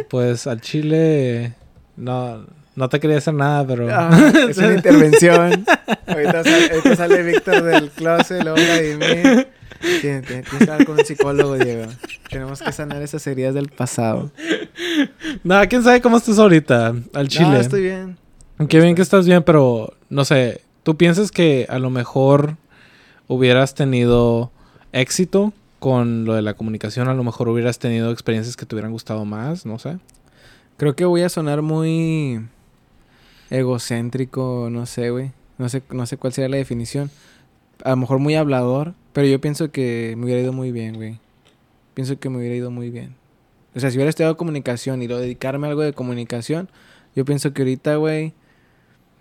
pues al chile... No, no te quería hacer nada, pero... Ah, es una intervención. ahorita, sale, sale Víctor del closet, luego Vladimir. Tienes, que hablar con un psicólogo, Diego. Tenemos que sanar esas heridas del pasado. Nada, quién sabe cómo estás ahorita al chile. No, estoy bien. Qué bien que estás bien, pero no sé. ¿Tú piensas que a lo mejor hubieras tenido éxito con lo de la comunicación? A lo mejor hubieras tenido experiencias que te hubieran gustado más, no sé. Creo que voy a sonar muy egocéntrico, no sé, güey. No sé, no sé cuál sería la definición. A lo mejor muy hablador, pero yo pienso que me hubiera ido muy bien, güey. Pienso que me hubiera ido muy bien. O sea, si hubiera estudiado comunicación y lo dedicarme a algo de comunicación, yo pienso que ahorita, güey,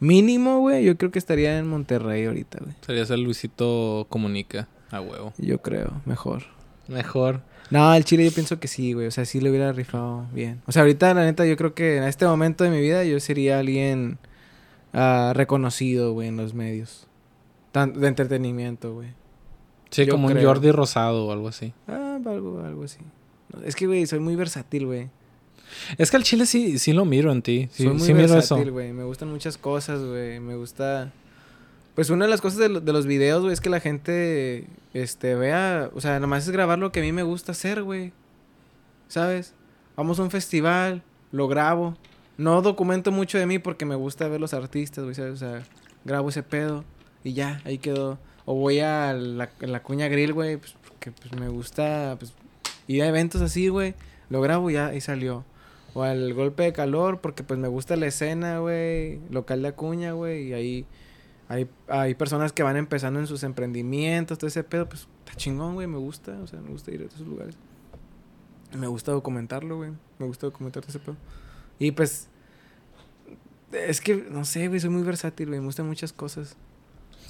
mínimo, güey, yo creo que estaría en Monterrey ahorita, güey. Sería el Luisito Comunica, a huevo. Yo creo, mejor. Mejor. No, el Chile yo pienso que sí, güey. O sea, sí le hubiera rifado bien. O sea, ahorita, la neta, yo creo que en este momento de mi vida yo sería alguien ah, reconocido, güey, en los medios. Tan- de entretenimiento, güey. Sí, Yo como un. Jordi Rosado o algo así. Ah, algo, algo así. Es que, güey, soy muy versátil, güey. Es que al chile sí, sí lo miro en ti. Sí, soy muy sí versátil, güey. Me gustan muchas cosas, güey. Me gusta... Pues una de las cosas de, lo- de los videos, güey, es que la gente, este, vea... O sea, nomás es grabar lo que a mí me gusta hacer, güey. ¿Sabes? Vamos a un festival, lo grabo. No documento mucho de mí porque me gusta ver los artistas, güey, ¿sabes? O sea, grabo ese pedo y ya, ahí quedó. O voy a la, la cuña grill, güey, pues porque pues, me gusta pues, ir a eventos así, güey. Lo grabo y ya, ahí salió. O al golpe de calor porque pues me gusta la escena, güey. Local de Acuña, güey. Y ahí hay, hay personas que van empezando en sus emprendimientos, todo ese pedo. Pues está chingón, güey. Me gusta. O sea, me gusta ir a esos lugares. Me gusta documentarlo, güey. Me gusta documentar todo ese pedo. Y pues... Es que, no sé, güey. Soy muy versátil, güey. Me gustan muchas cosas.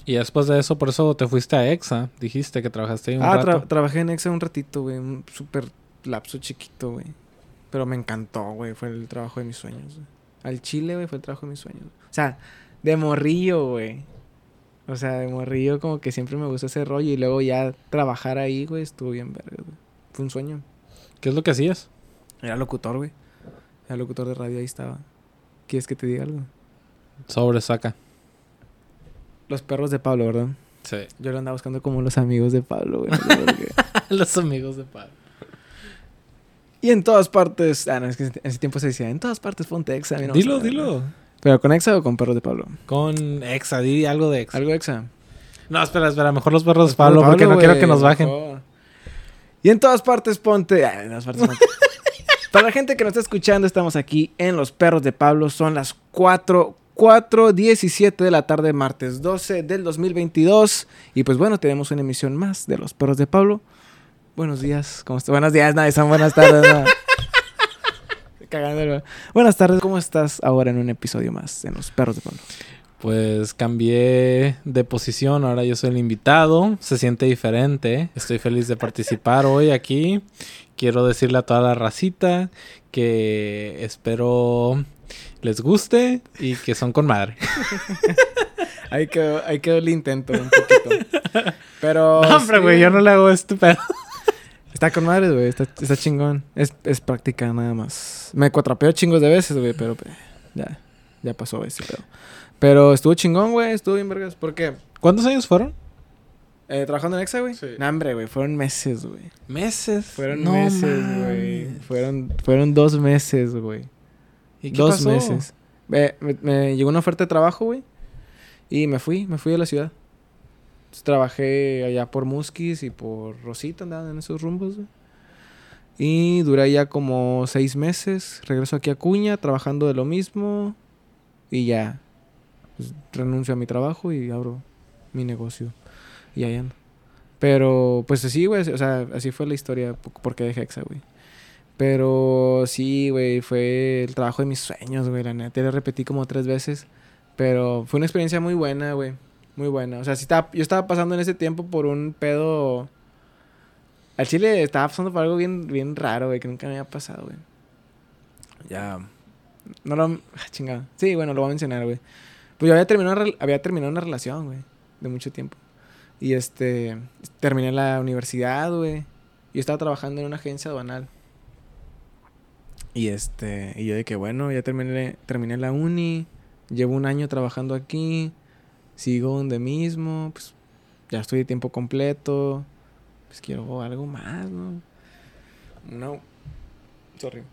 Y después de eso, por eso te fuiste a EXA. Dijiste que trabajaste ahí un Ah, rato. tra- trabajé en Exa un ratito, güey. Un súper lapso chiquito, güey. Pero me encantó, güey. Fue el trabajo de mis sueños, güey. Al Chile, güey, fue el trabajo de mis sueños. O sea, de morrillo, güey. O sea, de morrillo como que siempre me gustó ese rollo. Y luego ya trabajar ahí, güey, estuvo bien verga, güey. Fue un sueño. ¿Qué es lo que hacías? Era locutor, güey. Era locutor de radio, ahí estaba. ¿Quieres que te diga algo? Sobre saca. Los perros de Pablo, ¿verdad? Sí. Yo lo andaba buscando como los amigos de Pablo, güey. Los amigos de Pablo. Y en todas partes. Ah, no, es que en ese tiempo se decía, en todas partes no me Dilo, dilo. ¿Pero con Exa o con perros de Pablo? Con EXA, di algo de EXA. Algo Exa. No, espera, espera. Mejor los perros de Pablo, porque no quiero que nos bajen. mejor. Y en todas partes ponte. ah, en todas partes ponte. Para la gente que nos está escuchando, estamos aquí en Los Perros de Pablo. Son las 4, 4, 17 de la tarde, martes 12 del 2022. Y pues bueno, tenemos una emisión más de Los Perros de Pablo. Buenos días. ¿Cómo estás? Buenos días, nadie son buenas tardes. Cagándolo. Buenas tardes, ¿cómo estás ahora en un episodio más en Los Perros de Pablo? Pues cambié de posición, ahora yo soy el invitado, se siente diferente, estoy feliz de participar hoy aquí. Quiero decirle a toda la racita que espero les guste y que son con madre. Ahí quedó, ahí quedó el intento un poquito. Pero. No, hombre, sí, güey, yo no le hago esto, pero... Está con madres, güey. Está, está chingón. Es, es práctica nada más. Me cuatrapeo chingos de veces, güey, pero pues, ya, ya pasó ese pedo. Pero estuvo chingón, güey. Estuvo bien vergas. ¿Por qué? ¿Cuántos años fueron? Eh, ¿Trabajando en Exa, güey? Sí. No, hombre, güey. Fueron meses, güey. Meses. Fueron No meses, güey. Fueron, fueron dos meses, güey. ¿Y qué Dos pasó? meses. Me, me- me llegó una oferta de trabajo, güey. Y me fui, me fui de la ciudad. Trabajé allá por Musquis y por Rosita, andaban en esos rumbos. Y duré allá como seis meses. Regreso aquí a Cuña, trabajando de lo mismo. Y ya. Pues, renuncio a mi trabajo y abro mi negocio. Y ahí ando. Pero, pues así, güey. O sea, así fue la historia. po- Porque dejé Exa, güey. Pero sí, güey, fue el trabajo de mis sueños, güey, la neta. Ya lo repetí como tres veces. Pero fue una experiencia muy buena, güey. Muy buena. O sea, sí estaba, yo estaba pasando en ese tiempo por un pedo. Al chile estaba pasando por algo bien, bien raro, güey, que nunca me había pasado, güey. Ya. No lo. ah, Chingada. Sí, bueno, lo voy a mencionar, güey. Pues yo había terminado, una había terminado una relación, güey, de mucho tiempo. Y este. Terminé la universidad, güey. Yo estaba trabajando en una agencia aduanal. Y este, y yo de que bueno, ya terminé, terminé la uni, llevo un año trabajando aquí, sigo donde mismo, pues ya estoy de tiempo completo, pues quiero algo más, ¿no? No, sorry.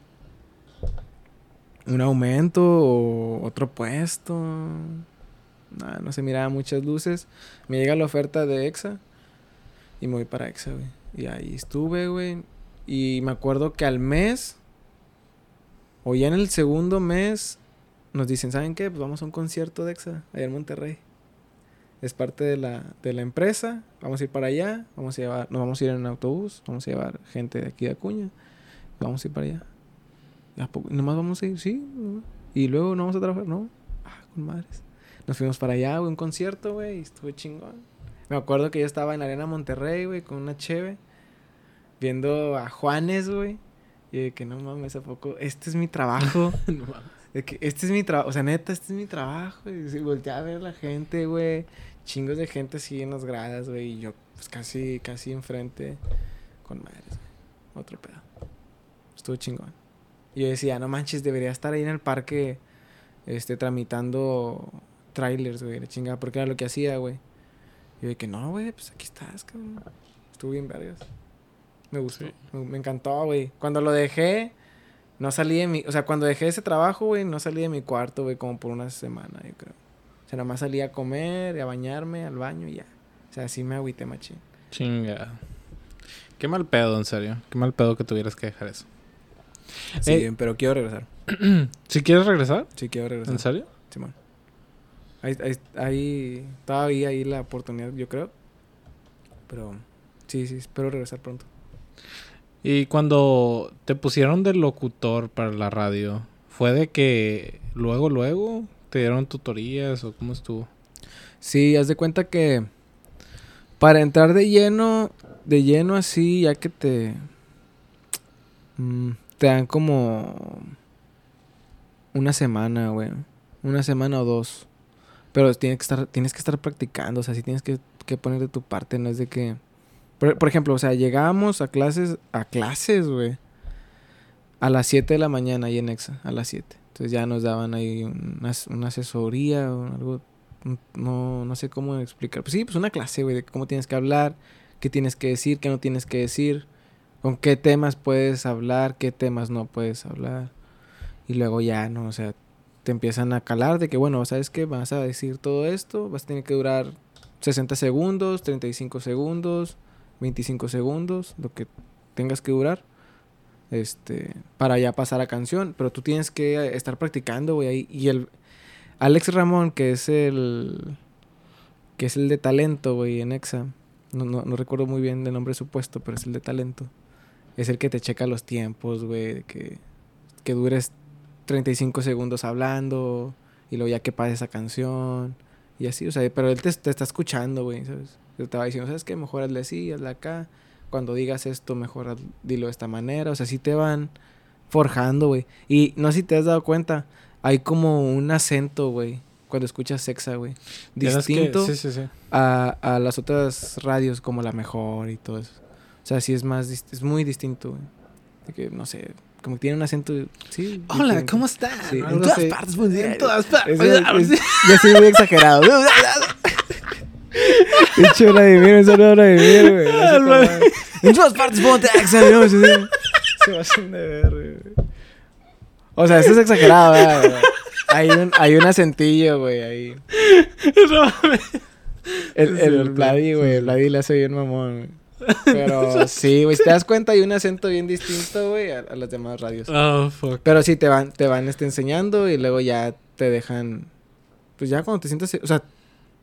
Un aumento o otro puesto. Nada, no se miraba muchas luces. Me llega la oferta de EXA y me voy para EXA, güey. Y ahí estuve, güey. Y me acuerdo que al mes O ya en el segundo mes nos dicen, ¿saben qué? Pues vamos a un concierto de EXA allá en Monterrey. Es parte de la, de la empresa. Vamos a ir para allá. Vamos a llevar, nos vamos a ir en autobús. Vamos a llevar gente de aquí de Acuña. Vamos a ir para allá. ¿Y a poco- ¿Nomás vamos a ir? Sí. Y luego no vamos a trabajar, ¿no? Ah, con madres. Nos fuimos para allá, güey, un concierto, güey. Y estuvo chingón. Me acuerdo que yo estaba en la Arena Monterrey, güey, con una cheve. Viendo a Juanes, güey. Y de que no mames, ¿a poco? Este es mi trabajo. No mames. De que este es mi trabajo, o sea, neta, este es mi trabajo. Y sí, volteé a ver la gente, güey. Chingos de gente así en las gradas, güey. Y yo, pues casi, casi enfrente. Con madres, güey. Otro pedo. Estuvo chingón. Y yo decía, no manches, debería estar ahí en el parque, este, tramitando trailers, güey. La chingada, porque era lo que hacía, güey. Y yo de que no, güey, pues aquí estás, cabrón. Estuvo bien vergas. Me gustó. Sí. Me, me encantó, güey. Cuando lo dejé, no salí de mi... O sea, cuando dejé ese trabajo, güey, no salí de mi cuarto, güey, como por una semana, yo creo. O sea, nada más salí a comer, a bañarme, al baño y ya. O sea, así me agüité machín. Chinga. Qué mal pedo, en serio. Qué mal pedo que tuvieras que dejar eso. Sí, Eh, bien, pero quiero regresar. ¿Si quieres regresar? Sí, quiero regresar. ¿En serio? Simón. Ahí, ahí, ahí, todavía ahí la oportunidad, yo creo. Pero sí, sí, espero regresar pronto. Y cuando te pusieron de locutor para la radio, ¿fue de que luego, luego te dieron tutorías o cómo estuvo? Sí, haz de cuenta que para entrar de lleno, de lleno así, ya que te mm, te dan como una semana, güey, una semana o dos. Pero tienes que estar tienes que estar practicando, o sea, sí tienes que, que poner de tu parte, no es de que por, ejemplo, o sea, llegábamos a clases a clases, güey. A las 7 de la mañana ahí en Exa, a las 7. Entonces ya nos daban ahí una, una asesoría o algo no, no sé cómo explicar. Pues sí, pues una clase, güey, de cómo tienes que hablar, qué tienes que decir, qué no tienes que decir, con qué temas puedes hablar, qué temas no puedes hablar. Y luego ya, ¿no? O sea, te empiezan a calar de que, bueno, ¿sabes qué? Vas a decir todo esto, vas a tener que durar 60 segundos, 35 segundos, 25 segundos, lo que tengas que durar. Este, para ya pasar a canción, pero tú tienes que estar practicando, güey. Y el, Alex Ramón, que es el. que es el de talento, güey, en Exa. No, no, no recuerdo muy bien el nombre de su puesto, pero es el de talento. Es el que te checa los tiempos, güey, que, que dures 35 segundos hablando y luego ya que pase esa canción y así, o sea, pero él te, te está escuchando, güey, ¿sabes? Te va diciendo, ¿sabes qué? Mejor hazle así, hazle acá. Cuando digas esto, mejor haz- dilo de esta manera. O sea, sí te van forjando, güey. Y no sé si te has dado cuenta, hay como un acento, güey, cuando escuchas sexa, güey. Que- Distinto sí, sí, sí. a, a las otras radios como La Mejor y todo eso. O sea, sí es más, es muy distinto, güey. De que, no sé, como que tiene un acento, sí. diferente. estás? Sí, En en todas todas partes, pues, en en todas Es, partes. es- ya soy muy exagerado. Pinche Vladimir, un saludo a Vladimir, güey. En todas partes, ponte Axa, ¿no? Se va de ver, güey. O sea, eso es exagerado, ¿verdad? Hay un, hay un acentillo, güey, ahí. El, el Vladi, güey, el Vladi le hace bien mamón, güey. Pero sí, güey, si te das cuenta, hay un acento bien distinto, güey, a, a las demás radios. Oh, fuck. Pero sí, te van, te van este, enseñando y luego ya te dejan. Pues ya cuando te sientas. O sea,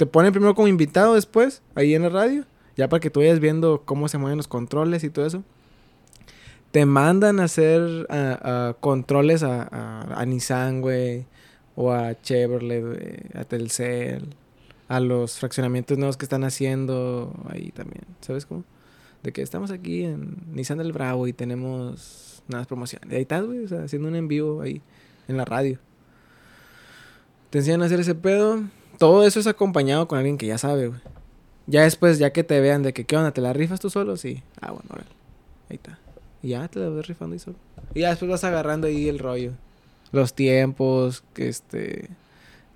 te ponen primero como invitado después, ahí en la radio. Ya para que tú vayas viendo cómo se mueven los controles y todo eso. Te mandan a hacer a- controles a, a, a Nissan, güey. O a Chevrolet, a Telcel. A los fraccionamientos nuevos que están haciendo ahí también. ¿Sabes cómo? De que estamos aquí en Nissan del Bravo y tenemos unas promociones. Ahí estás, güey, o sea, haciendo un en vivo ahí en la radio. Te enseñan a hacer ese pedo. Todo eso es acompañado con alguien que ya sabe, güey. Ya después, ya que te vean de que, ¿qué onda? ¿Te la rifas tú solo? Sí. Ah, bueno, órale. Ahí está. Y ya te la vas rifando ahí solo. Y ya después vas agarrando ahí el rollo. Los tiempos, que este...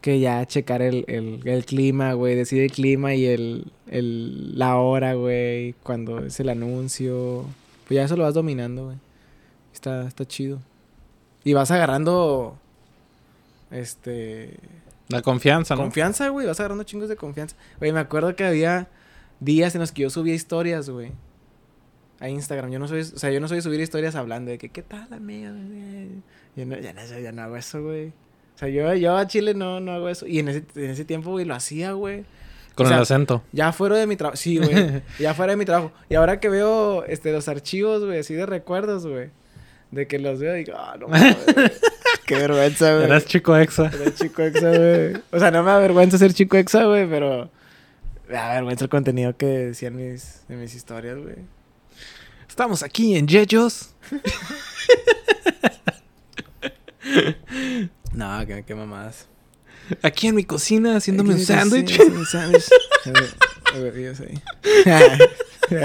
Que ya checar el, el, el clima, güey. Decir el clima y el, el, la hora, güey. Cuando es el anuncio. Pues ya eso lo vas dominando, güey. Está, está chido. Y vas agarrando... Este... La confianza, ¿no? Confianza, güey. Vas agarrando chingos de confianza. Güey, me acuerdo que había días en los que yo subía historias, güey. a Instagram. Yo no soy, o sea, yo no soy de subir historias hablando de que, ¿qué tal, amigo? Yo no, ya, no, ya no hago eso, güey. O sea, yo, yo a Chile no, no hago eso. Y en ese, en ese tiempo, güey, lo hacía, güey. Con O sea, el acento. Ya fuera de mi trabajo. Sí, güey. ya fuera de mi trabajo. Y ahora que veo este, los archivos, güey, así de recuerdos, güey. De que los veo, digo, ah, no mames. Qué vergüenza, güey. Eras chico exa. Era chico exa, güey. O sea, no me avergüenza ser chico exa, güey, pero me da vergüenza el contenido que decían mis, en mis historias, güey. Estamos aquí en Yeyos. No, qué, qué mamadas. Aquí en mi cocina haciéndome un sándwich. Un sándwich. Ahí.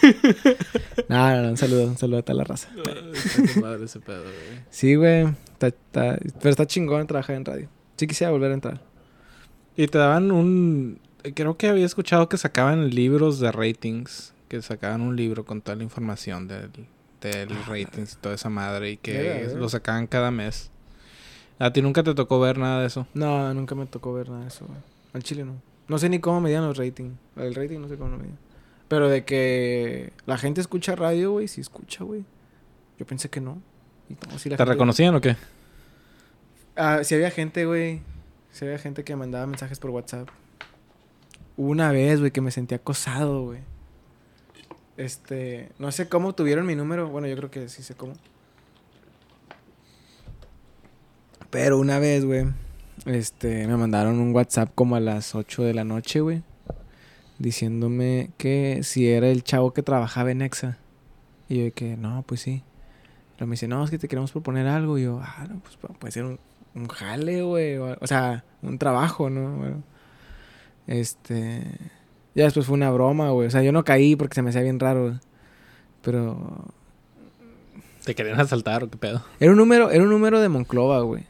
No, no, no, un saludo, un saludo a toda la raza. madre ese pedo, güey. Sí, güey. Está, está- pero está chingón trabajar en radio. Sí quisiera volver a entrar. Y te daban un... Creo que había escuchado que sacaban libros de ratings. Que sacaban un libro con toda la información del, del ratings y toda esa madre. Y que verga. lo sacaban cada mes. ¿A ti nunca te tocó ver nada de eso? No, nunca me tocó ver nada de eso, güey. Al chile no. No sé ni cómo medían los ratings. El rating no sé cómo lo medían. Pero de que la gente escucha radio, güey, sí escucha, güey. Yo pensé que no. Y no, la ¿Te gente- reconocían o qué? Ah, sí había gente, güey. Sí había gente que mandaba mensajes por WhatsApp. Hubo Una vez, güey, que me sentí acosado, güey. Este, no sé cómo tuvieron mi número. Bueno, yo creo que sí sé cómo. Pero una vez, güey, este, me mandaron un WhatsApp como a las 8 de la noche, güey. Diciéndome que si era el chavo que trabajaba en Exa. Y yo de que, no, pues sí. Pero me dice, no, es que te queremos proponer algo. Y yo, ah, no, pues pu- puede ser un, un jale, güey. O, o sea, un trabajo, ¿no? Bueno, este. Ya después fue una broma, güey. O sea, yo no caí porque se me hacía bien raro. Pero. ¿Te querían asaltar o qué pedo? Era un número, era un número de Monclova, güey.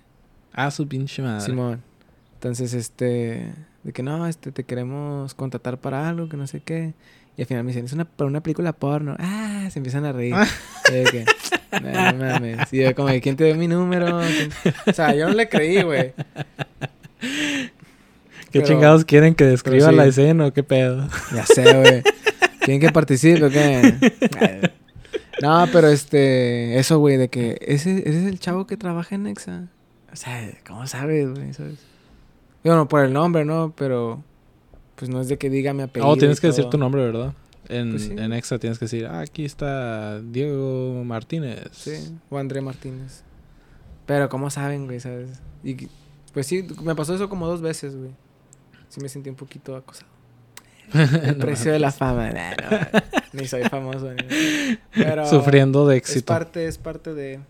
Ah, su pinche madre. Simón. Entonces, este. De que no, este, te queremos contratar para algo, que no sé qué. Y al final me dicen, es una, para una película porno. Ah, se empiezan a reír. Yo de que, no, no mames. Y yo como, ¿quién te dio mi número? ¿Quién-" O sea, yo no le creí, güey. ¿Qué Pero- chingados quieren que describa sí. la escena o qué pedo? Ya sé, güey. ¿Quieren que participe o qué? No, pero este... Eso, güey, de que... Ese, ese es el chavo que trabaja en Nexa. O sea, ¿cómo sabes, güey? ¿Sabes? Bueno, por el nombre, ¿no? Pero... Pues no es de que diga mi apellido. Oh, tienes y que decir tu nombre, ¿verdad? En, Pues sí. en Extra tienes que decir, ah, aquí está Diego Martínez. Sí, o André Martínez. Pero ¿cómo saben, güey? ¿Sabes? Y pues sí, me pasó eso como dos veces, güey. Sí me sentí un poquito acosado. El No precio de la fama. Nah, no, ni soy famoso. Ni Pero Sufriendo de Es éxito. parte, es parte de...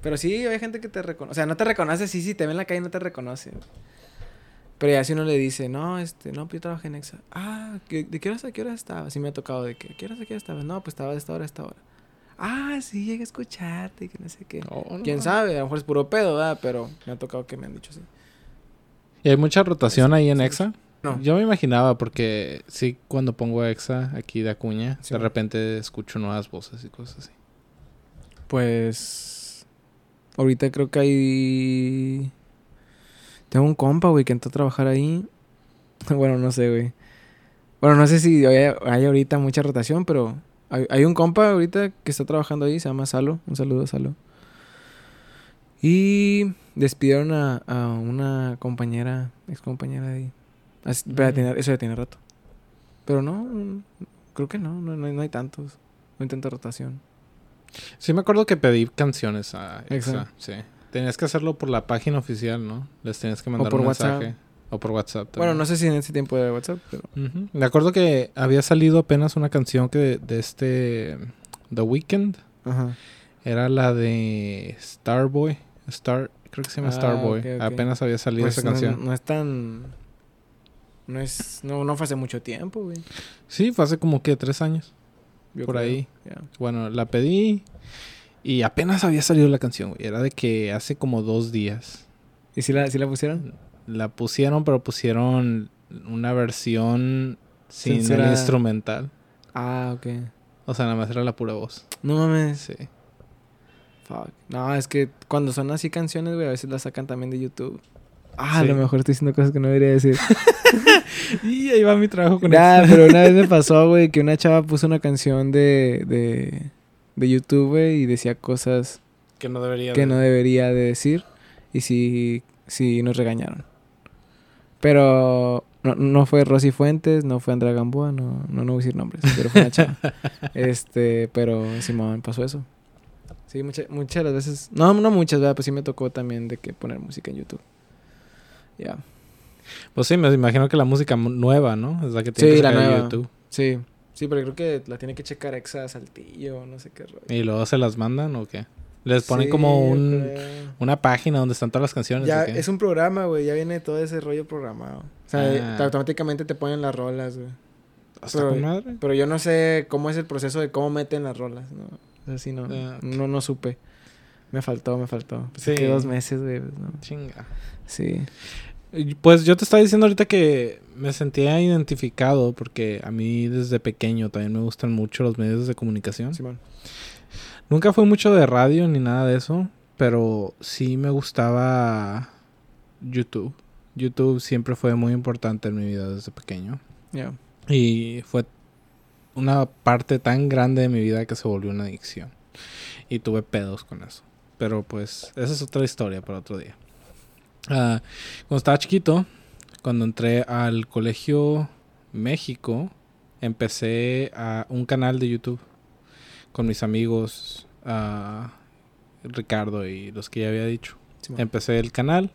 Pero sí, hay gente que te reconoce. O sea, no te reconoce, sí, sí, te ve en la calle y no te reconoce. güey. Pero ya si uno le dice, no, este, no, pues yo trabajé en Exa. Ah, ¿qué- ¿de qué hora a qué hora estaba? Sí me ha tocado de que, ¿qué hora a qué hora estaba? No, pues estaba de esta hora a esta hora. Ah, sí, llegué a escucharte y que no sé qué. No. Quién sabe, a lo mejor es puro pedo, ¿verdad? Pero me ha tocado que me han dicho así. ¿Y hay mucha rotación ahí en Exa? No. Yo me imaginaba porque sí, cuando pongo Exa aquí de Acuña, Sí. de repente escucho nuevas voces y cosas así. Pues. Ahorita creo que hay. Tengo un compa, güey, que entró a trabajar ahí. bueno, no sé, güey. Bueno, no sé si hay, hay ahorita mucha rotación, pero hay, hay un compa ahorita que está trabajando ahí, se llama Salo. Un saludo, Salo. Y despidieron a, a una compañera, ex compañera de ahí. Así- pero ya Mm. tiene- eso ya tiene rato. Pero no, creo que no, no, no hay, no hay tantos. No hay tanta rotación. Sí me acuerdo que pedí canciones a Exa. Exa. Sí. Tenías que hacerlo por la página oficial, ¿no? Les tenías que mandar por un WhatsApp. mensaje. O por WhatsApp. Bueno, no sé si en ese tiempo era WhatsApp, pero. Ujú. Me acuerdo que había salido apenas una canción que de, de este The Weeknd. Ajá. Era la de Starboy. Star, creo que se llama Ah, Starboy. Apenas había salido Pues esa no, canción. no es tan. No es. No, no fue hace mucho tiempo, güey. Sí, fue hace como que tres años. Yo Por creo. ahí. Bueno, la pedí y apenas había salido la canción, güey. Era de que hace como dos días. ¿Y si la, si la pusieron? La pusieron, pero pusieron una versión sin el instrumental. Ah, ok. O sea, nada más era la pura voz. No mames. Sí. Fuck. No, es que cuando son así canciones, güey, a veces las sacan también de YouTube. Ah, a lo mejor estoy diciendo cosas que no debería decir. Y ahí va mi trabajo con Nah, eso. pero una vez me pasó, güey, que una chava puso una canción de, de, de YouTube, güey, y decía cosas Que no debería que de- no debería de decir. Y sí, sí nos regañaron. Pero no, no fue Rosy Fuentes, no fue Andrea Gamboa, no, no, no voy a decir nombres, pero fue una chava. este, pero Simón pasó eso. Sí, muchas muchas de las veces. No, no muchas, ¿verdad? Pues sí me tocó también de que poner música en YouTube. Ya. Pues sí, me imagino que la música nueva, ¿no? Es la que tiene Sí, que la nueva. YouTube. Sí. Sí, pero creo que la tiene que checar Exa Saltillo, no sé qué rollo. ¿Y luego se las mandan o qué? Les ponen Sí, como un, una página donde están todas las canciones. Ya es un programa, güey. Ya viene todo ese rollo programado. O sea, Ah. automáticamente te ponen las rolas, güey. ¿Está pero- con madre? Pero yo no sé cómo es el proceso de cómo meten las rolas, ¿no? O sea, sí, no, Ah, no, no supe. Me faltó, me faltó. Pues Sí. es que dos meses, güey. pues, no. Chinga. Sí. Pues yo te estaba diciendo ahorita que me sentía identificado porque a mí desde pequeño también me gustan mucho los medios de comunicación. Simón. Nunca fue mucho de radio ni nada de eso, pero sí me gustaba YouTube. YouTube siempre fue muy importante en mi vida desde pequeño. Ya. Y fue una parte tan grande de mi vida que se volvió una adicción. Y tuve pedos con eso. Pero pues, esa es otra historia para otro día. Ah, cuando estaba chiquito, cuando entré al colegio México, empecé a un canal de YouTube con mis amigos ah, Ricardo y los que ya había dicho. Empecé el canal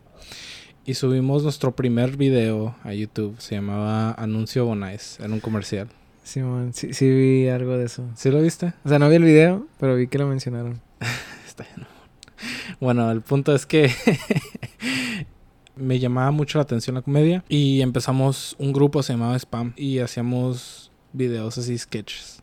y subimos nuestro primer video a YouTube. Se llamaba Anuncio Bonais. Era un comercial. Simón, sí, sí vi algo de eso. ¿Sí lo viste? O sea, no vi el video, pero vi que lo mencionaron. Está bien. Bueno, el punto es que me llamaba mucho la atención la comedia y empezamos un grupo se llamaba Spam y hacíamos videos así sketches.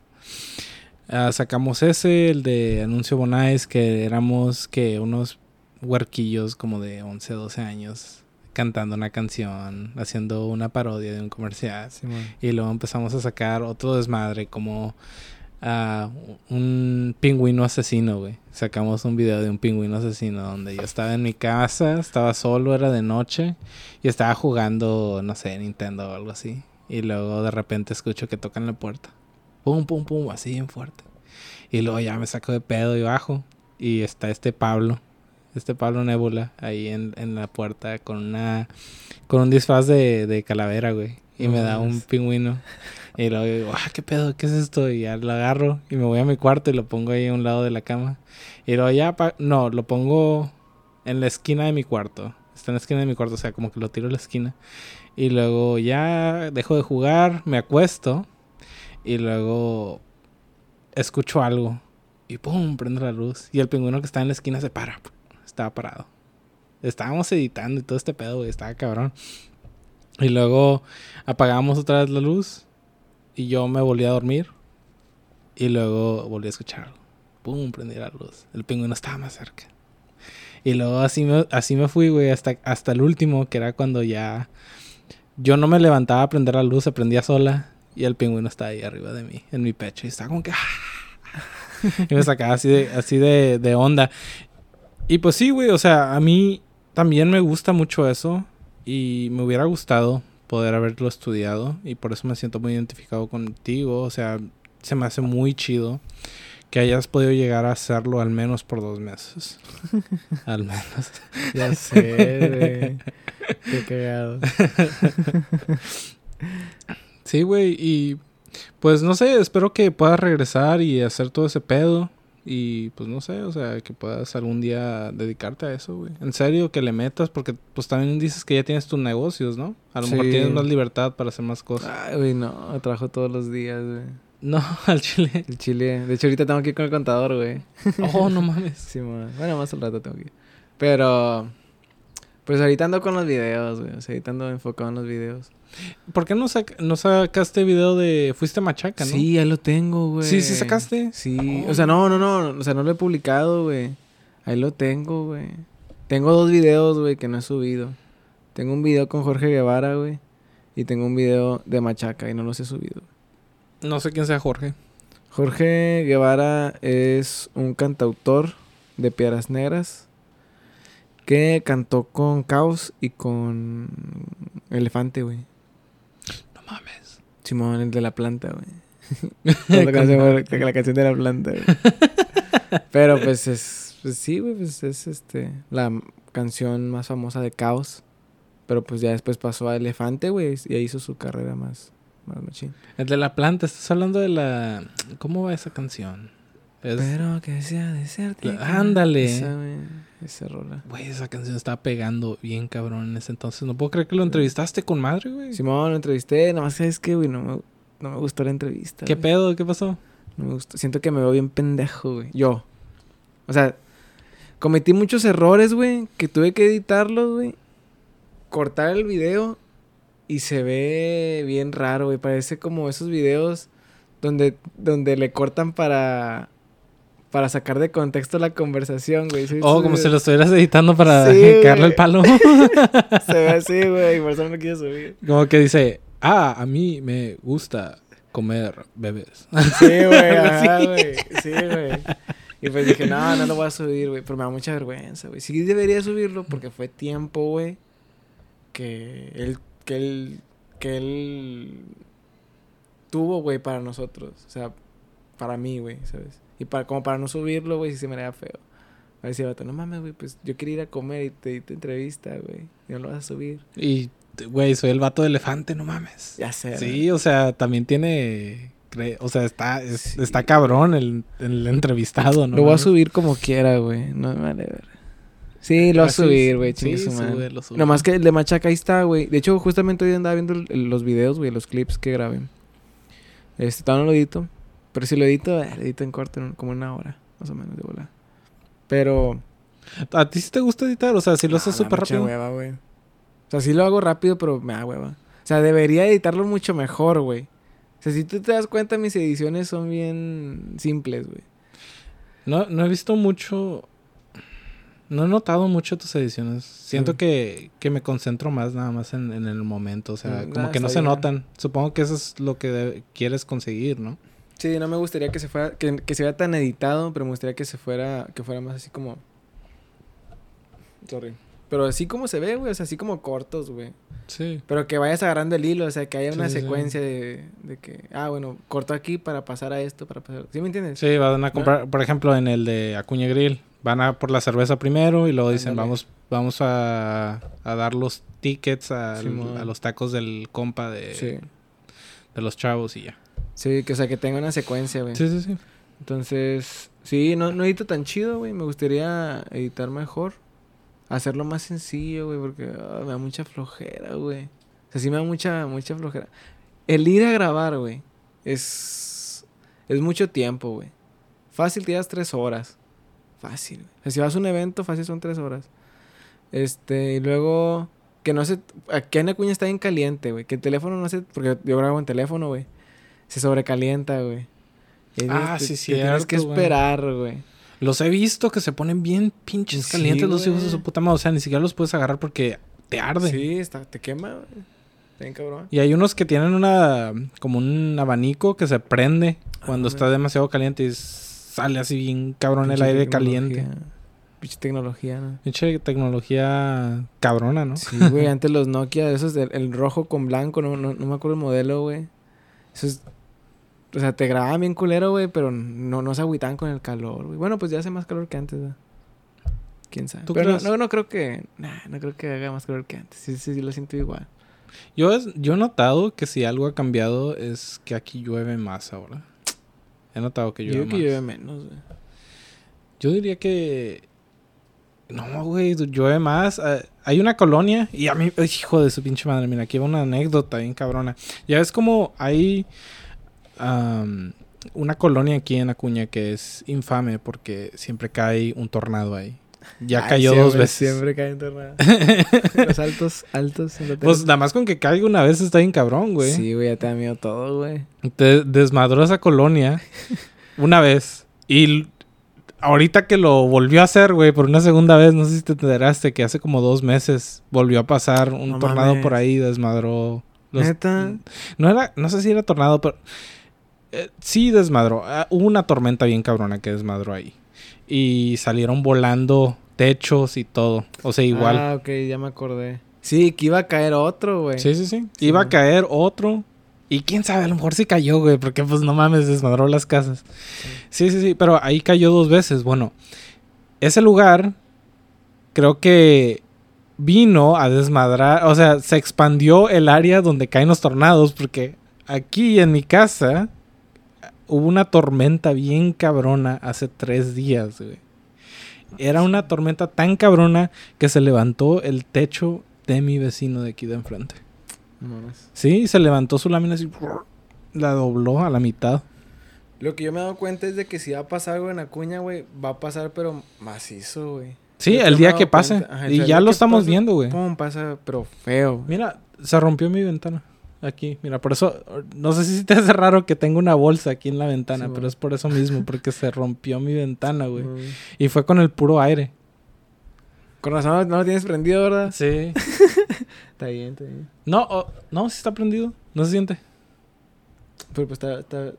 Ah, sacamos ese, el de Anuncio Bonais, que éramos que unos huerquillos como de 11, 12 años cantando una canción, haciendo una parodia de un comercial. Y luego empezamos a sacar otro desmadre como ah, un pingüino asesino, güey. Sacamos un video de un pingüino asesino donde yo estaba en mi casa, estaba solo, era de noche y estaba jugando, no sé, Nintendo o algo así. Y luego de repente escucho que tocan la puerta. Pum, pum, pum, así bien fuerte. Y luego ya me saco de pedo y bajo. Y está este Pablo, este Pablo Nebula, ahí en, en la puerta con una con un disfraz de, de calavera, güey. Y No me da un pingüino. Y luego digo, ah, ¿qué pedo? ¿Qué es esto? Y ya lo agarro y me voy a mi cuarto y lo pongo ahí a un lado de la cama. Y luego ya, no, lo pongo en la esquina de mi cuarto. Está en la esquina de mi cuarto, o sea, como que lo tiro a la esquina. Y luego ya dejo de jugar, me acuesto. Y luego escucho algo. Y pum, prendo la luz. Y el pingüino que está en la esquina se para. Estaba parado. Estábamos editando y todo este pedo, güey. Estaba cabrón. Y luego apagamos otra vez la luz. Y yo me volví a dormir. Y luego volví a escuchar algo. Pum, prendí la luz. El pingüino estaba más cerca. Y luego así me, así me fui, güey, hasta, hasta el último, que era cuando ya yo no me levantaba a prender la luz, se prendía sola. Y el pingüino estaba ahí arriba de mí, en mi pecho. Y estaba como que... Y me sacaba así de, así de, de onda. Y pues sí, güey, o sea, a mí también me gusta mucho eso. Y me hubiera gustado poder haberlo estudiado. Y por eso me siento muy identificado contigo. O sea, se me hace muy chido que hayas podido llegar a hacerlo al menos por dos meses. al menos. Ya sé, güey. Qué cagado. Sí, güey, y pues no sé, espero que puedas regresar y hacer todo ese pedo. Y pues no sé, o sea, que puedas algún día dedicarte a eso, güey. En serio, que le metas, porque pues también dices que ya tienes tus negocios, ¿no? A lo mejor tienes más libertad para hacer más cosas. Ay, güey, no. Trabajo todos los días, güey. No, al chile. El chile. De hecho, ahorita tengo que ir con el contador, güey. Oh, no mames. Sí, man. Bueno, más al rato tengo que ir. Pero... Pues ahorita ando con los videos, güey. O sea, ahorita ando enfocado en los videos. ¿Por qué no, sac- no sacaste video de Fuiste Machaca, no? Sí, ya lo tengo, güey. Sí, sí sacaste. Sí. Oh. O sea, no, no, no. O sea, no lo he publicado, güey. Ahí lo tengo, güey. Tengo dos videos, güey, que no he subido. Tengo un video con Jorge Guevara, güey. Y tengo un video de Machaca y no los he subido. No sé quién sea Jorge. Jorge Guevara es un cantautor de Piedras Negras. que cantó con Caos y con Elefante, güey. No mames. Simón, el de la planta, güey. la, canción, la canción de la planta, güey. Pero pues es. Pues sí, güey, pues es este. La canción más famosa de Caos. Pero pues ya después pasó a Elefante, güey. Y ahí hizo su carrera más. Más machín. El de la planta, estás hablando de la. ¿Cómo va esa canción? Es- Pero que sea desértica. Ándale. Esa, güey. Esa rola. Güey, esa canción estaba pegando bien cabrón en ese entonces. No puedo creer que lo entrevistaste con madre, güey. Simón, lo entrevisté. Nada más sabes que, güey, no me, no me gustó la entrevista. ¿Qué güey. pedo? ¿Qué pasó? No me gustó. Siento que me veo bien pendejo, güey. Yo. O sea, cometí muchos errores, güey, que tuve que editarlos, güey. Cortar el video y se ve bien raro, güey. Parece como esos videos donde, donde le cortan para para sacar de contexto la conversación, güey. ¿Sí Oh, como ese si lo estuvieras editando para Sí, caerle el güey. palo. Se ve así, güey. Por eso no lo quiero subir. como que dice, ah, a mí me gusta comer bebés. Sí, güey. ajá, Sí. güey. Sí, güey. Y pues dije, no, no lo voy a subir, güey. Pero me da mucha vergüenza, güey. Sí debería subirlo porque fue tiempo, güey. Que él, que él, que él tuvo, güey, para nosotros. O sea, para mí, güey, ¿sabes? Y para, como para no subirlo, güey, sí se me haría feo. A decir, vato, no mames, güey, pues yo quería ir a comer y te di tu entrevista, güey. Y no lo vas a subir. y, güey, soy el vato de elefante, no mames. Ya sé. Sí, o sea, también tiene... O sea, está, es- Sí. está cabrón el, el entrevistado, ¿no? lo voy a subir como quiera, güey. No me vale ver. Sí, lo voy a subir, güey. sí, chingue su madre. súbelo, súbelo. Nomás que el de Machaca ahí está, güey. De hecho, justamente hoy andaba viendo el- los videos, güey, los clips que grabé. Este, todavía no lo edito. Pero si lo edito, eh, lo edito en corto, en como una hora, más o menos, de volar. Pero... ¿A ti sí te gusta editar? O sea, si lo haces Ah, da súper rápido. hueva, güey. O sea, sí lo hago rápido, pero me da hueva. O sea, debería editarlo mucho mejor, güey. O sea, si tú te das cuenta, mis ediciones son bien simples, güey. No, no he visto mucho. No he notado mucho tus ediciones. Siento que, que me concentro más nada más en, en el momento. O sea, Mm, como ah, que no se bien. notan. Supongo que eso es lo que quieres conseguir, ¿no? Sí, no me gustaría que se fuera, que, que se vea tan editado, pero me gustaría que se fuera, que fuera más así como. Sorry. Pero así como se ve, güey, o sea, así como cortos, güey. Sí. Pero que vayas agarrando el hilo, o sea, que haya una sí, sí. secuencia de, de que, ah, bueno, corto aquí para pasar a esto, para pasar. ¿Sí me entiendes? Sí, van a comprar, por ejemplo, en el de Acuña Grill, van a por la cerveza primero y luego dicen, Ándale. vamos vamos a, a dar los tickets al- a los tacos del compa de, de los chavos y ya. Sí, que o sea, que tenga una secuencia, güey. Sí, sí, sí. Entonces, sí, no, no edito tan chido, güey. Me gustaría editar mejor. Hacerlo más sencillo, güey, porque ah, me da mucha flojera, güey. O sea, sí me da mucha, mucha flojera. El ir a grabar, güey, es, es mucho tiempo, güey. Fácil te das tres horas. Fácil. güey. O sea, si vas a un evento, fácil son tres horas. Este, y luego, que no se... Aquí en Acuña está bien caliente, güey. Que el teléfono no se... Porque yo grabo en teléfono, güey. Se sobrecalienta, güey. Y Ah, te- sí, te Tienes que esperar, güey. Los he visto que se ponen bien pinches Sí, calientes los hijos de su puta madre. O sea, ni siquiera los puedes agarrar porque te arde. Sí, está, te quema, güey. Está bien cabrón. Y hay unos que tienen una como un abanico que se prende cuando Ah, está güey. demasiado caliente y sale así bien cabrón el aire caliente. Pinche tecnología, ¿no? Pinche tecnología cabrona, ¿no? Sí, güey, antes los Nokia, esos del el rojo con blanco, no, no, no me acuerdo el modelo, güey. Eso es... O sea, te grababan bien culero, güey, pero no, no se agüitaban con el calor, güey. Bueno, pues ya hace más calor que antes, güey. ¿Quién sabe? ¿Tú Pero no, crees? no, no creo que... Nah, no creo que haga más calor que antes. Sí, sí, sí, lo siento igual. Yo, es- yo he notado que si algo ha cambiado es que aquí llueve más ahora. He notado que Yo llueve que más. llueve menos, güey. Yo diría que... No, güey, llueve más. Ah, hay una colonia y a mí... Hijo de su pinche madre, mira, aquí va una anécdota bien cabrona. Ya ves como hay una colonia aquí en Acuña que es infame porque siempre cae un tornado ahí. Ya Ay, cayó siempre- dos veces. Siempre cae en tornado. Los altos, altos. Pues nada más con que caiga una vez está bien cabrón, güey. Sí, güey, ya te da miedo todo, güey. Te desmadró esa colonia una vez. Y ahorita que lo volvió a hacer, güey, por una segunda vez, no sé si te enteraste que hace como dos meses volvió a pasar un No tornado mames. por ahí, desmadró. los- ¿Neta? No era, no sé si era tornado, pero eh, sí desmadró. Ah, hubo una tormenta bien cabrona que desmadró ahí. Y salieron volando techos y todo. O sea, igual. Ah, ok, ya me acordé. Sí, que iba a caer otro, güey. Sí, sí, sí. Iba a caer otro. Y quién sabe, a lo mejor sí cayó, güey, porque pues no mames, desmadró las casas. Sí, sí, sí, pero ahí cayó dos veces. Bueno, ese lugar creo que vino a desmadrar, o sea, se expandió el área donde caen los tornados, porque aquí en mi casa hubo una tormenta bien cabrona hace tres días, güey. Era una tormenta tan cabrona que se levantó el techo de mi vecino de aquí de enfrente. Sí, se levantó su lámina así, la dobló a la mitad. Lo que yo me he dado cuenta es de que si va a pasar algo en Acuña, güey, va a pasar pero macizo, güey. Sí, el día que pase. ajá, y ya lo estamos pase, viendo, güey. Pum, pasa, pero feo. Mira, se rompió mi ventana. Aquí, mira, por eso, no sé si te hace raro que tengo una bolsa aquí en la ventana, Sí, pero es por eso mismo, porque se rompió mi ventana, güey. Y fue con el puro aire. Con razón no- lo tienes prendido, ¿verdad? Sí. Está bien, está bien. No, oh, no, sí está prendido. No se siente. Pero pues está, está...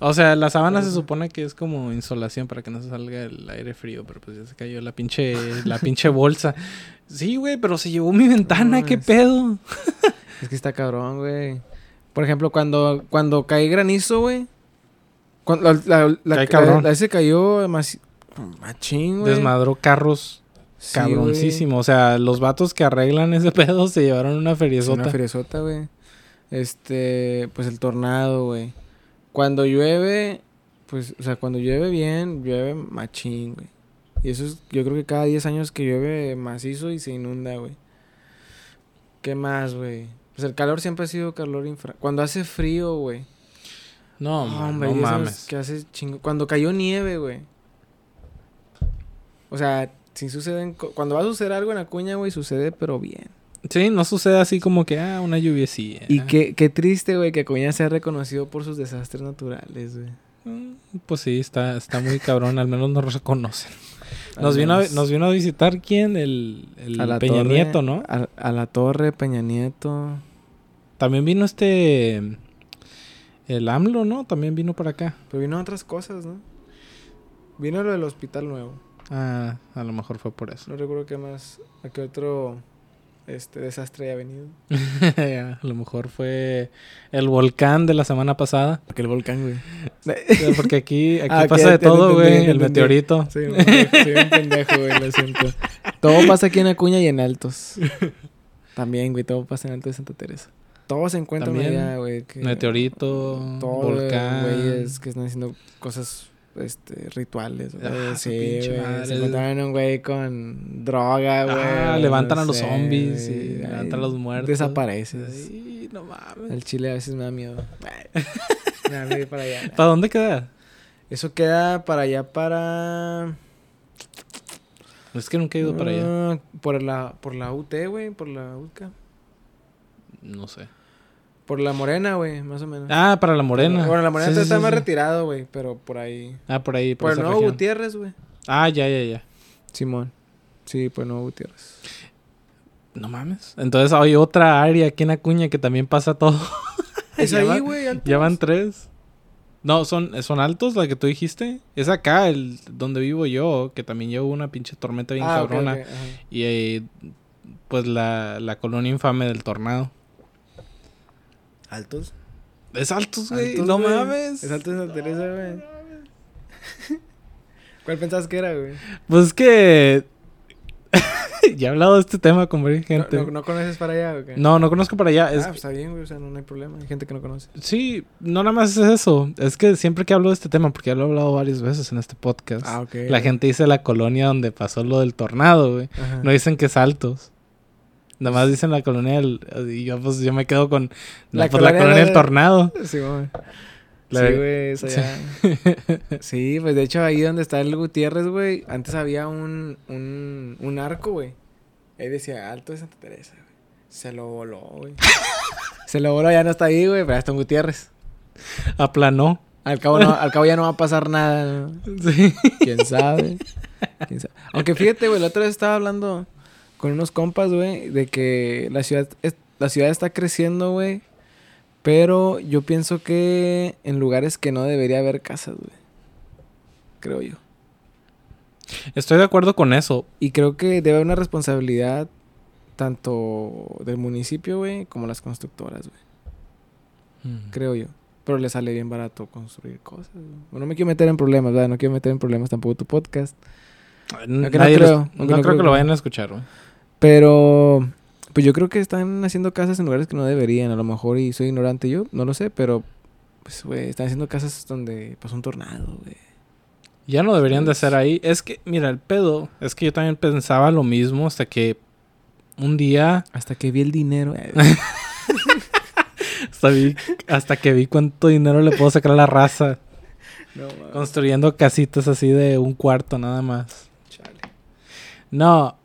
O sea, la sábana se supone que es como insolación para que no se salga el aire frío, pero pues ya se cayó la pinche, la pinche bolsa. Sí, güey, pero se llevó mi ventana, qué mames. pedo. Es que está cabrón, güey. Por ejemplo, cuando, cuando cae granizo, güey. Cuando la, la, la, Cae cabrón. la- la- se cayó más, machín, güey. Desmadró carros Sí, cabroncísimo. O sea, los vatos que arreglan ese pedo se llevaron una feriezota. una feriezota, güey. Este, pues el tornado, güey. Cuando llueve, pues, o sea, cuando llueve bien, llueve machín, güey. Y eso es, yo creo que cada 10 años que llueve macizo y se inunda, güey. ¿Qué más, güey? Pues el calor siempre ha sido calor infra... Cuando hace frío, güey. No, man, hombre, no mames. Que hace chingo. Cuando cayó nieve, güey. O sea, si suceden. Cuando va a suceder algo en Acuña, güey, sucede, pero bien. Sí, no sucede así como que, ah, una lluviecilla. Y qué, qué triste, güey, que Acuña sea reconocido por sus desastres naturales, güey. Mm, Pues sí, está, está muy cabrón, al menos nos reconocen. Nos vino, a, nos vino a visitar quién? El, el a la Peña torre- Nieto, ¿no? A, a la torre, Peña Nieto. También vino este. El AMLO, ¿no? También vino por acá. Pero vino otras cosas, ¿no? Vino lo del hospital nuevo. Ah, a lo mejor fue por eso. No recuerdo qué más. A qué otro este desastre haya venido. a lo mejor fue el volcán de la semana pasada. Aquel volcán, güey. Porque aquí, aquí Ah, pasa de todo, güey. El entendí. meteorito. Soy un pendejo, soy un pendejo, güey, lo siento. Todo pasa aquí en Acuña y en Altos. También, güey, todo pasa en Altos de Santa Teresa. Todos se encuentran También, allá, güey. Meteorito, Todo, volcán. güeyes que están haciendo cosas, este, rituales, güey. Ah, sí, pinche güey. madre. Se encontraron un güey con droga, güey. Ah, o levantan no a los sé, zombies y güey. levantan a los muertos. Desapareces. Ay, no mames. El chile a veces me da miedo. me da miedo ir para allá. ¿Para dónde queda? Eso queda para allá, para... Es que nunca he ido para allá. Ah, Por la, por la UT, güey, por la UTCA. No sé. Por la Morena, güey, más o menos. Ah, para la morena. Bueno, la Morena Sí, está sí, más sí. retirado, güey, pero por ahí. Ah, por ahí, por, Por el Nuevo región. Gutiérrez, güey. Ah, ya, ya, ya. Simón. Sí, por el Nuevo Gutiérrez. No mames. Entonces hay otra área aquí en Acuña que también pasa todo. Es ahí, güey. Ya van tres. No, son, son altos la que tú dijiste. Es acá, el donde vivo yo, que también llevo una pinche tormenta bien Ah, cabrona. Y eh, pues la, la colonia infame del tornado. ¿Altos? Es altos, güey. Altos, No güey. mames. Es Altos de Santa Teresa, güey. ¿Cuál pensabas que era, güey? Pues es que. ya he hablado de este tema con varias ¿No, gente. no, no conoces para allá o qué? No, no conozco para allá. Ah, Es, pues está bien, güey. O sea, no, no hay problema. Hay gente que no conoce. Sí, no nada más es eso. Es que siempre que hablo de este tema, porque ya lo he hablado varias veces en este podcast, Ah, ok. la gente dice la colonia donde pasó lo del tornado, güey. Ajá. No dicen que es altos. Nada más dicen la colonia del... Y yo, pues, yo me quedo con... La, pues, la colonia del de- tornado. Sí, güey. La- Sí, güey, es allá. Sí, pues de hecho ahí donde está el Gutiérrez, güey, antes había un, un, un arco, güey. Ahí decía Alto de Santa Teresa, güey. Se lo voló, güey. Se lo voló, ya no está ahí, güey, pero ya está en Gutiérrez. Aplanó. Al cabo, no, al cabo ya no va a pasar nada, ¿no? Sí. ¿Quién sabe? ¿Quién sabe? Aunque fíjate, güey, la otra vez estaba hablando con unos compas, güey, de que la ciudad, es- la ciudad está creciendo, güey. Pero yo pienso que en lugares que no debería haber casas, güey. Creo yo. Estoy de acuerdo con eso. Y creo que debe haber una responsabilidad tanto del municipio, güey, como las constructoras, güey. Mm. Creo yo. Pero le sale bien barato construir cosas. güey. Bueno, no me quiero meter en problemas, ¿verdad? No quiero meter en problemas tampoco tu podcast. No creo, los- no no creo que- lo vayan a escuchar, güey. Pero, pues yo creo que están haciendo casas en lugares que no deberían. A lo mejor, y soy ignorante yo, no lo sé, pero, pues, güey, están haciendo casas donde pasó un tornado, güey. Ya no deberían de Pues- ser ahí. Es que, mira, el pedo. Es que yo también pensaba lo mismo hasta que un día. Hasta que vi el dinero. eh. Hasta, vi- hasta que vi cuánto dinero le puedo sacar a la raza. no. Construyendo casitas así de un cuarto nada más. Chale. No,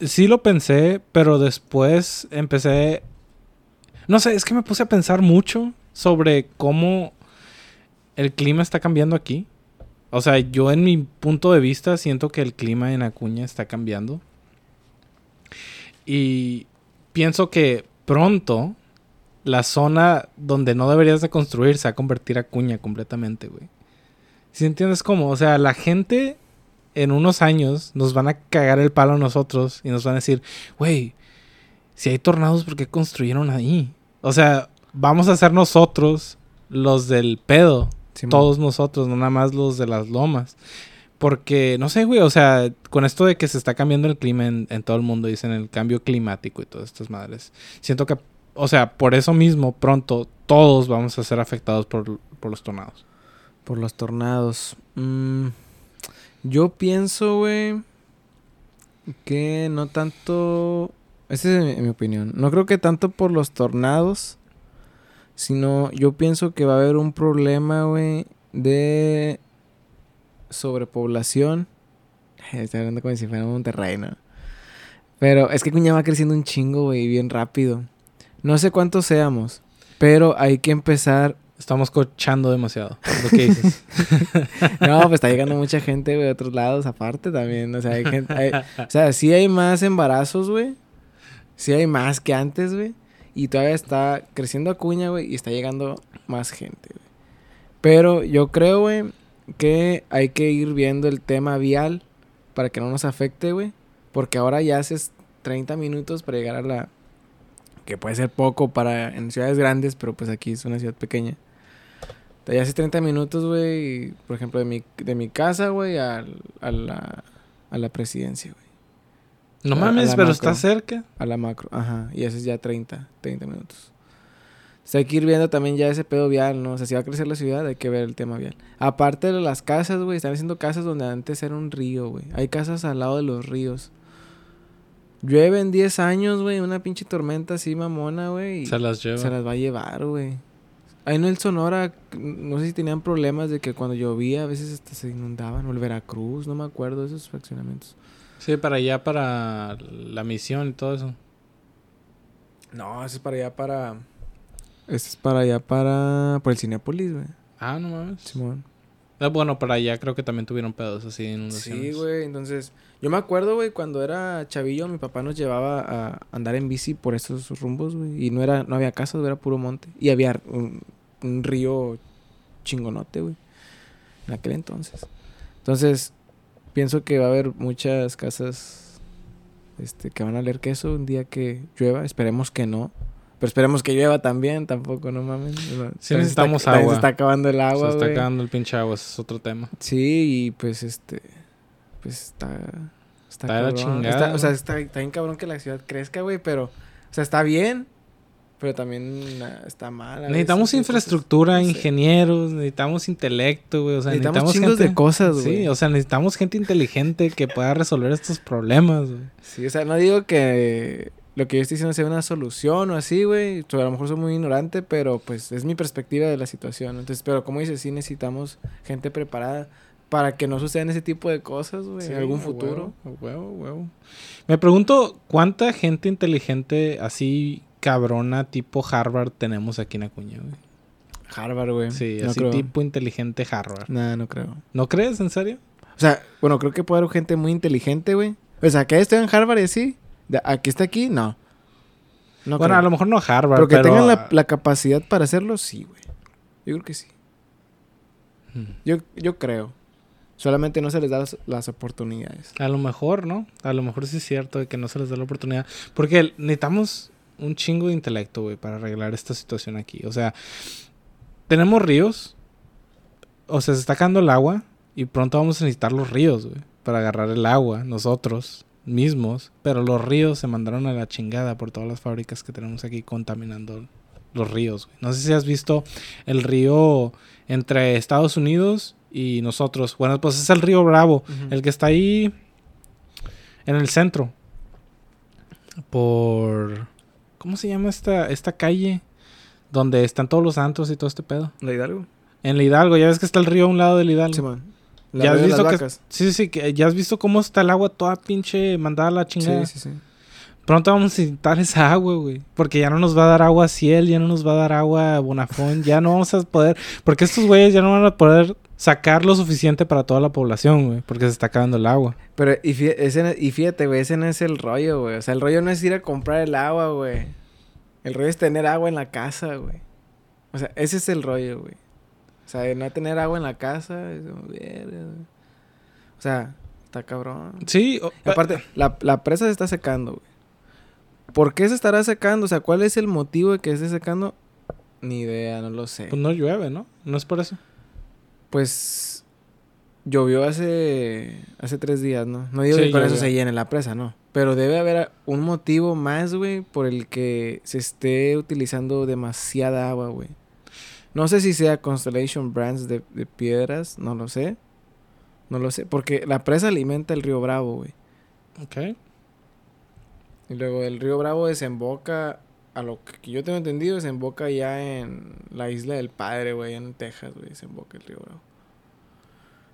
sí lo pensé, pero después empecé... No sé, es que me puse a pensar mucho sobre cómo el clima está cambiando aquí. O sea, yo en mi punto de vista siento que el clima en Acuña está cambiando. Y pienso que pronto la zona donde no deberías de construir se va a convertir a Acuña completamente, güey. ¿Sí entiendes cómo? O sea, la gente en unos años nos van a cagar el palo a nosotros y nos van a decir, güey, si hay tornados, ¿por qué construyeron ahí? O sea, vamos a ser nosotros los del pedo. Todos nosotros, no nada más los de las lomas. Porque, no sé, güey, o sea, con esto de que se está cambiando el clima en, en todo el mundo, dicen el cambio climático y todas estas madres. Siento que, o sea, por eso mismo, pronto, todos vamos a ser afectados por, por los tornados. Por los tornados. Mm, yo pienso, güey, que no tanto... Esa es mi, opinión. No creo que tanto por los tornados, sino yo pienso que va a haber un problema, güey, de sobrepoblación. Estoy hablando como si fuera Monterrey, ¿no? Pero es que Cuña va creciendo un chingo, güey, bien rápido. No sé cuántos seamos, pero hay que empezar Estamos cochando demasiado. Lo que dices. No, pues está llegando mucha gente, güey, de otros lados aparte también. O sea, hay gente. hay- o sea, sí hay más embarazos, güey. Sí hay más que antes, güey. Y todavía está creciendo Acuña, güey, y está llegando más gente, güey. Pero yo creo, güey, que hay que ir viendo el tema vial para que no nos afecte, güey. Porque ahora ya haces 30 minutos para llegar a la. Que puede ser poco para en ciudades grandes, pero pues aquí es una ciudad pequeña. Ya hace 30 minutos, güey, por ejemplo, de mi, de mi casa, güey, al- a, la, a la presidencia, güey. No A- a mames, pero macro. está cerca. A la macro, ajá. Y haces ya 30, 30 minutos. O sea, hay que ir viendo también ya ese pedo vial, ¿no? O sea, si va a crecer la ciudad, hay que ver el tema vial. Aparte de las casas, güey, están haciendo casas donde antes era un río, güey. Hay casas al lado de los ríos. Llueve en 10 años, güey, una pinche tormenta así mamona, güey. Se las lleva. se las va a llevar, güey. Ahí en el Sonora, no sé si tenían problemas de que cuando llovía a veces hasta se inundaban. O el Veracruz, no me acuerdo de esos fraccionamientos. Sí, para allá, para la misión y todo eso. No, ese es para allá para... Ese es para allá para... Por el Cinépolis, güey. Ah, no mames. Simón. Ah, bueno, para allá creo que también tuvieron pedos así de inundaciones. Sí, güey. Entonces, yo me acuerdo, güey, cuando era chavillo, mi papá nos llevaba a andar en bici por esos rumbos, güey. Y no era, no había casas, era puro monte. Y había un río chingonote, güey. En aquel entonces. Entonces, pienso que va a haber muchas casas este, que van a leer queso un día que llueva. Esperemos que no. Pero esperemos que llueva también, tampoco, no mames. Se necesitamos está, agua. Se está acabando el agua, Se está acabando el pinche agua, ese es otro tema. Sí, y pues este. Pues está. Está, Está la chingada, Está- o sea, está, está bien cabrón que la ciudad crezca, güey, pero. O sea, está bien. Pero también ah, está mal. Necesitamos veces, infraestructura, ingenieros, necesitamos intelecto, güey. O sea, necesitamos, necesitamos, gente... de cosas, güey. Sí, o sea, necesitamos gente inteligente que pueda resolver estos problemas, güey. Sí, o sea, no digo que lo que yo estoy diciendo sea una solución o así, güey. A lo mejor soy muy ignorante, pero pues es mi perspectiva de la situación. Entonces, pero como dices, sí necesitamos gente preparada para que no sucedan ese tipo de cosas, güey, Sí, en algún futuro. huevo, huevo. Me pregunto cuánta gente inteligente así cabrona tipo Harvard tenemos aquí en Acuña, güey. Harvard, güey. Sí, no así creo. tipo inteligente Harvard. Nah, no creo. ¿No crees, en serio? O sea, bueno, creo que puede haber gente muy inteligente, güey. O sea, que esté en Harvard y así. ¿Aquí está aquí? No. No bueno, creo. a lo mejor no Harvard, Pero que pero... tengan la, la capacidad para hacerlo, sí, güey. Yo creo que sí. Hmm. Yo, yo creo. Solamente no se les da las, las oportunidades. A lo mejor, ¿no? A lo mejor sí es cierto de que no se les da la oportunidad. Porque necesitamos un chingo de intelecto, güey, para arreglar esta situación aquí. O sea, tenemos ríos. O sea, se está cayendo el agua. Y pronto vamos a necesitar los ríos, güey. Para agarrar el agua, nosotros mismos. Pero los ríos se mandaron a la chingada por todas las fábricas que tenemos aquí contaminando los ríos. Güey. No sé si has visto el río entre Estados Unidos y nosotros. Bueno, pues es el río Bravo, el que está ahí en el centro. Por... ¿Cómo se llama esta, esta calle? Donde están todos los antros y todo este pedo. ¿La Hidalgo? En la Hidalgo, ya ves que está el río a un lado del Hidalgo. Sí, man. ¿Ya has visto que, sí, sí, sí, que ya has visto cómo está el agua toda pinche mandada a la chingada. Sí, sí, sí. Pronto vamos a necesitar esa agua, güey. Porque ya no nos va a dar agua Ciel, ya no nos va a dar agua Bonafón, ya no vamos a poder. Porque estos güeyes ya no van a poder sacar lo suficiente para toda la población, güey. Porque se está acabando el agua. Pero, y fíjate, y fíjate, güey, ese no es el rollo, güey. O sea, el rollo no es ir a comprar el agua, güey. El rollo es tener agua en la casa, güey. O sea, ese es el rollo, güey. O sea, no tener agua en la casa. Es como, o sea, está cabrón. Sí. aparte, la, la presa se está secando, güey. ¿Por qué se estará secando? O sea, ¿cuál es el motivo de que se esté secando? Ni idea, no lo sé. Pues no llueve, ¿no? No es por eso. Pues llovió hace hace tres días, ¿no? No digo que por eso se llene la presa, no. Pero debe haber un motivo más, güey, por el que se esté utilizando demasiada agua, güey. No sé si sea Constellation Brands de, de piedras, no lo sé. No lo sé, porque la presa alimenta el río Bravo, güey. Ok. Y luego el río Bravo desemboca, a lo que yo tengo entendido, desemboca ya en la isla del Padre, güey, en Texas, güey, desemboca el río Bravo.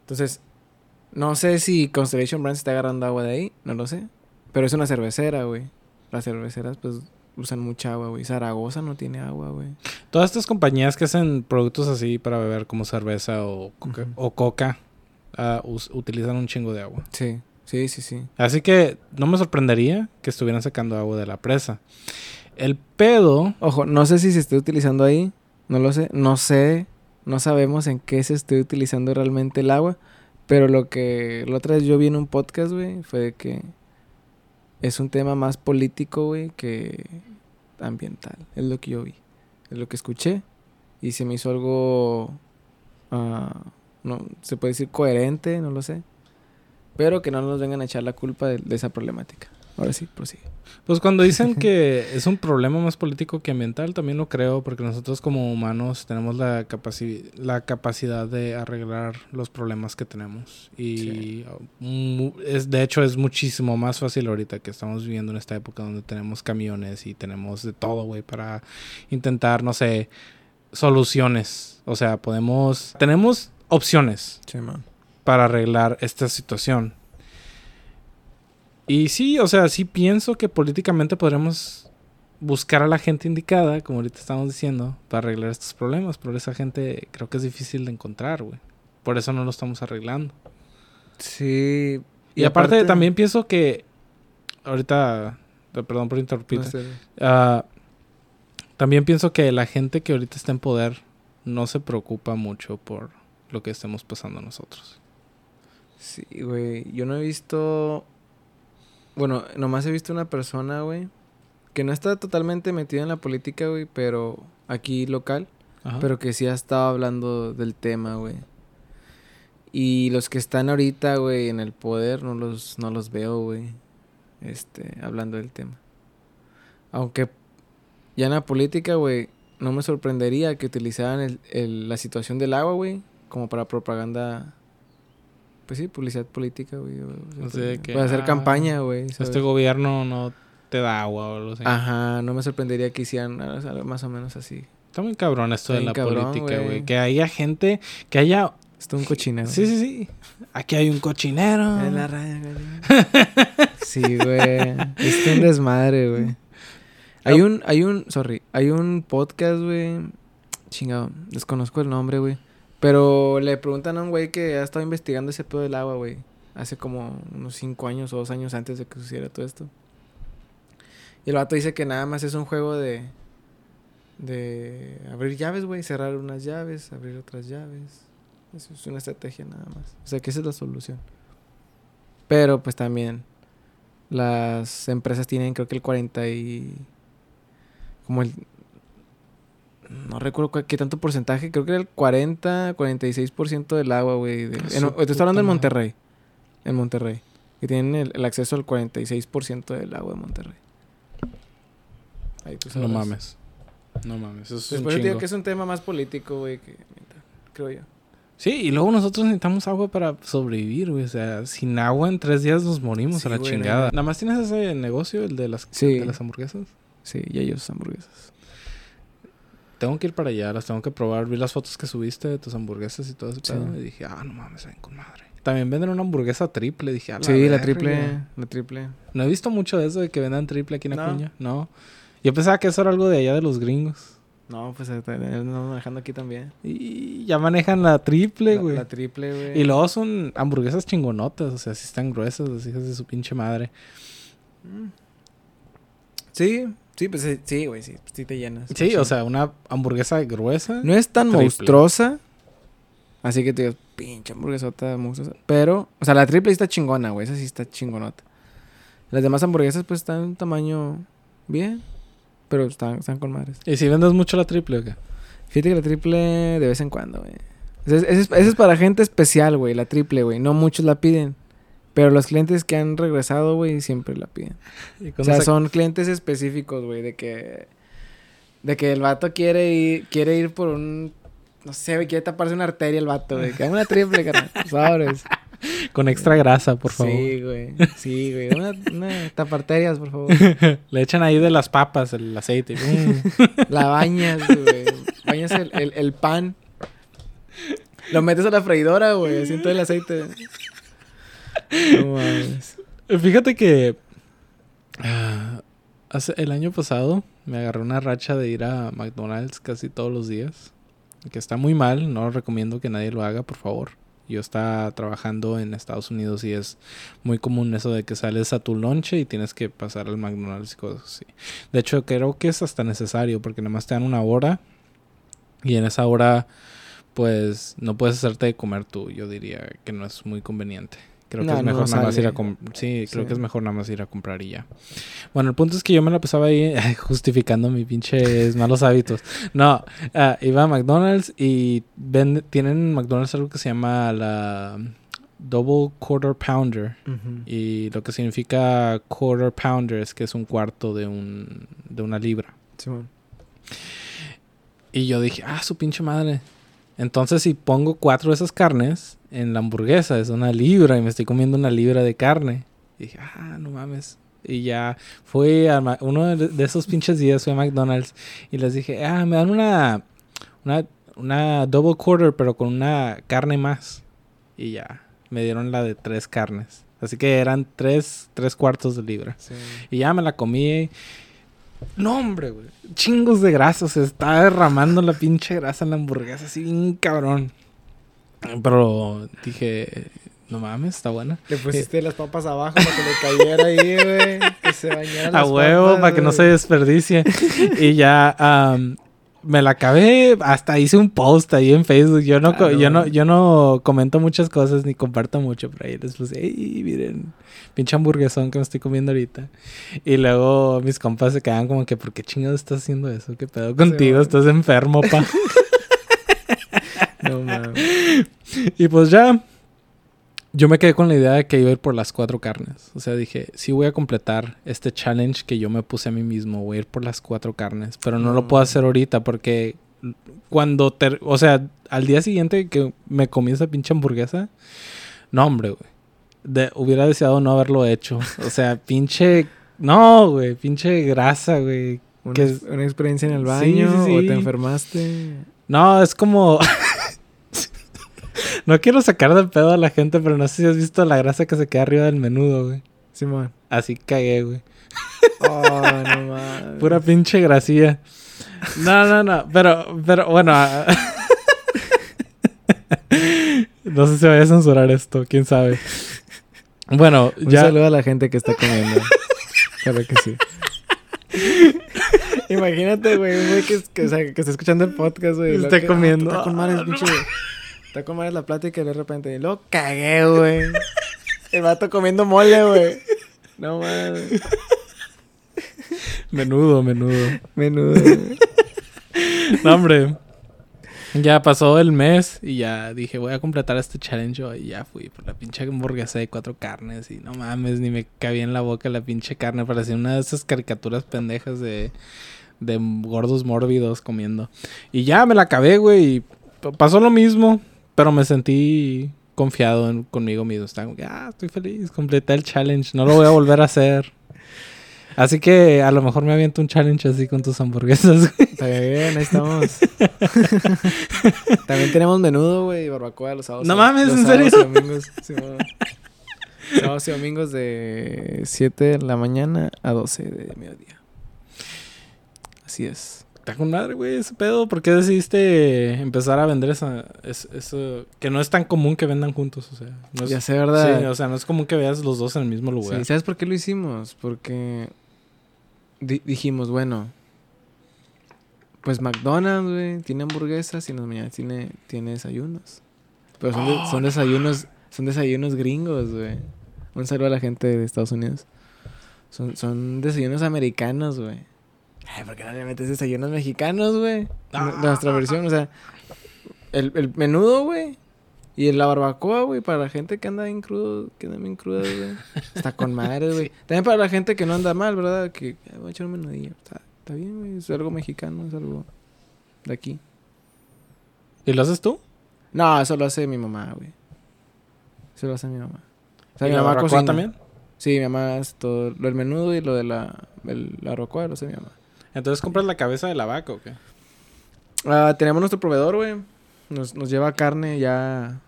Entonces, no sé si Constellation Brands está agarrando agua de ahí, no lo sé. Pero es una cervecera, güey. Las cerveceras, pues, usan mucha agua, güey. Zaragoza no tiene agua, güey. Todas estas compañías que hacen productos así para beber, como cerveza o coca, o coca ah, utilizan un chingo de agua. Sí. Sí, sí, sí. Así que no me sorprendería que estuvieran sacando agua de la presa. El pedo. Ojo, no sé si se esté utilizando ahí. No lo sé. No sé. No sabemos en qué se esté utilizando realmente el agua. Pero lo que la otra vez yo vi en un podcast, güey, fue de que es un tema más político, güey, que ambiental. Es lo que yo vi. Es lo que escuché. Y se me hizo algo. Ah, no, se puede decir coherente, no lo sé. Pero que no nos vengan a echar la culpa de, esa problemática. Ahora sí, prosigue. Pues cuando dicen que es un problema más político que ambiental, también lo creo, porque nosotros como humanos tenemos la, la capacidad de arreglar los problemas que tenemos. Y es, de hecho es muchísimo más fácil ahorita que estamos viviendo en esta época donde tenemos camiones y tenemos de todo, güey, para intentar, no sé, soluciones. O sea, podemos... Tenemos opciones. Sí, man para arreglar esta situación. Y sí, o sea, sí pienso que políticamente podremos buscar a la gente indicada, como ahorita estamos diciendo, para arreglar estos problemas, pero esa gente creo que es difícil de encontrar, güey. Por eso no lo estamos arreglando. Sí. Y, aparte, también pienso que ahorita, perdón por interrumpirte, ah, también pienso que la gente que ahorita está en poder no se preocupa mucho por lo que estemos pasando nosotros. Sí, güey. Yo no he visto. Bueno, nomás he visto una persona, güey. Que no está totalmente metida en la política, güey. Pero aquí local. Pero que sí ha estado hablando del tema, güey. Y los que están ahorita, güey, en el poder, no los, no los veo, güey. Este, hablando del tema. Aunque ya en la política, güey, no me sorprendería que utilizaran el, la situación del agua, güey, como para propaganda pues sí, publicidad política, güey. O sea, que, hacer ah, campaña, güey. Este gobierno no te da agua o algo así. Ajá, no me sorprendería que hicieran algo más o menos así. Está muy cabrón esto de la política, güey. Que haya gente, que haya... Esto es un cochinero. Sí, sí, sí. Aquí hay un cochinero. En la raya, Sí, güey. Es un desmadre, güey. Hay un, hay un, sorry, hay un podcast, güey. Chingado, desconozco el nombre, güey. Pero le preguntan a un güey que ha estado investigando ese pedo del agua, güey. Hace como unos cinco años o dos años antes de que sucediera todo esto. Y el vato dice que nada más es un juego de... De abrir llaves, güey. Cerrar unas llaves, abrir otras llaves. Eso es una estrategia nada más. O sea, que esa es la solución. Pero pues también las empresas tienen creo que el 40 y... Como el... No recuerdo qué tanto porcentaje. Creo que era el 40, 46% del agua, güey. de- en- Te estoy hablando en. Monterrey. En Monterrey. Que tienen el, el acceso al 46% del agua de Monterrey. Ahí tú No sabrás. mames. No mames. Eso es Pues un digo chingo. que es un tema más político, güey, que creo yo. Sí, y luego nosotros necesitamos agua para sobrevivir, güey. O sea, sin agua en tres días nos morimos Sí, a la güey, no chingada. nada. Nada más tienes ese negocio, el de las, Sí. de las hamburguesas. Sí, y ellos hamburguesas. Tengo que ir para allá, las tengo que probar. Vi las fotos que subiste de tus hamburguesas y todo ese Sí. pedo. Y dije, ah, no mames, ven con madre. También venden una hamburguesa triple. Dije, a la Sí, la triple, la triple. No he visto mucho de eso de que vendan triple aquí en. Acuña. No. Yo pensaba que eso era algo de allá de los gringos. No, pues eh, no manejando aquí también. Y ya manejan la triple, güey. la triple, güey. Y luego son hamburguesas chingonotas, o sea, sí están gruesas, las hijas de su pinche madre. Mm. Sí, sí, pues sí, güey, sí, sí te llenas. Sí, o sea, una hamburguesa gruesa. No es tan Triple. monstruosa. Así que te digo, pinche hamburguesota monstruosa. Pero, o sea, la triple está chingona, güey. Esa sí está chingonota. Las demás hamburguesas, pues, están en un tamaño bien. Pero están, están con madres. ¿Y si vendes mucho la triple o qué? Fíjate que la triple de vez en cuando, güey. Esa es, es- esa es para gente especial, güey, la triple, güey. No muchos la piden. Pero los clientes que han regresado, güey, siempre la piden. Y O sea, son clientes específicos, güey, de que... De que el vato quiere ir, quiere ir por un... No sé, güey, quiere taparse una arteria el vato, güey. Que haga una triple, carnal. Con extra grasa, por favor. Sí, güey. Sí, güey. Una, una taparterias, por favor. Le echan ahí de las papas el aceite. Mm. La bañas, güey. Bañas el, el, el pan. Lo metes a la freidora, güey. Así en todo el aceite. Fíjate que ah, hace, el año pasado me agarré una racha de ir a McDonald's casi todos los días. Que está muy mal, no recomiendo que nadie lo haga, por favor. Yo estaba trabajando en Estados Unidos y es muy común eso de que sales a tu lonche y tienes que pasar al McDonald's y cosas así. De hecho, creo que es hasta necesario porque nada más te dan una hora y en esa hora pues no puedes hacerte de comer tú. Yo diría que no es muy conveniente. Creo que es no mejor nada más ir a sí, creo Sí. que es mejor nada más ir a comprar y ya. Bueno, el punto es que yo me la pasaba ahí justificando mis pinches malos hábitos. No, ah, iba a McDonald's y vende- tienen en McDonald's algo que se llama la Double Quarter Pounder. Y lo que significa quarter pounder es que es un cuarto de un de una libra. Y yo dije, ah, su pinche madre. Entonces, si pongo cuatro de esas carnes en la hamburguesa, es una libra y me estoy comiendo una libra de carne. Y dije, ah, no mames. Y ya fui a Ma- uno de esos pinches días, fui a McDonald's y les dije, ah, me dan una, una, una double quarter, pero con una carne más. Y ya, me dieron la de tres carnes. Así que eran tres, tres cuartos de libra. Sí. Y ya me la comí. No, hombre, güey. Chingos de grasa. Se está derramando la pinche grasa en la hamburguesa. Así bien cabrón. Pero dije, no mames, está buena. Le pusiste las papas abajo para que le cayera ahí, güey. Que se bañara A las huevo, papas, para que no se desperdicie. y ya am, me la acabé. Hasta hice un post ahí en Facebook. Yo no, Ah, yo no, yo no comento muchas cosas ni comparto mucho. Pero ahí les puse, ey, miren, pinche hamburguesón que me estoy comiendo ahorita. Y luego mis compas se quedan como que, ¿por qué chingados estás haciendo eso? ¿Qué pedo contigo? Estás enfermo, pa. No mames. Y pues ya, yo me quedé con la idea de que iba a ir por las cuatro carnes. O sea, dije, sí voy a completar este challenge que yo me puse a mí mismo. Voy a ir por las cuatro carnes. Pero no lo puedo hacer ahorita porque cuando, ter- o sea, al día siguiente que me comí esa pinche hamburguesa, no, hombre, güey. De- hubiera deseado no haberlo hecho. O sea, pinche... No, güey, pinche grasa, güey. Una, Que es- una experiencia en el Sí, baño sí, o sí. te enfermaste. No, es como. no quiero sacar de pedo a la gente, pero no sé si has visto la grasa que se queda arriba del menudo, güey. Simón. Así cagué, güey. Oh, no mames. Pura pinche grasilla. No, no, no. Pero, pero, bueno. ah, no sé si vaya a censurar esto, quién sabe. Bueno, Un ya. saludo a la gente que está comiendo. claro que sí. Imagínate, güey, güey que, que, o sea, que está escuchando el podcast, güey. Está que- comiendo. Está con Ah, no pinche. Está madre la plática y de repente lo cagué, güey. El vato comiendo mole, güey. No mames. Menudo, menudo. Menudo. No, hombre. Ya pasó el mes y ya dije, voy a completar este challenge hoy. Y ya fui por la pinche hamburguesa de cuatro carnes. Y no mames, ni me cabía en la boca la pinche carne. Parecía una de esas caricaturas pendejas de, de gordos mórbidos comiendo. Y ya me la acabé, güey. Y pasó lo mismo, pero me sentí confiado en- conmigo mismo. Estaba como que, ah, estoy feliz, completé el challenge. No lo voy a volver a hacer. Así que a lo mejor me aviento un challenge así con tus hamburguesas. Está bien, ahí estamos. También tenemos menudo, güey, y barbacoa los sábados. No mames, los ¿en sábados serio? y domingos. sí, sábados y domingos de 7 de la mañana a 12 de mediodía. Así es. Está con madre, güey, ese pedo. ¿Por qué decidiste empezar a vender esa, es- eso? Que no es tan común que vendan juntos, o sea. No es, ya sé, ¿verdad? Sí, o sea, no es común que veas los dos en el mismo lugar. Sí, ¿sabes por qué lo hicimos? Porque di- dijimos, bueno, pues McDonald's, güey, tiene hamburguesas y en las mañanas tiene, tiene desayunos. Pero son, de- Oh, son desayunos, son desayunos gringos, güey. Un saludo a la gente de Estados Unidos. Son, son desayunos americanos, güey. Ay, ¿por qué no le metes desayunos mexicanos, güey? Ah. Nuestra versión, o sea, el, el menudo, güey. Y la barbacoa, güey, para la gente que anda bien crudo, que anda bien cruda, güey. Está con madre, güey. También para la gente que no anda mal, ¿verdad? Que "Ay, voy a echar un menudillo. Está, está bien, güey. Es algo mexicano, es algo de aquí. ¿Y lo haces tú? No, eso lo hace mi mamá, güey. Eso lo hace mi mamá. O sea, ¿Y mi la mamá cocina. también? Sí, mi mamá hace todo. Lo del menudo y lo de la, el- la barbacoa lo hace mi mamá. Entonces compras la cabeza de la vaca o qué? Ah, tenemos nuestro proveedor, güey. Nos, nos lleva carne ya,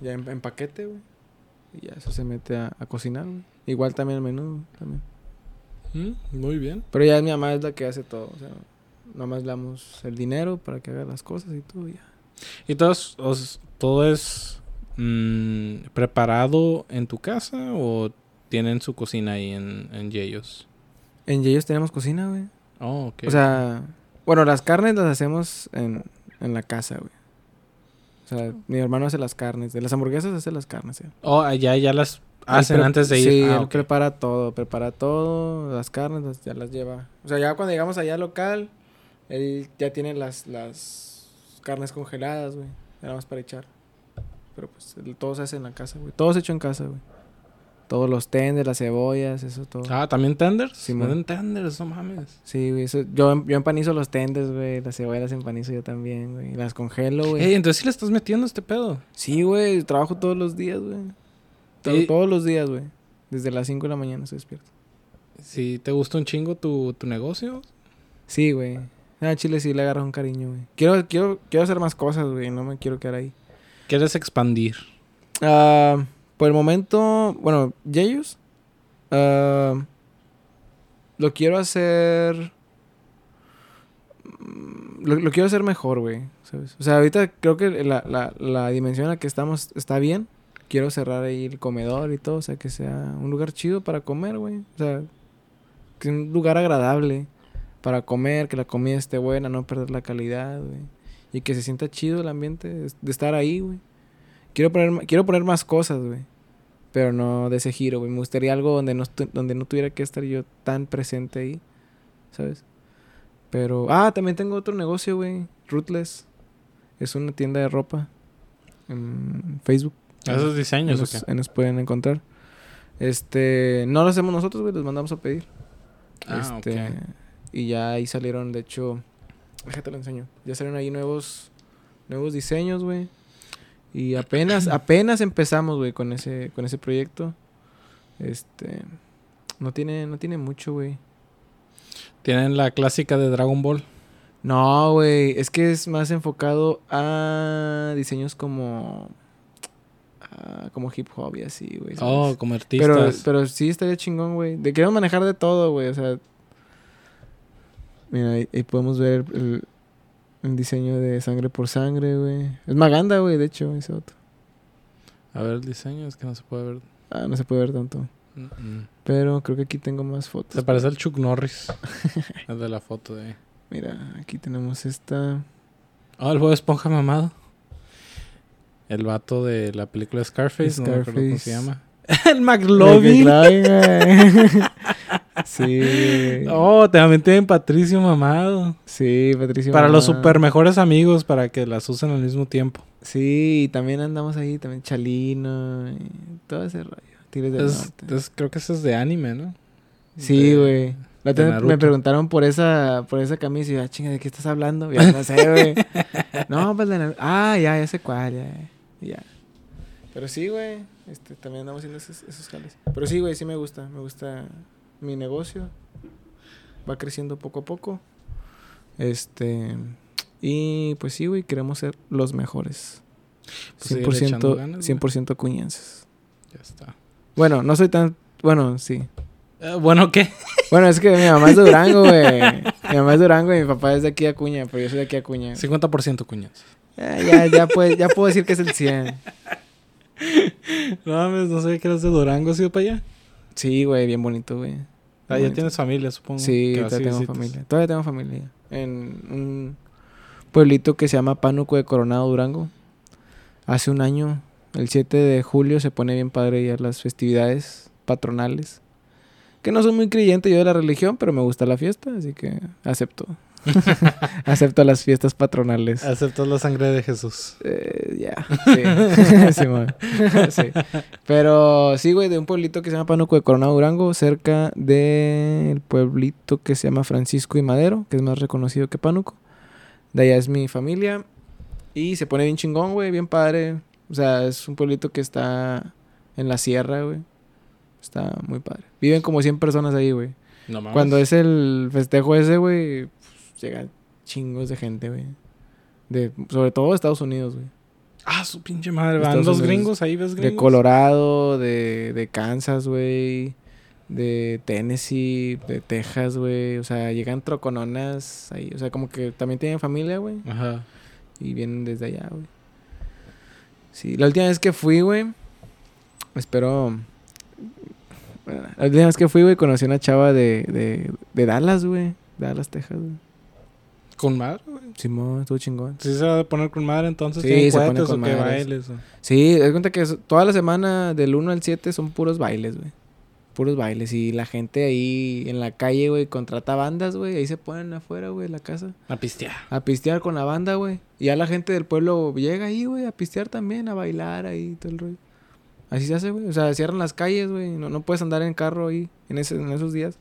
ya en, en paquete, güey. Y ya eso se mete a, a cocinar, güey. Igual también el menudo, también. Mm, muy bien. Pero ya mi mamá es la que hace todo. O sea, nomás le damos el dinero para que haga las cosas y todo, ya. ¿Y todo es, os- todo es mm, preparado en tu casa o tienen su cocina ahí en, en Yeyos? En Yeyos tenemos cocina, güey. Oh, ok. O sea, bueno, las carnes las hacemos en, en la casa, güey. O sea, mi hermano hace las carnes. De las hamburguesas hace las carnes, güey. Oh, allá ya las hacen Él pre- antes de ir. Sí, Ah, él prepara todo, prepara todo, las carnes las- ya las lleva. O sea, ya cuando llegamos allá al local, él ya tiene las, las carnes congeladas, güey. Nada más para echar. Pero pues todo se hace en la casa, güey. Todo se hecho en casa, güey. Todos los tenders, las cebollas, eso todo. Ah, ¿también tenders? Sí, Sí, man. tenders, no mames. Sí, güey. eso- yo, yo empanizo los tenders, güey. Las cebollas las empanizo yo también, güey. Las congelo, güey. Ey, entonces sí le estás metiendo este pedo. Sí, güey. Trabajo todos los días, güey. Todos los días, güey. Desde las 5 de la mañana estoy despierto. Si te gusta un chingo tu, tu negocio, Sí, güey. Ah, Chile sí le agarra un cariño, güey. Quiero, quiero, quiero hacer más cosas, güey. No me quiero quedar ahí. quieres expandir. Ah, por el momento, bueno, Yeyus. ah, lo quiero hacer. mm, Lo, lo quiero hacer mejor, güey. O sea, ahorita creo que la, la, la dimensión en la que estamos está bien. Quiero cerrar ahí el comedor y todo. O sea, que sea un lugar chido para comer, güey. O sea, que un lugar agradable para comer, que la comida esté buena, no perder la calidad, güey. Y que se sienta chido el ambiente de estar ahí, güey. Quiero poner, quiero poner más cosas, güey. Pero no de ese giro, güey. Me gustaría algo donde no, donde no tuviera que estar yo tan presente ahí. ¿Sabes? Pero... Ah, también tengo otro negocio, güey. Rootless. Es una tienda de ropa. En Facebook. Esos diseños, ¿o nos, qué? nos pueden encontrar. Este... No lo hacemos nosotros, güey. Los mandamos a pedir. Ah, este... ok. Y ya ahí salieron, de hecho... Déjate lo enseño. Ya salieron ahí nuevos... Nuevos diseños, güey. Y apenas, apenas empezamos, güey, con ese, con ese proyecto. Este. No tiene, no tiene mucho, güey. Tienen la clásica de Dragon Ball. No, güey. Es que es más enfocado a diseños como. ah, como hip hop y así, güey. Oh, como pero, artistas. pero sí estaría chingón, güey. De queremos manejar de todo, güey. O sea. Mira, ahí, ahí podemos ver el, el diseño de sangre por sangre, güey. Es Maganda, güey, de hecho, ese otro. A ver el diseño, es que no se puede ver. Ah, no se puede ver tanto. Mm, mm. Pero creo que aquí tengo más fotos. Se parece al Chuck Norris. el de la foto de ahí. Mira, aquí tenemos esta. Oh, el juego de esponja mamado. El vato de la película Scarface, no me acuerdo cómo se Scarface. llama. el McLovin. sí. Oh, también tienen Patricio Mamado. Sí, Patricio. Para los super mejores amigos, para que las usen al mismo tiempo. Sí, y también andamos ahí, también Chalino, y todo ese rollo. Tigres del Es- Norte. es- creo que eso es de anime, ¿no? Sí, güey. Me preguntaron por esa, por esa camisa y yo, ah, chinga, ¿de qué estás hablando? Ya no sé, güey. no, pues de. Ah, ya, ya sé cuál, ya. Ya. Pero sí, güey. Este, también andamos haciendo esos, esos jales. Pero sí, güey, sí me gusta. Me gusta mi negocio. Va creciendo poco a poco. Este. Y pues sí, güey, queremos ser los mejores. Pues seguirle echando 100%, ganas, 100% cuñenses. Ya está. Bueno, no soy tan. Bueno, sí. Eh, bueno, ¿qué? Bueno, es que mi mamá es de Durango, güey. Mi mamá es de Durango y mi papá es de aquí a Cuña, pero yo soy de aquí a Cuña. 50% cuñas. Ya, ya, ya, puede- ya puedo decir que es el 100. No mames, no sé que eres de Durango, ¿has ido para allá? Sí, güey, bien bonito, güey. Ah, ya tienes familia, supongo. Sí, todavía tengo visitas. familia. Todavía tengo familia. En un pueblito que se llama Pánuco de Coronado, Durango. Hace un año, el 7 de julio, se pone bien padre ya las festividades patronales. Que no soy muy creyente yo de la religión, pero me gusta la fiesta, así que acepto. acepto las fiestas patronales. Aceptas la sangre de Jesús. Eh, ya, sí. Simón. sí. Pero sí, güey, de un pueblito que se llama Pánuco de Coronado Durango, cerca del pueblito que se llama Francisco y Madero, que es más reconocido que Pánuco. De allá es mi familia. Y se pone bien chingón, güey, bien padre. O sea, es un pueblito que está en la sierra, güey. Está muy padre. Viven como 100 personas ahí, güey. No mames. Cuando es el festejo ese, güey, llegan chingos de gente, güey. De, sobre todo de Estados Unidos, güey. Ah, su pinche madre. Van los gringos, ahí ves gringos. De Colorado, de, de Kansas, güey. De Tennessee, de Texas, güey. O sea, llegan trocononas ahí. O sea, como que también tienen familia, güey. Ajá. Y vienen desde allá, güey. Sí, la última vez que fui, güey. Espero. bueno, La última vez que fui, güey, conocí a una chava de, de, de Dallas, güey. Dallas, Texas, güey. Con madre, güey. Simón, estuvo chingón. Sí se va a poner con madre entonces. Sí, ¿Tienen se pone con o bailes? o? Sí, es cuenta que toda la semana del 1 al 7 son puros bailes, güey. Puros bailes. Y la gente ahí en la calle, güey, contrata bandas, güey. Ahí se ponen afuera, güey, la casa. A pistear. A pistear con la banda, güey. Y ya la gente del pueblo llega ahí, güey, a pistear también, a bailar ahí, todo el rollo. Así se hace, güey. O sea, cierran las calles, güey. No, no puedes andar en carro ahí en, ese, en esos días.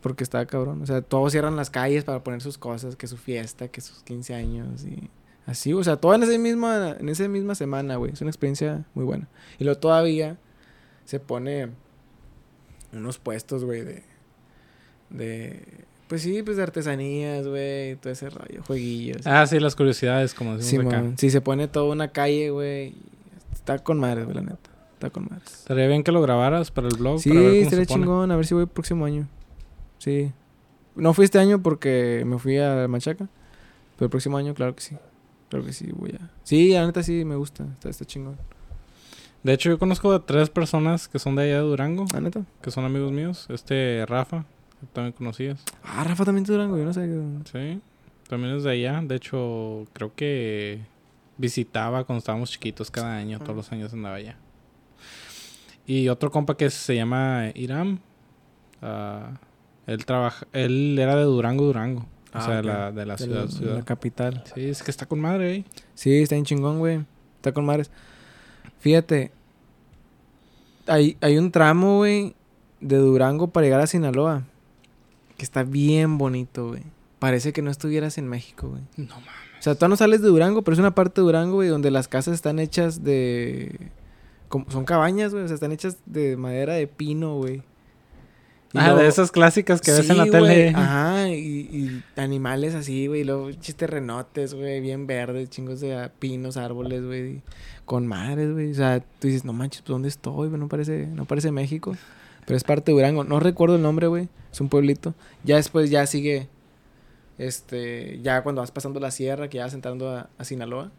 Porque está cabrón. O sea, todos cierran las calles para poner sus cosas, que su fiesta, que sus 15 años y así. O sea, todo en esa misma, en esa misma semana, güey. Es una experiencia muy buena. Y luego todavía se pone unos puestos, güey, de... De... Pues sí, pues de artesanías, güey. Todo ese rollo, jueguillos. Ah, sí, las curiosidades, como decimos acá. Sí, se pone toda una calle, güey. Está con madres, güey, la neta. Está con madres. Estaría bien que lo grabaras para el blog. Sí, para ver cómo estaría se pone. chingón. A ver si voy el próximo año. Sí. No fui este año porque me fui a Machaca. Pero el próximo año, claro que sí. Claro que sí, voy a... Sí, la neta sí me gusta. Está, está chingón. De hecho, yo conozco a tres personas que son de allá de Durango, La neta. que son amigos míos. Este Rafa, que también conocías. Ah, Rafa también es de Durango. Yo no sé. Sí, también es de allá. De hecho, creo que visitaba cuando estábamos chiquitos cada año, todos los años andaba allá. Y otro compa que se llama Iram. ah, él trabaja, él era de Durango, Durango. O Ah, sea, de la, de la De ciudad, la, de ciudad. la capital. Sí, es que está con madre ahí. Sí, está en chingón, güey. Está con madres. Fíjate. Hay, hay un tramo, güey, de Durango para llegar a Sinaloa. Que está bien bonito, güey. Parece que no estuvieras en México, güey. No mames. O sea, tú no sales de Durango, pero es una parte de Durango, güey, donde las casas están hechas de... como- son cabañas, güey. O sea, están hechas de madera de pino, güey. Ah, luego- de esas clásicas que ves en la tele. Ajá, y, y animales así, güey. y Luego chistes renotes, güey, bien verdes, chingos de ah, pinos, árboles, güey. Con madres, güey. O sea, tú dices, no manches, pues ¿dónde estoy? güey? No parece, no parece México. Pero es parte de Durango. No recuerdo el nombre, güey. Es un pueblito. Ya después ya sigue. Este. Ya cuando vas pasando la sierra, que ya vas entrando a, a Sinaloa.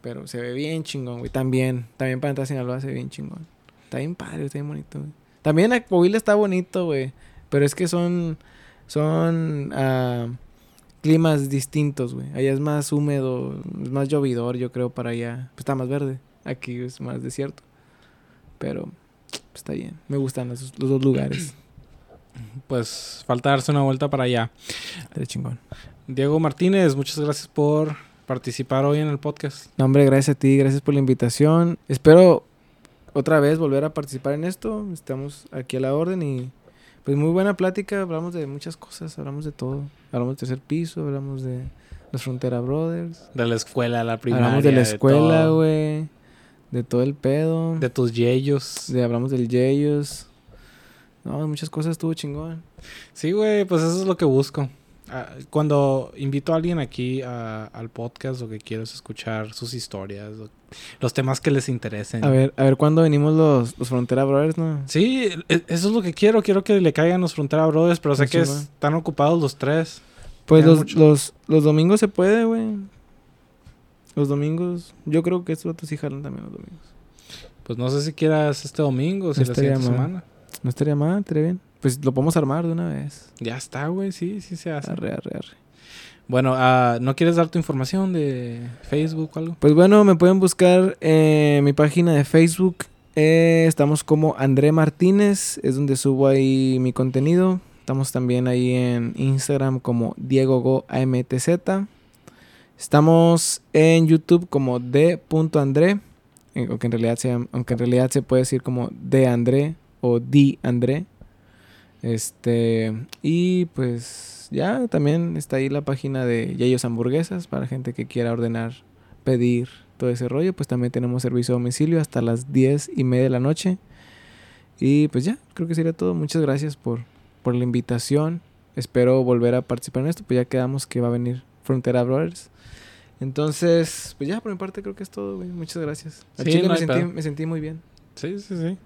Pero se ve bien chingón, güey. También. También para entrar a Sinaloa se ve bien chingón. Está bien padre, está bien bonito, güey. También Coahuila está bonito, güey. Pero es que son. Son. ah, climas distintos, güey. Allá es más húmedo, es más llovidor, yo creo, para allá. Pues está más verde. Aquí es más desierto. Pero pues, está bien. Me gustan los, los dos lugares. Pues falta darse una vuelta para allá. De chingón. Diego Martínez, muchas gracias por participar hoy en el podcast. No, hombre, gracias a ti, gracias por la invitación. Espero otra vez volver a participar en esto. Estamos aquí a la orden y pues muy buena plática. Hablamos de muchas cosas, hablamos de todo. Hablamos de tercer piso, hablamos de los Frontera Brothers. De la escuela, la primaria. hablamos de la escuela, güey. De todo el pedo. De tus yeyos. De, hablamos del Yeyos. No, muchas cosas estuvo chingón. Sí, güey, pues eso es lo que busco. Ah, Cuando invito a alguien aquí a- al podcast, lo que quiero es escuchar sus historias, los temas que les interesen. A ver, a ver cuándo venimos los, los Frontera Brothers, ¿no? Sí, e- eso es lo que quiero. Quiero que le caigan los Frontera Brothers, pero sé que va. están ocupados los tres. Pues los, los, los domingos se puede, güey. Los domingos. Yo creo que estos otros sí jalan también los domingos. Pues no sé si quieras este domingo o si No la siguiente mal. semana. No estaría mal, estaría bien. Pues lo podemos armar de una vez. Ya está, güey. Sí, sí se hace. Arre, arre, arre. Bueno, ah, ¿no quieres dar tu información de Facebook o algo? Pues bueno, me pueden buscar en mi página de Facebook. Eh, estamos como André Martínez, es donde subo ahí mi contenido. Estamos también ahí en Instagram como Diego Go AMTZ. Estamos en YouTube como D.André, eh, aunque en realidad se, aunque en realidad se puede decir como D André o D André. Este, y pues ya también está ahí la página de Yayos Hamburguesas para gente que quiera ordenar, pedir todo ese rollo. Pues también tenemos servicio a domicilio hasta las 10 y media de la noche. Y pues ya, creo que sería todo. Muchas gracias por, por la invitación. Espero volver a participar en esto, pues ya quedamos que va a venir Frontera Brothers. Entonces, pues ya por mi parte creo que es todo, güey. Muchas gracias. Al Sí, chile no me, sentí, me sentí muy bien. Sí, sí, sí.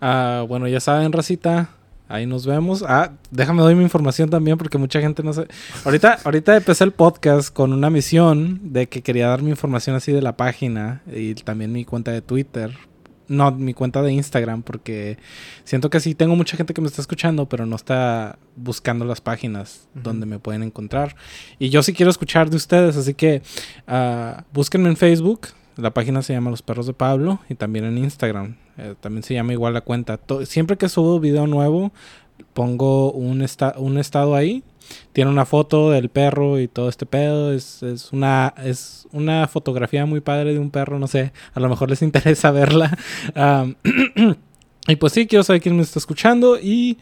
Ah, bueno, ya saben, racita. Ahí nos vemos. Ah, déjame doy mi información también porque mucha gente no sabe. Ahorita, ahorita empecé el podcast con una misión de que quería dar mi información así de la página y también mi cuenta de Twitter. No, mi cuenta de Instagram porque siento que sí tengo mucha gente que me está escuchando, pero no está buscando las páginas donde me pueden encontrar. Y yo sí quiero escuchar de ustedes, así que ah, búsquenme en Facebook. La página se llama Los Perros de Pablo y también en Instagram. Eh, también se llama igual la cuenta. Siempre que subo video nuevo, pongo un, esta- un estado ahí. Tiene una foto del perro y todo este pedo. Es, es, una, es una fotografía muy padre de un perro. No sé, a lo mejor les interesa verla. Y pues sí, quiero saber quién me está escuchando. Y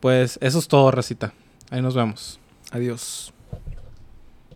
pues eso es todo, recita. Ahí nos vemos. Adiós.